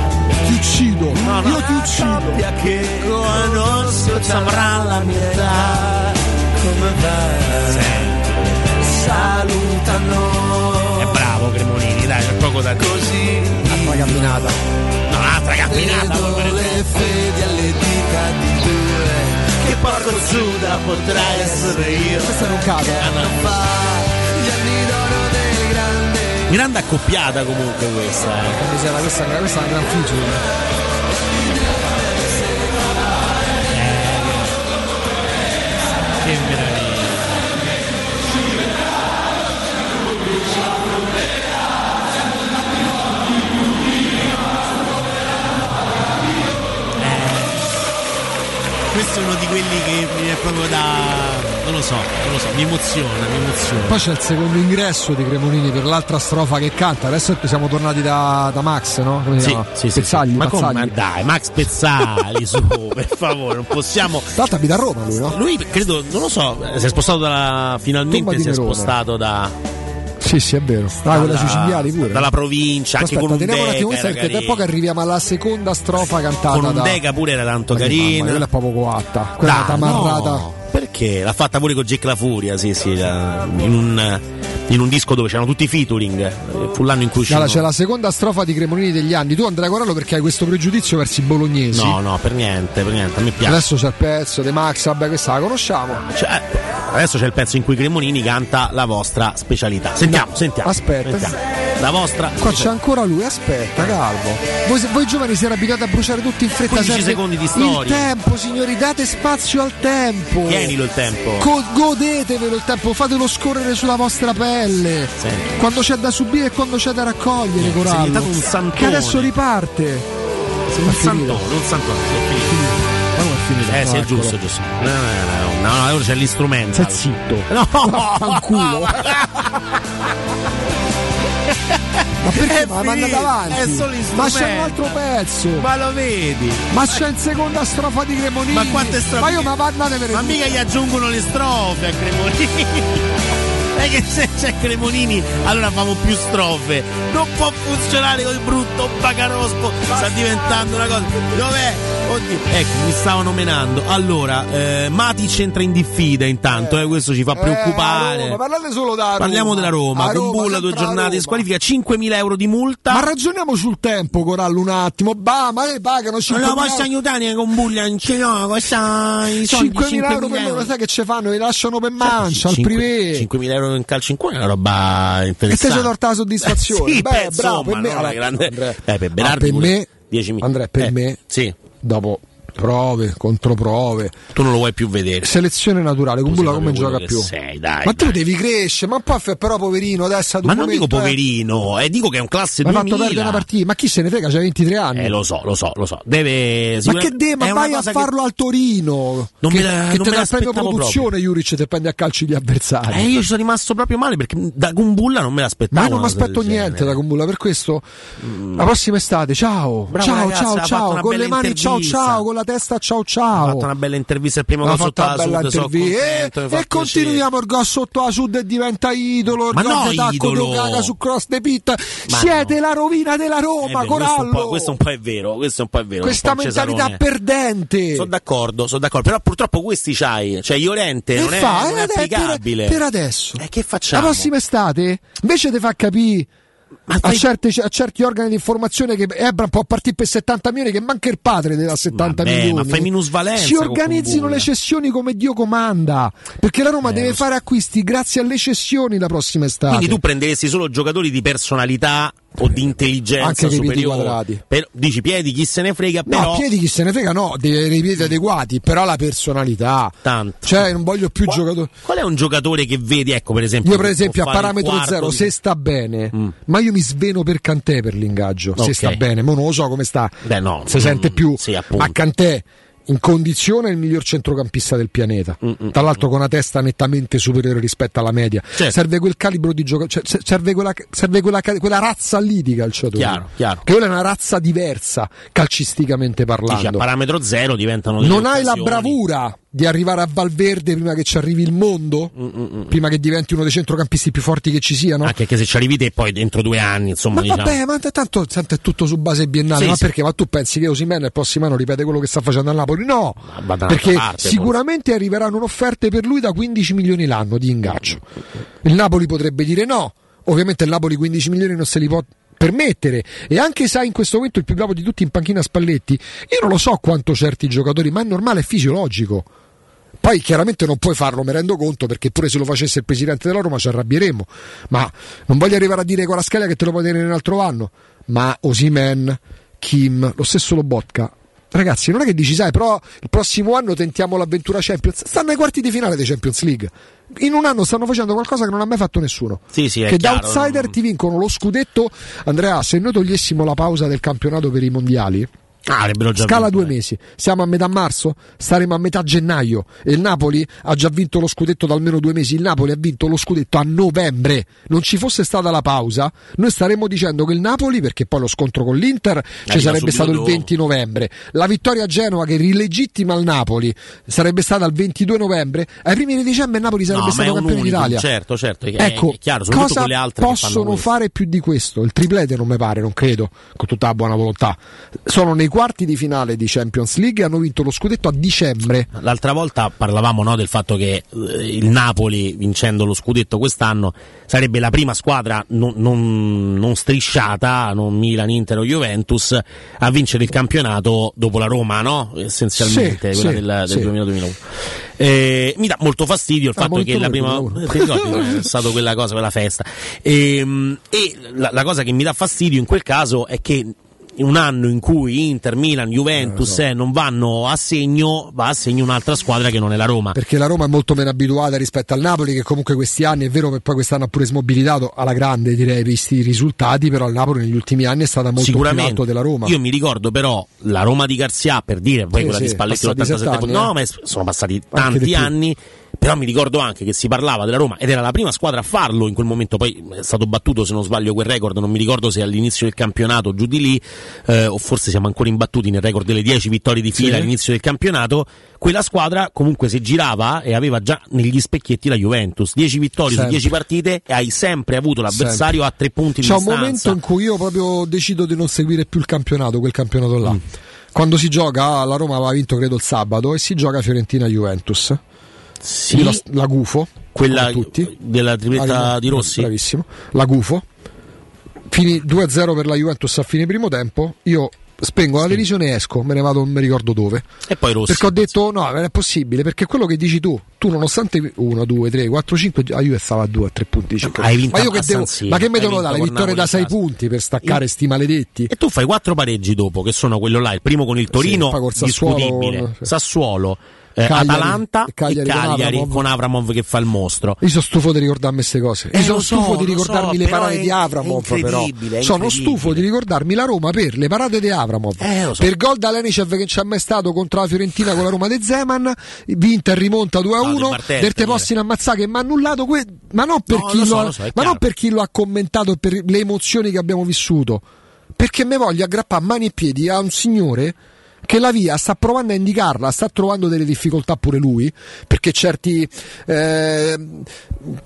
Ti uccido, io ti uccido. Che conosco ci avrà la mia età. Come va? Salutano. È bravo Cremonini, dai, c'è poco da dire. Così Altra camminata. No, un'altra camminata. vedo le fedi alle dita di due. Che porco Giuda potrai essere io. Questa non cade. Anno fa, gli anni d'oro del grande. Grande accoppiata comunque questa. Eh. Misera, questa, questa è una gran feature. Questo è uno di quelli che mi è proprio da. non lo so, non lo so, mi emoziona, mi emoziona. Poi c'è il secondo ingresso di Cremonini per l'altra strofa che canta. Adesso siamo tornati da, da Max, no? Come si Sì, sì, sì, Pezzagli, sì. Ma come? Ma dai, Max Pezzali, su, per favore, non possiamo. Tra l'altro abita a Roma lui, no? Lui credo, non lo so, si è spostato da. Finalmente si è spostato da. Sì, sì, è vero. Ah, quella sui cinghiali pure. Dalla provincia, anche Aspetta, con un teniamo un attimo questa perché tra poco arriviamo alla seconda strofa cantata Con da... Deca pure era tanto Ma che mamma, carina. quella è proprio coatta. Quella Dai, è tamarrata. no, perché? L'ha fatta pure con Jack La Furia, sì, sì, la- in un, in un disco dove c'erano tutti i featuring. eh, Fu l'anno in cui uscì. Allora, c'è la seconda strofa di Cremonini degli anni. Tu Andrea Corallo perché hai questo pregiudizio verso i bolognesi. No, no, per niente, per niente, a me piace. Adesso c'è il pezzo di Max, vabbè, questa la conosciamo. Cioè, adesso c'è il pezzo in cui Cremonini canta la vostra specialità. Sentiamo, No, sentiamo. aspetta. sentiamo. La vostra. Qua c'è ancora lui, aspetta, calmo. Voi, voi giovani siete abituati a bruciare tutti in fretta. 15 serve secondi di Il storia. tempo, signori, date spazio al tempo. Tienilo il tempo. Co- godetevelo il tempo, fatelo scorrere sulla vostra pelle. Senti. Quando c'è da subire e quando c'è da raccogliere, Sei Corallo. un santone. Che adesso riparte. Sei un santone, un santone. è finito. Ma è? Eh, sì, è No, giusto, eccolo. giusto. No, no, no, no, ora c'è l'istrumento. Stai zitto. No, Fanculo. Ma perché? È Ma manda finito, avanti. è solo Ma c'è un altro pezzo. Ma lo vedi? Ma c'è in seconda strofa di Cremonini. Ma quante strofe? Ma io ma andatevene Ma tu. mica gli aggiungono le strofe a Cremonini. È che se c'è Cremonini allora famo più strofe. Non può funzionare col brutto bagarosco. Sta diventando una cosa. Dov'è? Oddio. Ecco, mi stavano menando. Allora, eh, Matic entra in diffida intanto, eh, questo ci fa preoccupare. Eh, ma parlate solo da Roma. Parliamo della Roma, A con Bulla due giornate di squalifica, 5.000 euro di multa. Ma ragioniamo sul tempo, Corallo, un attimo. Bah, ma le pagano non 5.000 lo posso aiutare con Bulla, non ce l'ho, soldi, 5.000 euro per loro, sai che ci fanno? Li lasciano per mancia, al privé. 5.000 euro in calcio in cuore è una roba E te interessante. sei torta la soddisfazione. Sì, Beh, beh, bravo, per me. no, allora, una grande- Andrea. Eh, per Berardi per pure me, 10.000. Andrea, per Eh, me, sì. dopo prove, controprove, Tu non lo vuoi più vedere. selezione naturale, con Tu sei Bulla come gioca più? sei, dai, ma tu dai. devi crescere, ma poi però poverino adesso Ma non dico momento, eh, poverino, eh, dico che è un classe fatto 2000. perdere una partita, ma chi se ne frega? C'ha 23 anni. Eh, lo so, lo so, lo so. Deve ma che de, ma vai a cosa che- farlo al Torino Non che, me la- che non te premio l'aspettavo produzione Juric te prendi a calci gli avversari Eh, io ci sono rimasto proprio male perché da Gumbulla non me l'aspettavo. ma io non mi aspetto niente da Combulla per questo la prossima estate ciao Bravo, ciao ragazzi, ciao fatto ciao con le mani ciao ciao con la testa ciao Ha ciao fatto una bella intervista al primo ha gol sotto la bella Sud, intervista contento, e, mi fa e continuiamo il gol sotto la sud e diventa idolo Ma il no, tacco Ocaga su cross de pit Ma siete la rovina della Eh, Roma beh, questo, è un po', Corallo questo un po' è vero, questo è un po' è vero. questa mentalità Cesarone. perdente Sono d'accordo, sono d'accordo, però purtroppo questi c'hai, cioè Iorente E non è, fa, non è eh, per- applicabile. Per, adesso. Eh, che La facciamo? prossima estate, invece di far capire a, certi, a certi organi di informazione che Ebra può partire per 70 milioni, che manca il padre della 70 Vabbè, milioni. ma fai minusvalenza Si organizzino le cessioni come Dio comanda. Perché la Roma Eh, deve fare acquisti grazie alle cessioni la prossima estate. Quindi tu prenderesti solo giocatori di personalità o di intelligenza Anche dei piedi quadrati. Per- dici piedi chi se ne frega, però No, piedi chi se ne frega, no, deve avere i piedi adeguati, però la personalità. Tanto. Cioè, non voglio più giocatori. qual è un giocatore che vedi, ecco per esempio Io, per esempio, a parametro quarto zero, se sta bene, ma io mi sveno per Cantè per l'ingaggio. Ok. Se sta bene, ma non lo so come sta. Beh, no, si mm, sente più. sì, ma Cantè in condizione è il miglior centrocampista del pianeta. Mm, Tra l'altro, con una testa nettamente superiore rispetto alla media. Certo. Serve quel calibro di giocatore, serve, quella, serve quella, quella razza lì di calciatori. Chiaro, chiaro. Che quella è una razza diversa, calcisticamente Dici, a parlando. parametro zero diventano Non hai la bravura di arrivare a Valverde prima che ci arrivi il mondo? Mm, Prima che diventi uno dei centrocampisti più forti che ci siano? Anche che se ci arrivi te poi dentro due anni, insomma, Ma diciamo. vabbè, ma tanto, tanto è tutto su base biennale. Sì, ma sì. perché? Ma tu pensi che Osimhen il prossimo anno ripete quello che sta facendo a Napoli? No, Ma da perché parte, sicuramente arriveranno offerte per lui da 15 milioni l'anno di ingaggio. Il Napoli potrebbe dire no. Ovviamente il Napoli 15 milioni non se li può permettere e anche se ha in questo momento il più bravo di tutti in panchina Spalletti io non lo so quanto certi giocatori ma è normale è fisiologico poi chiaramente non puoi farlo, mi rendo conto, perché pure se lo facesse il presidente della Roma ci arrabbieremo. Ma non voglio arrivare a dire con la scala che te lo puoi tenere un altro anno. Ma Osimen, Kim, lo stesso Lobotka. Ragazzi, non è che dici, sai, però il prossimo anno tentiamo l'avventura Champions. Stanno ai quarti di finale dei Champions League. In un anno stanno facendo qualcosa che non ha mai fatto nessuno. Sì, sì, che da chiaro, outsider non- ti vincono lo scudetto. Andrea, se noi togliessimo la pausa del campionato per i mondiali, Ah, Scala vinto, due mesi, siamo a metà marzo, staremo a metà gennaio e il Napoli ha già vinto lo scudetto da almeno due mesi. Il Napoli ha vinto lo scudetto a novembre. Non ci fosse stata la pausa, noi staremmo dicendo che il Napoli, perché poi lo scontro con l'Inter ci sarebbe stato il dopo. 20 novembre. La vittoria a Genova che rilegittima il Napoli sarebbe stata il 22 novembre. Ai primi di dicembre il Napoli sarebbe No, stato campione d'Italia. certo, certo, è- Ecco, è chiaro, cosa possono fare più di questo? Il triplete non mi pare, non credo, con tutta la buona volontà. Sono nei quarti di finale di Champions League e hanno vinto lo scudetto a dicembre. L'altra volta parlavamo no, del fatto che eh, il Napoli, vincendo lo scudetto quest'anno, sarebbe la prima squadra non, non- non strisciata, non Milan, Inter o Juventus, a vincere il campionato dopo la Roma, no? essenzialmente, Sì, quella sì, del, del sì. 2000-2001. Eh, mi dà molto fastidio il Ah, fatto che la prima 2001. ricordi è stata quella cosa, quella festa. Ehm, E, la, la cosa che mi dà fastidio in quel caso è che in un anno in cui Inter, Milan, Juventus eh, non vanno a segno, va a segno un'altra squadra che non è la Roma. Perché la Roma è molto meno abituata rispetto al Napoli, che comunque questi anni è vero che poi quest'anno ha pure smobilitato alla grande, direi, visti i risultati, però il Napoli negli ultimi anni è stata molto più alto della Roma. Io mi ricordo però la Roma di Garzia per dire, poi Sì, quella sì, di Spalletti passati 87 sette punti. anni, No, eh. ma è- sono passati tanti di più. Però mi ricordo anche che si parlava della Roma ed era la prima squadra a farlo in quel momento. Poi è stato battuto, se non sbaglio, quel record. Non mi ricordo se all'inizio del campionato, giù di lì, eh, o forse siamo ancora imbattuti nel record delle 10 vittorie di fila Sì. all'inizio del campionato. Quella squadra comunque si girava e aveva già negli specchietti la Juventus. 10 vittorie Sempre. su 10 partite e hai sempre avuto l'avversario a 3 punti di C'è un distanza. momento in cui io proprio decido di non seguire più il campionato, quel campionato Mm. là. Quando si gioca, la Roma aveva vinto credo il sabato, e si gioca Fiorentina-Juventus. Sì. Io la, la gufo, Quella tutti. della tripletta di Rossi. Bravissimo. La gufo. Fini 2-0 per la Juventus a fine primo tempo. Io spengo la televisione e esco, me ne vado, non mi ricordo dove. E poi Rossi. Perché ho detto no, non è possibile, perché quello che dici tu, tu nonostante 1, 2, 3, 4, 5, la Juve stava a 2, a 3 punti di circa. Hai vinto ma io che devo, ma che mi devono dare? Vittorie da Napoli 6 in punti per staccare sti maledetti? E tu fai quattro pareggi dopo, che sono quello là, il primo con il Torino, poi col Sassuolo, discutibile, con- Sassuolo, eh, Cagliari- Atalanta e Cagliari e con Cagliari Avramov. con Avramov che fa il mostro. Io sono stufo di ricordarmi queste cose. Eh, Io sono lo so, stufo di ricordarmi so, le parate di Avramov. Però sono stufo di ricordarmi la Roma per le parate di Avramov. Eh, so. Per gol da Lenicev che c'è mai stato contro la Fiorentina con la Roma de Zeman. Vinta e rimonta 2 a No, 1. di Barthez, del te dire. possono ammazzare che mi ha annullato. que- ma non per No, chi lo so, lo so, ma non per chi lo ha commentato e per le emozioni che abbiamo vissuto. Perché me voglio aggrappare mani e piedi a un signore che la via sta provando a indicarla, sta trovando delle difficoltà pure lui, perché certi, eh,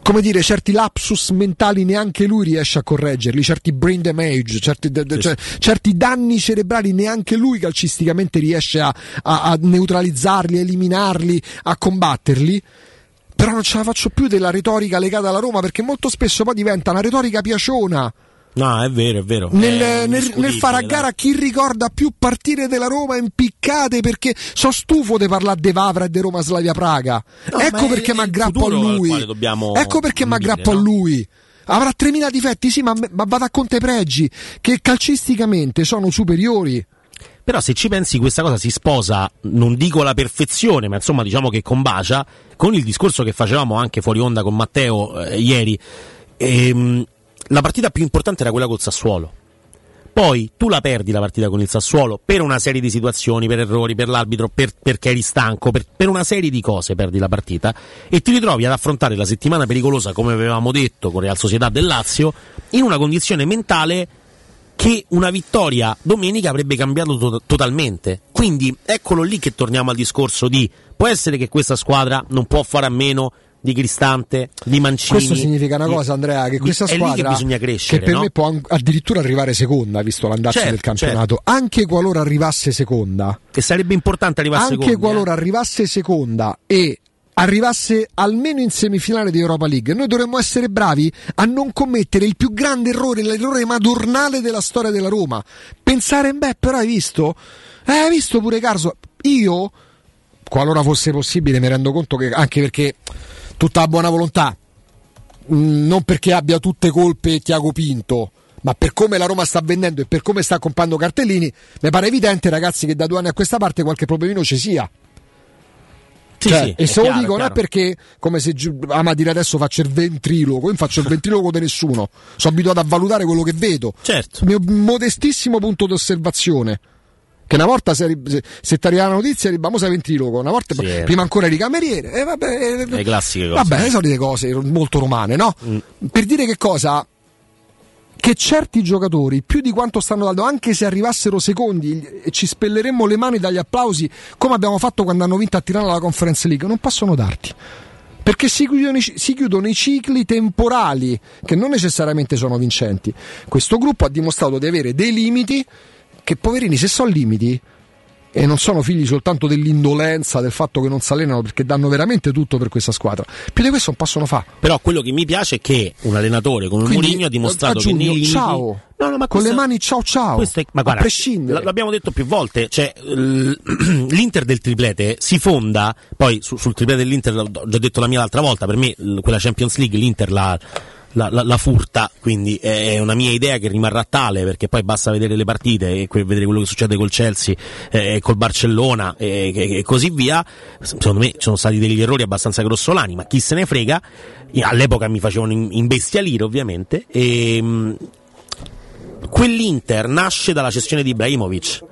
come dire, certi lapsus mentali neanche lui riesce a correggerli, certi brain damage, certi, de- cioè, certi danni cerebrali neanche lui calcisticamente riesce a, a- a neutralizzarli, a eliminarli, a combatterli. Però non ce la faccio più della retorica legata alla Roma perché molto spesso poi diventa una retorica piaciona No, è vero, è vero. nel, È nel- nel fare a gara chi ricorda più partire della Roma impiccate perché so stufo di parlare di Vavra e di Roma Slavia Praga No, ecco perché mi aggrappo a lui ecco perché mi aggrappo a lui Avrà 3.000 difetti, sì, ma, ma vada a conto i pregi, che calcisticamente sono superiori. Però se ci pensi questa cosa si sposa, non dico alla perfezione, ma insomma diciamo che combacia, con il discorso che facevamo anche fuori onda con Matteo eh, ieri. Ehm, la partita più importante era quella col Sassuolo. Poi tu la perdi la partita con il Sassuolo per una serie di situazioni, per errori, per l'arbitro, per, perché eri stanco, per, per una serie di cose perdi la partita e ti ritrovi ad affrontare la settimana pericolosa, come avevamo detto, con Real Società del Lazio, in una condizione mentale che una vittoria domenica avrebbe cambiato to- totalmente. Quindi eccolo lì che torniamo al discorso di può essere che questa squadra non può fare a meno di Cristante, di Mancini. Questo significa una cosa, Andrea, che questa squadra che bisogna crescere, che per no? me può addirittura arrivare seconda, visto l'andarsi Certo, del campionato, anche qualora arrivasse seconda. Che sarebbe importante arrivare anche secondi, eh. qualora arrivasse seconda e arrivasse almeno in semifinale di Europa League, noi dovremmo essere bravi a non commettere il più grande errore, l'errore madornale della storia della Roma. Pensare, beh, però hai visto? Eh, hai visto pure Carso? Io, qualora fosse possibile, mi rendo conto che anche perché tutta la buona volontà, mh, non perché abbia tutte colpe Tiago Pinto, ma per come la Roma sta vendendo e per come sta comprando cartellini, mi pare evidente, ragazzi, che da due anni a questa parte qualche problemino ci sia. Sì, Cioè, sì, e se lo dico non è perché come se ama dire adesso faccio il ventriloquo, io non faccio il ventriloquo di nessuno, sono abituato a valutare quello che vedo. Certo. Il mio modestissimo punto di osservazione. Che una volta se, se, ti arriva la notizia eri sei ventriloquo, una volta Sì. prima ancora eri cameriere, e vabbè, eh, Le classiche cose. Vabbè, le solite cose molto romane, no? Per dire che cosa? Che certi giocatori, più di quanto stanno dando, anche se arrivassero secondi e ci spelleremmo le mani dagli applausi, come abbiamo fatto quando hanno vinto a Tirana la Conference League, non possono darti. Perché si chiudono, si chiudono i cicli temporali che non necessariamente sono vincenti. Questo gruppo ha dimostrato di avere dei limiti che, poverini, se sono limiti, e non sono figli soltanto dell'indolenza, del fatto che non si allenano perché danno veramente tutto per questa squadra. Più di questo non possono fare. Però quello che mi piace è che un allenatore come Quindi, Mourinho ha dimostrato che nei limiti ciao. No, no, ma Con questo- le mani ciao ciao. è- ma guarda, a prescindere. l'abbiamo detto più volte, cioè l'Inter del triplete si fonda, poi su- sul triplete dell'Inter l'ho già detto la mia l'altra volta, per me quella Champions League l'Inter la, la- la- la furta, quindi è una mia idea che rimarrà tale perché poi basta vedere le partite e vedere quello che succede col Chelsea eh, e col Barcellona e, e- e così via. Secondo me ci sono stati degli errori abbastanza grossolani, ma chi se ne frega. All'epoca mi facevano imbestialire ovviamente e mh, quell'Inter nasce dalla cessione di Ibrahimovic.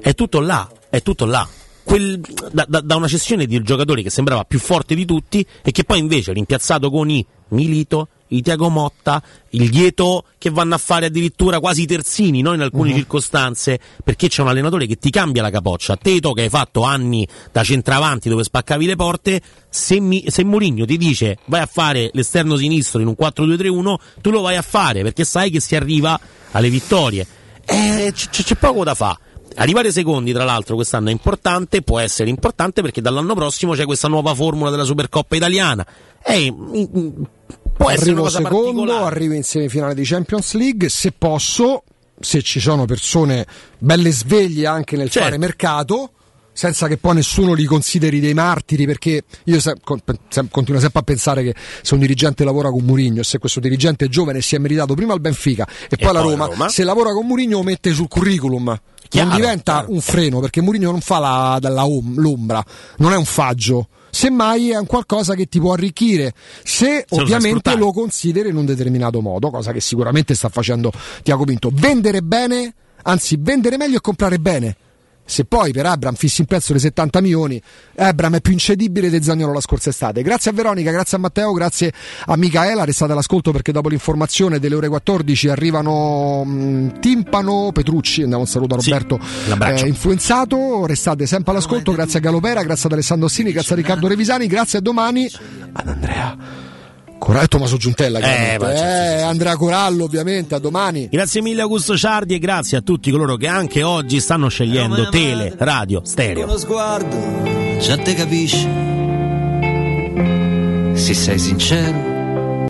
È tutto là, è tutto là. Quel- da, da- da una cessione di giocatori che sembrava più forte di tutti e che poi invece rimpiazzato con i Milito, i Tiago Motta, il Lieto che vanno a fare addirittura quasi i terzini no? in alcune Mhm. circostanze perché c'è un allenatore che ti cambia la capoccia. Teto che hai fatto anni da centravanti dove spaccavi le porte, se, mi, se Mourinho ti dice vai a fare l'esterno sinistro in un 4-2-3-1, tu lo vai a fare perché sai che si arriva alle vittorie. Eh, c- c'è poco da fare. Arrivare secondi, tra l'altro, quest'anno è importante, può essere importante perché dall'anno prossimo c'è questa nuova formula della Supercoppa italiana. E, mm, mm, può arrivo secondo, arrivo in semifinale di Champions League, se posso, se ci sono persone belle sveglie anche nel Certo. fare mercato, senza che poi nessuno li consideri dei martiri, perché io se- con- sem- continuo sempre a pensare che se un dirigente lavora con Mourinho, se questo dirigente è giovane e si è meritato prima il Benfica e, poi la Roma, Roma. se lavora con Mourinho lo mette sul curriculum. Chiaro, non diventa un freno perché Mourinho non fa la, om- l'ombra, non è un faggio. Semmai è un qualcosa che ti può arricchire se lo sai ovviamente sfruttare. lo consideri in un determinato modo, cosa che sicuramente sta facendo Tiago Pinto. Vendere bene, anzi vendere meglio e comprare bene. Se poi per Abram fissi in prezzo le 70 milioni, Abram è più incedibile di Zagnolo la scorsa estate. Grazie a Veronica, grazie a Matteo, grazie a Micaela. Restate all'ascolto perché dopo l'informazione delle ore 14 arrivano mh, Timpano, Petrucci. Andiamo un saluto a Sì, Roberto abbraccio. eh, influenzato. Restate sempre all'ascolto. Grazie a Galopera, grazie ad Alessandro Ossini, grazie a Riccardo Revisani, grazie a domani ad Andrea. Cora- e Tommaso Giuntella, chiaramente. ma certo, Eh, Andrea Corallo, ovviamente. A domani. Grazie mille Augusto Ciardi e grazie a tutti coloro che anche oggi stanno scegliendo tele, radio, stereo. Con lo sguardo già te capisci. Se sei sincero,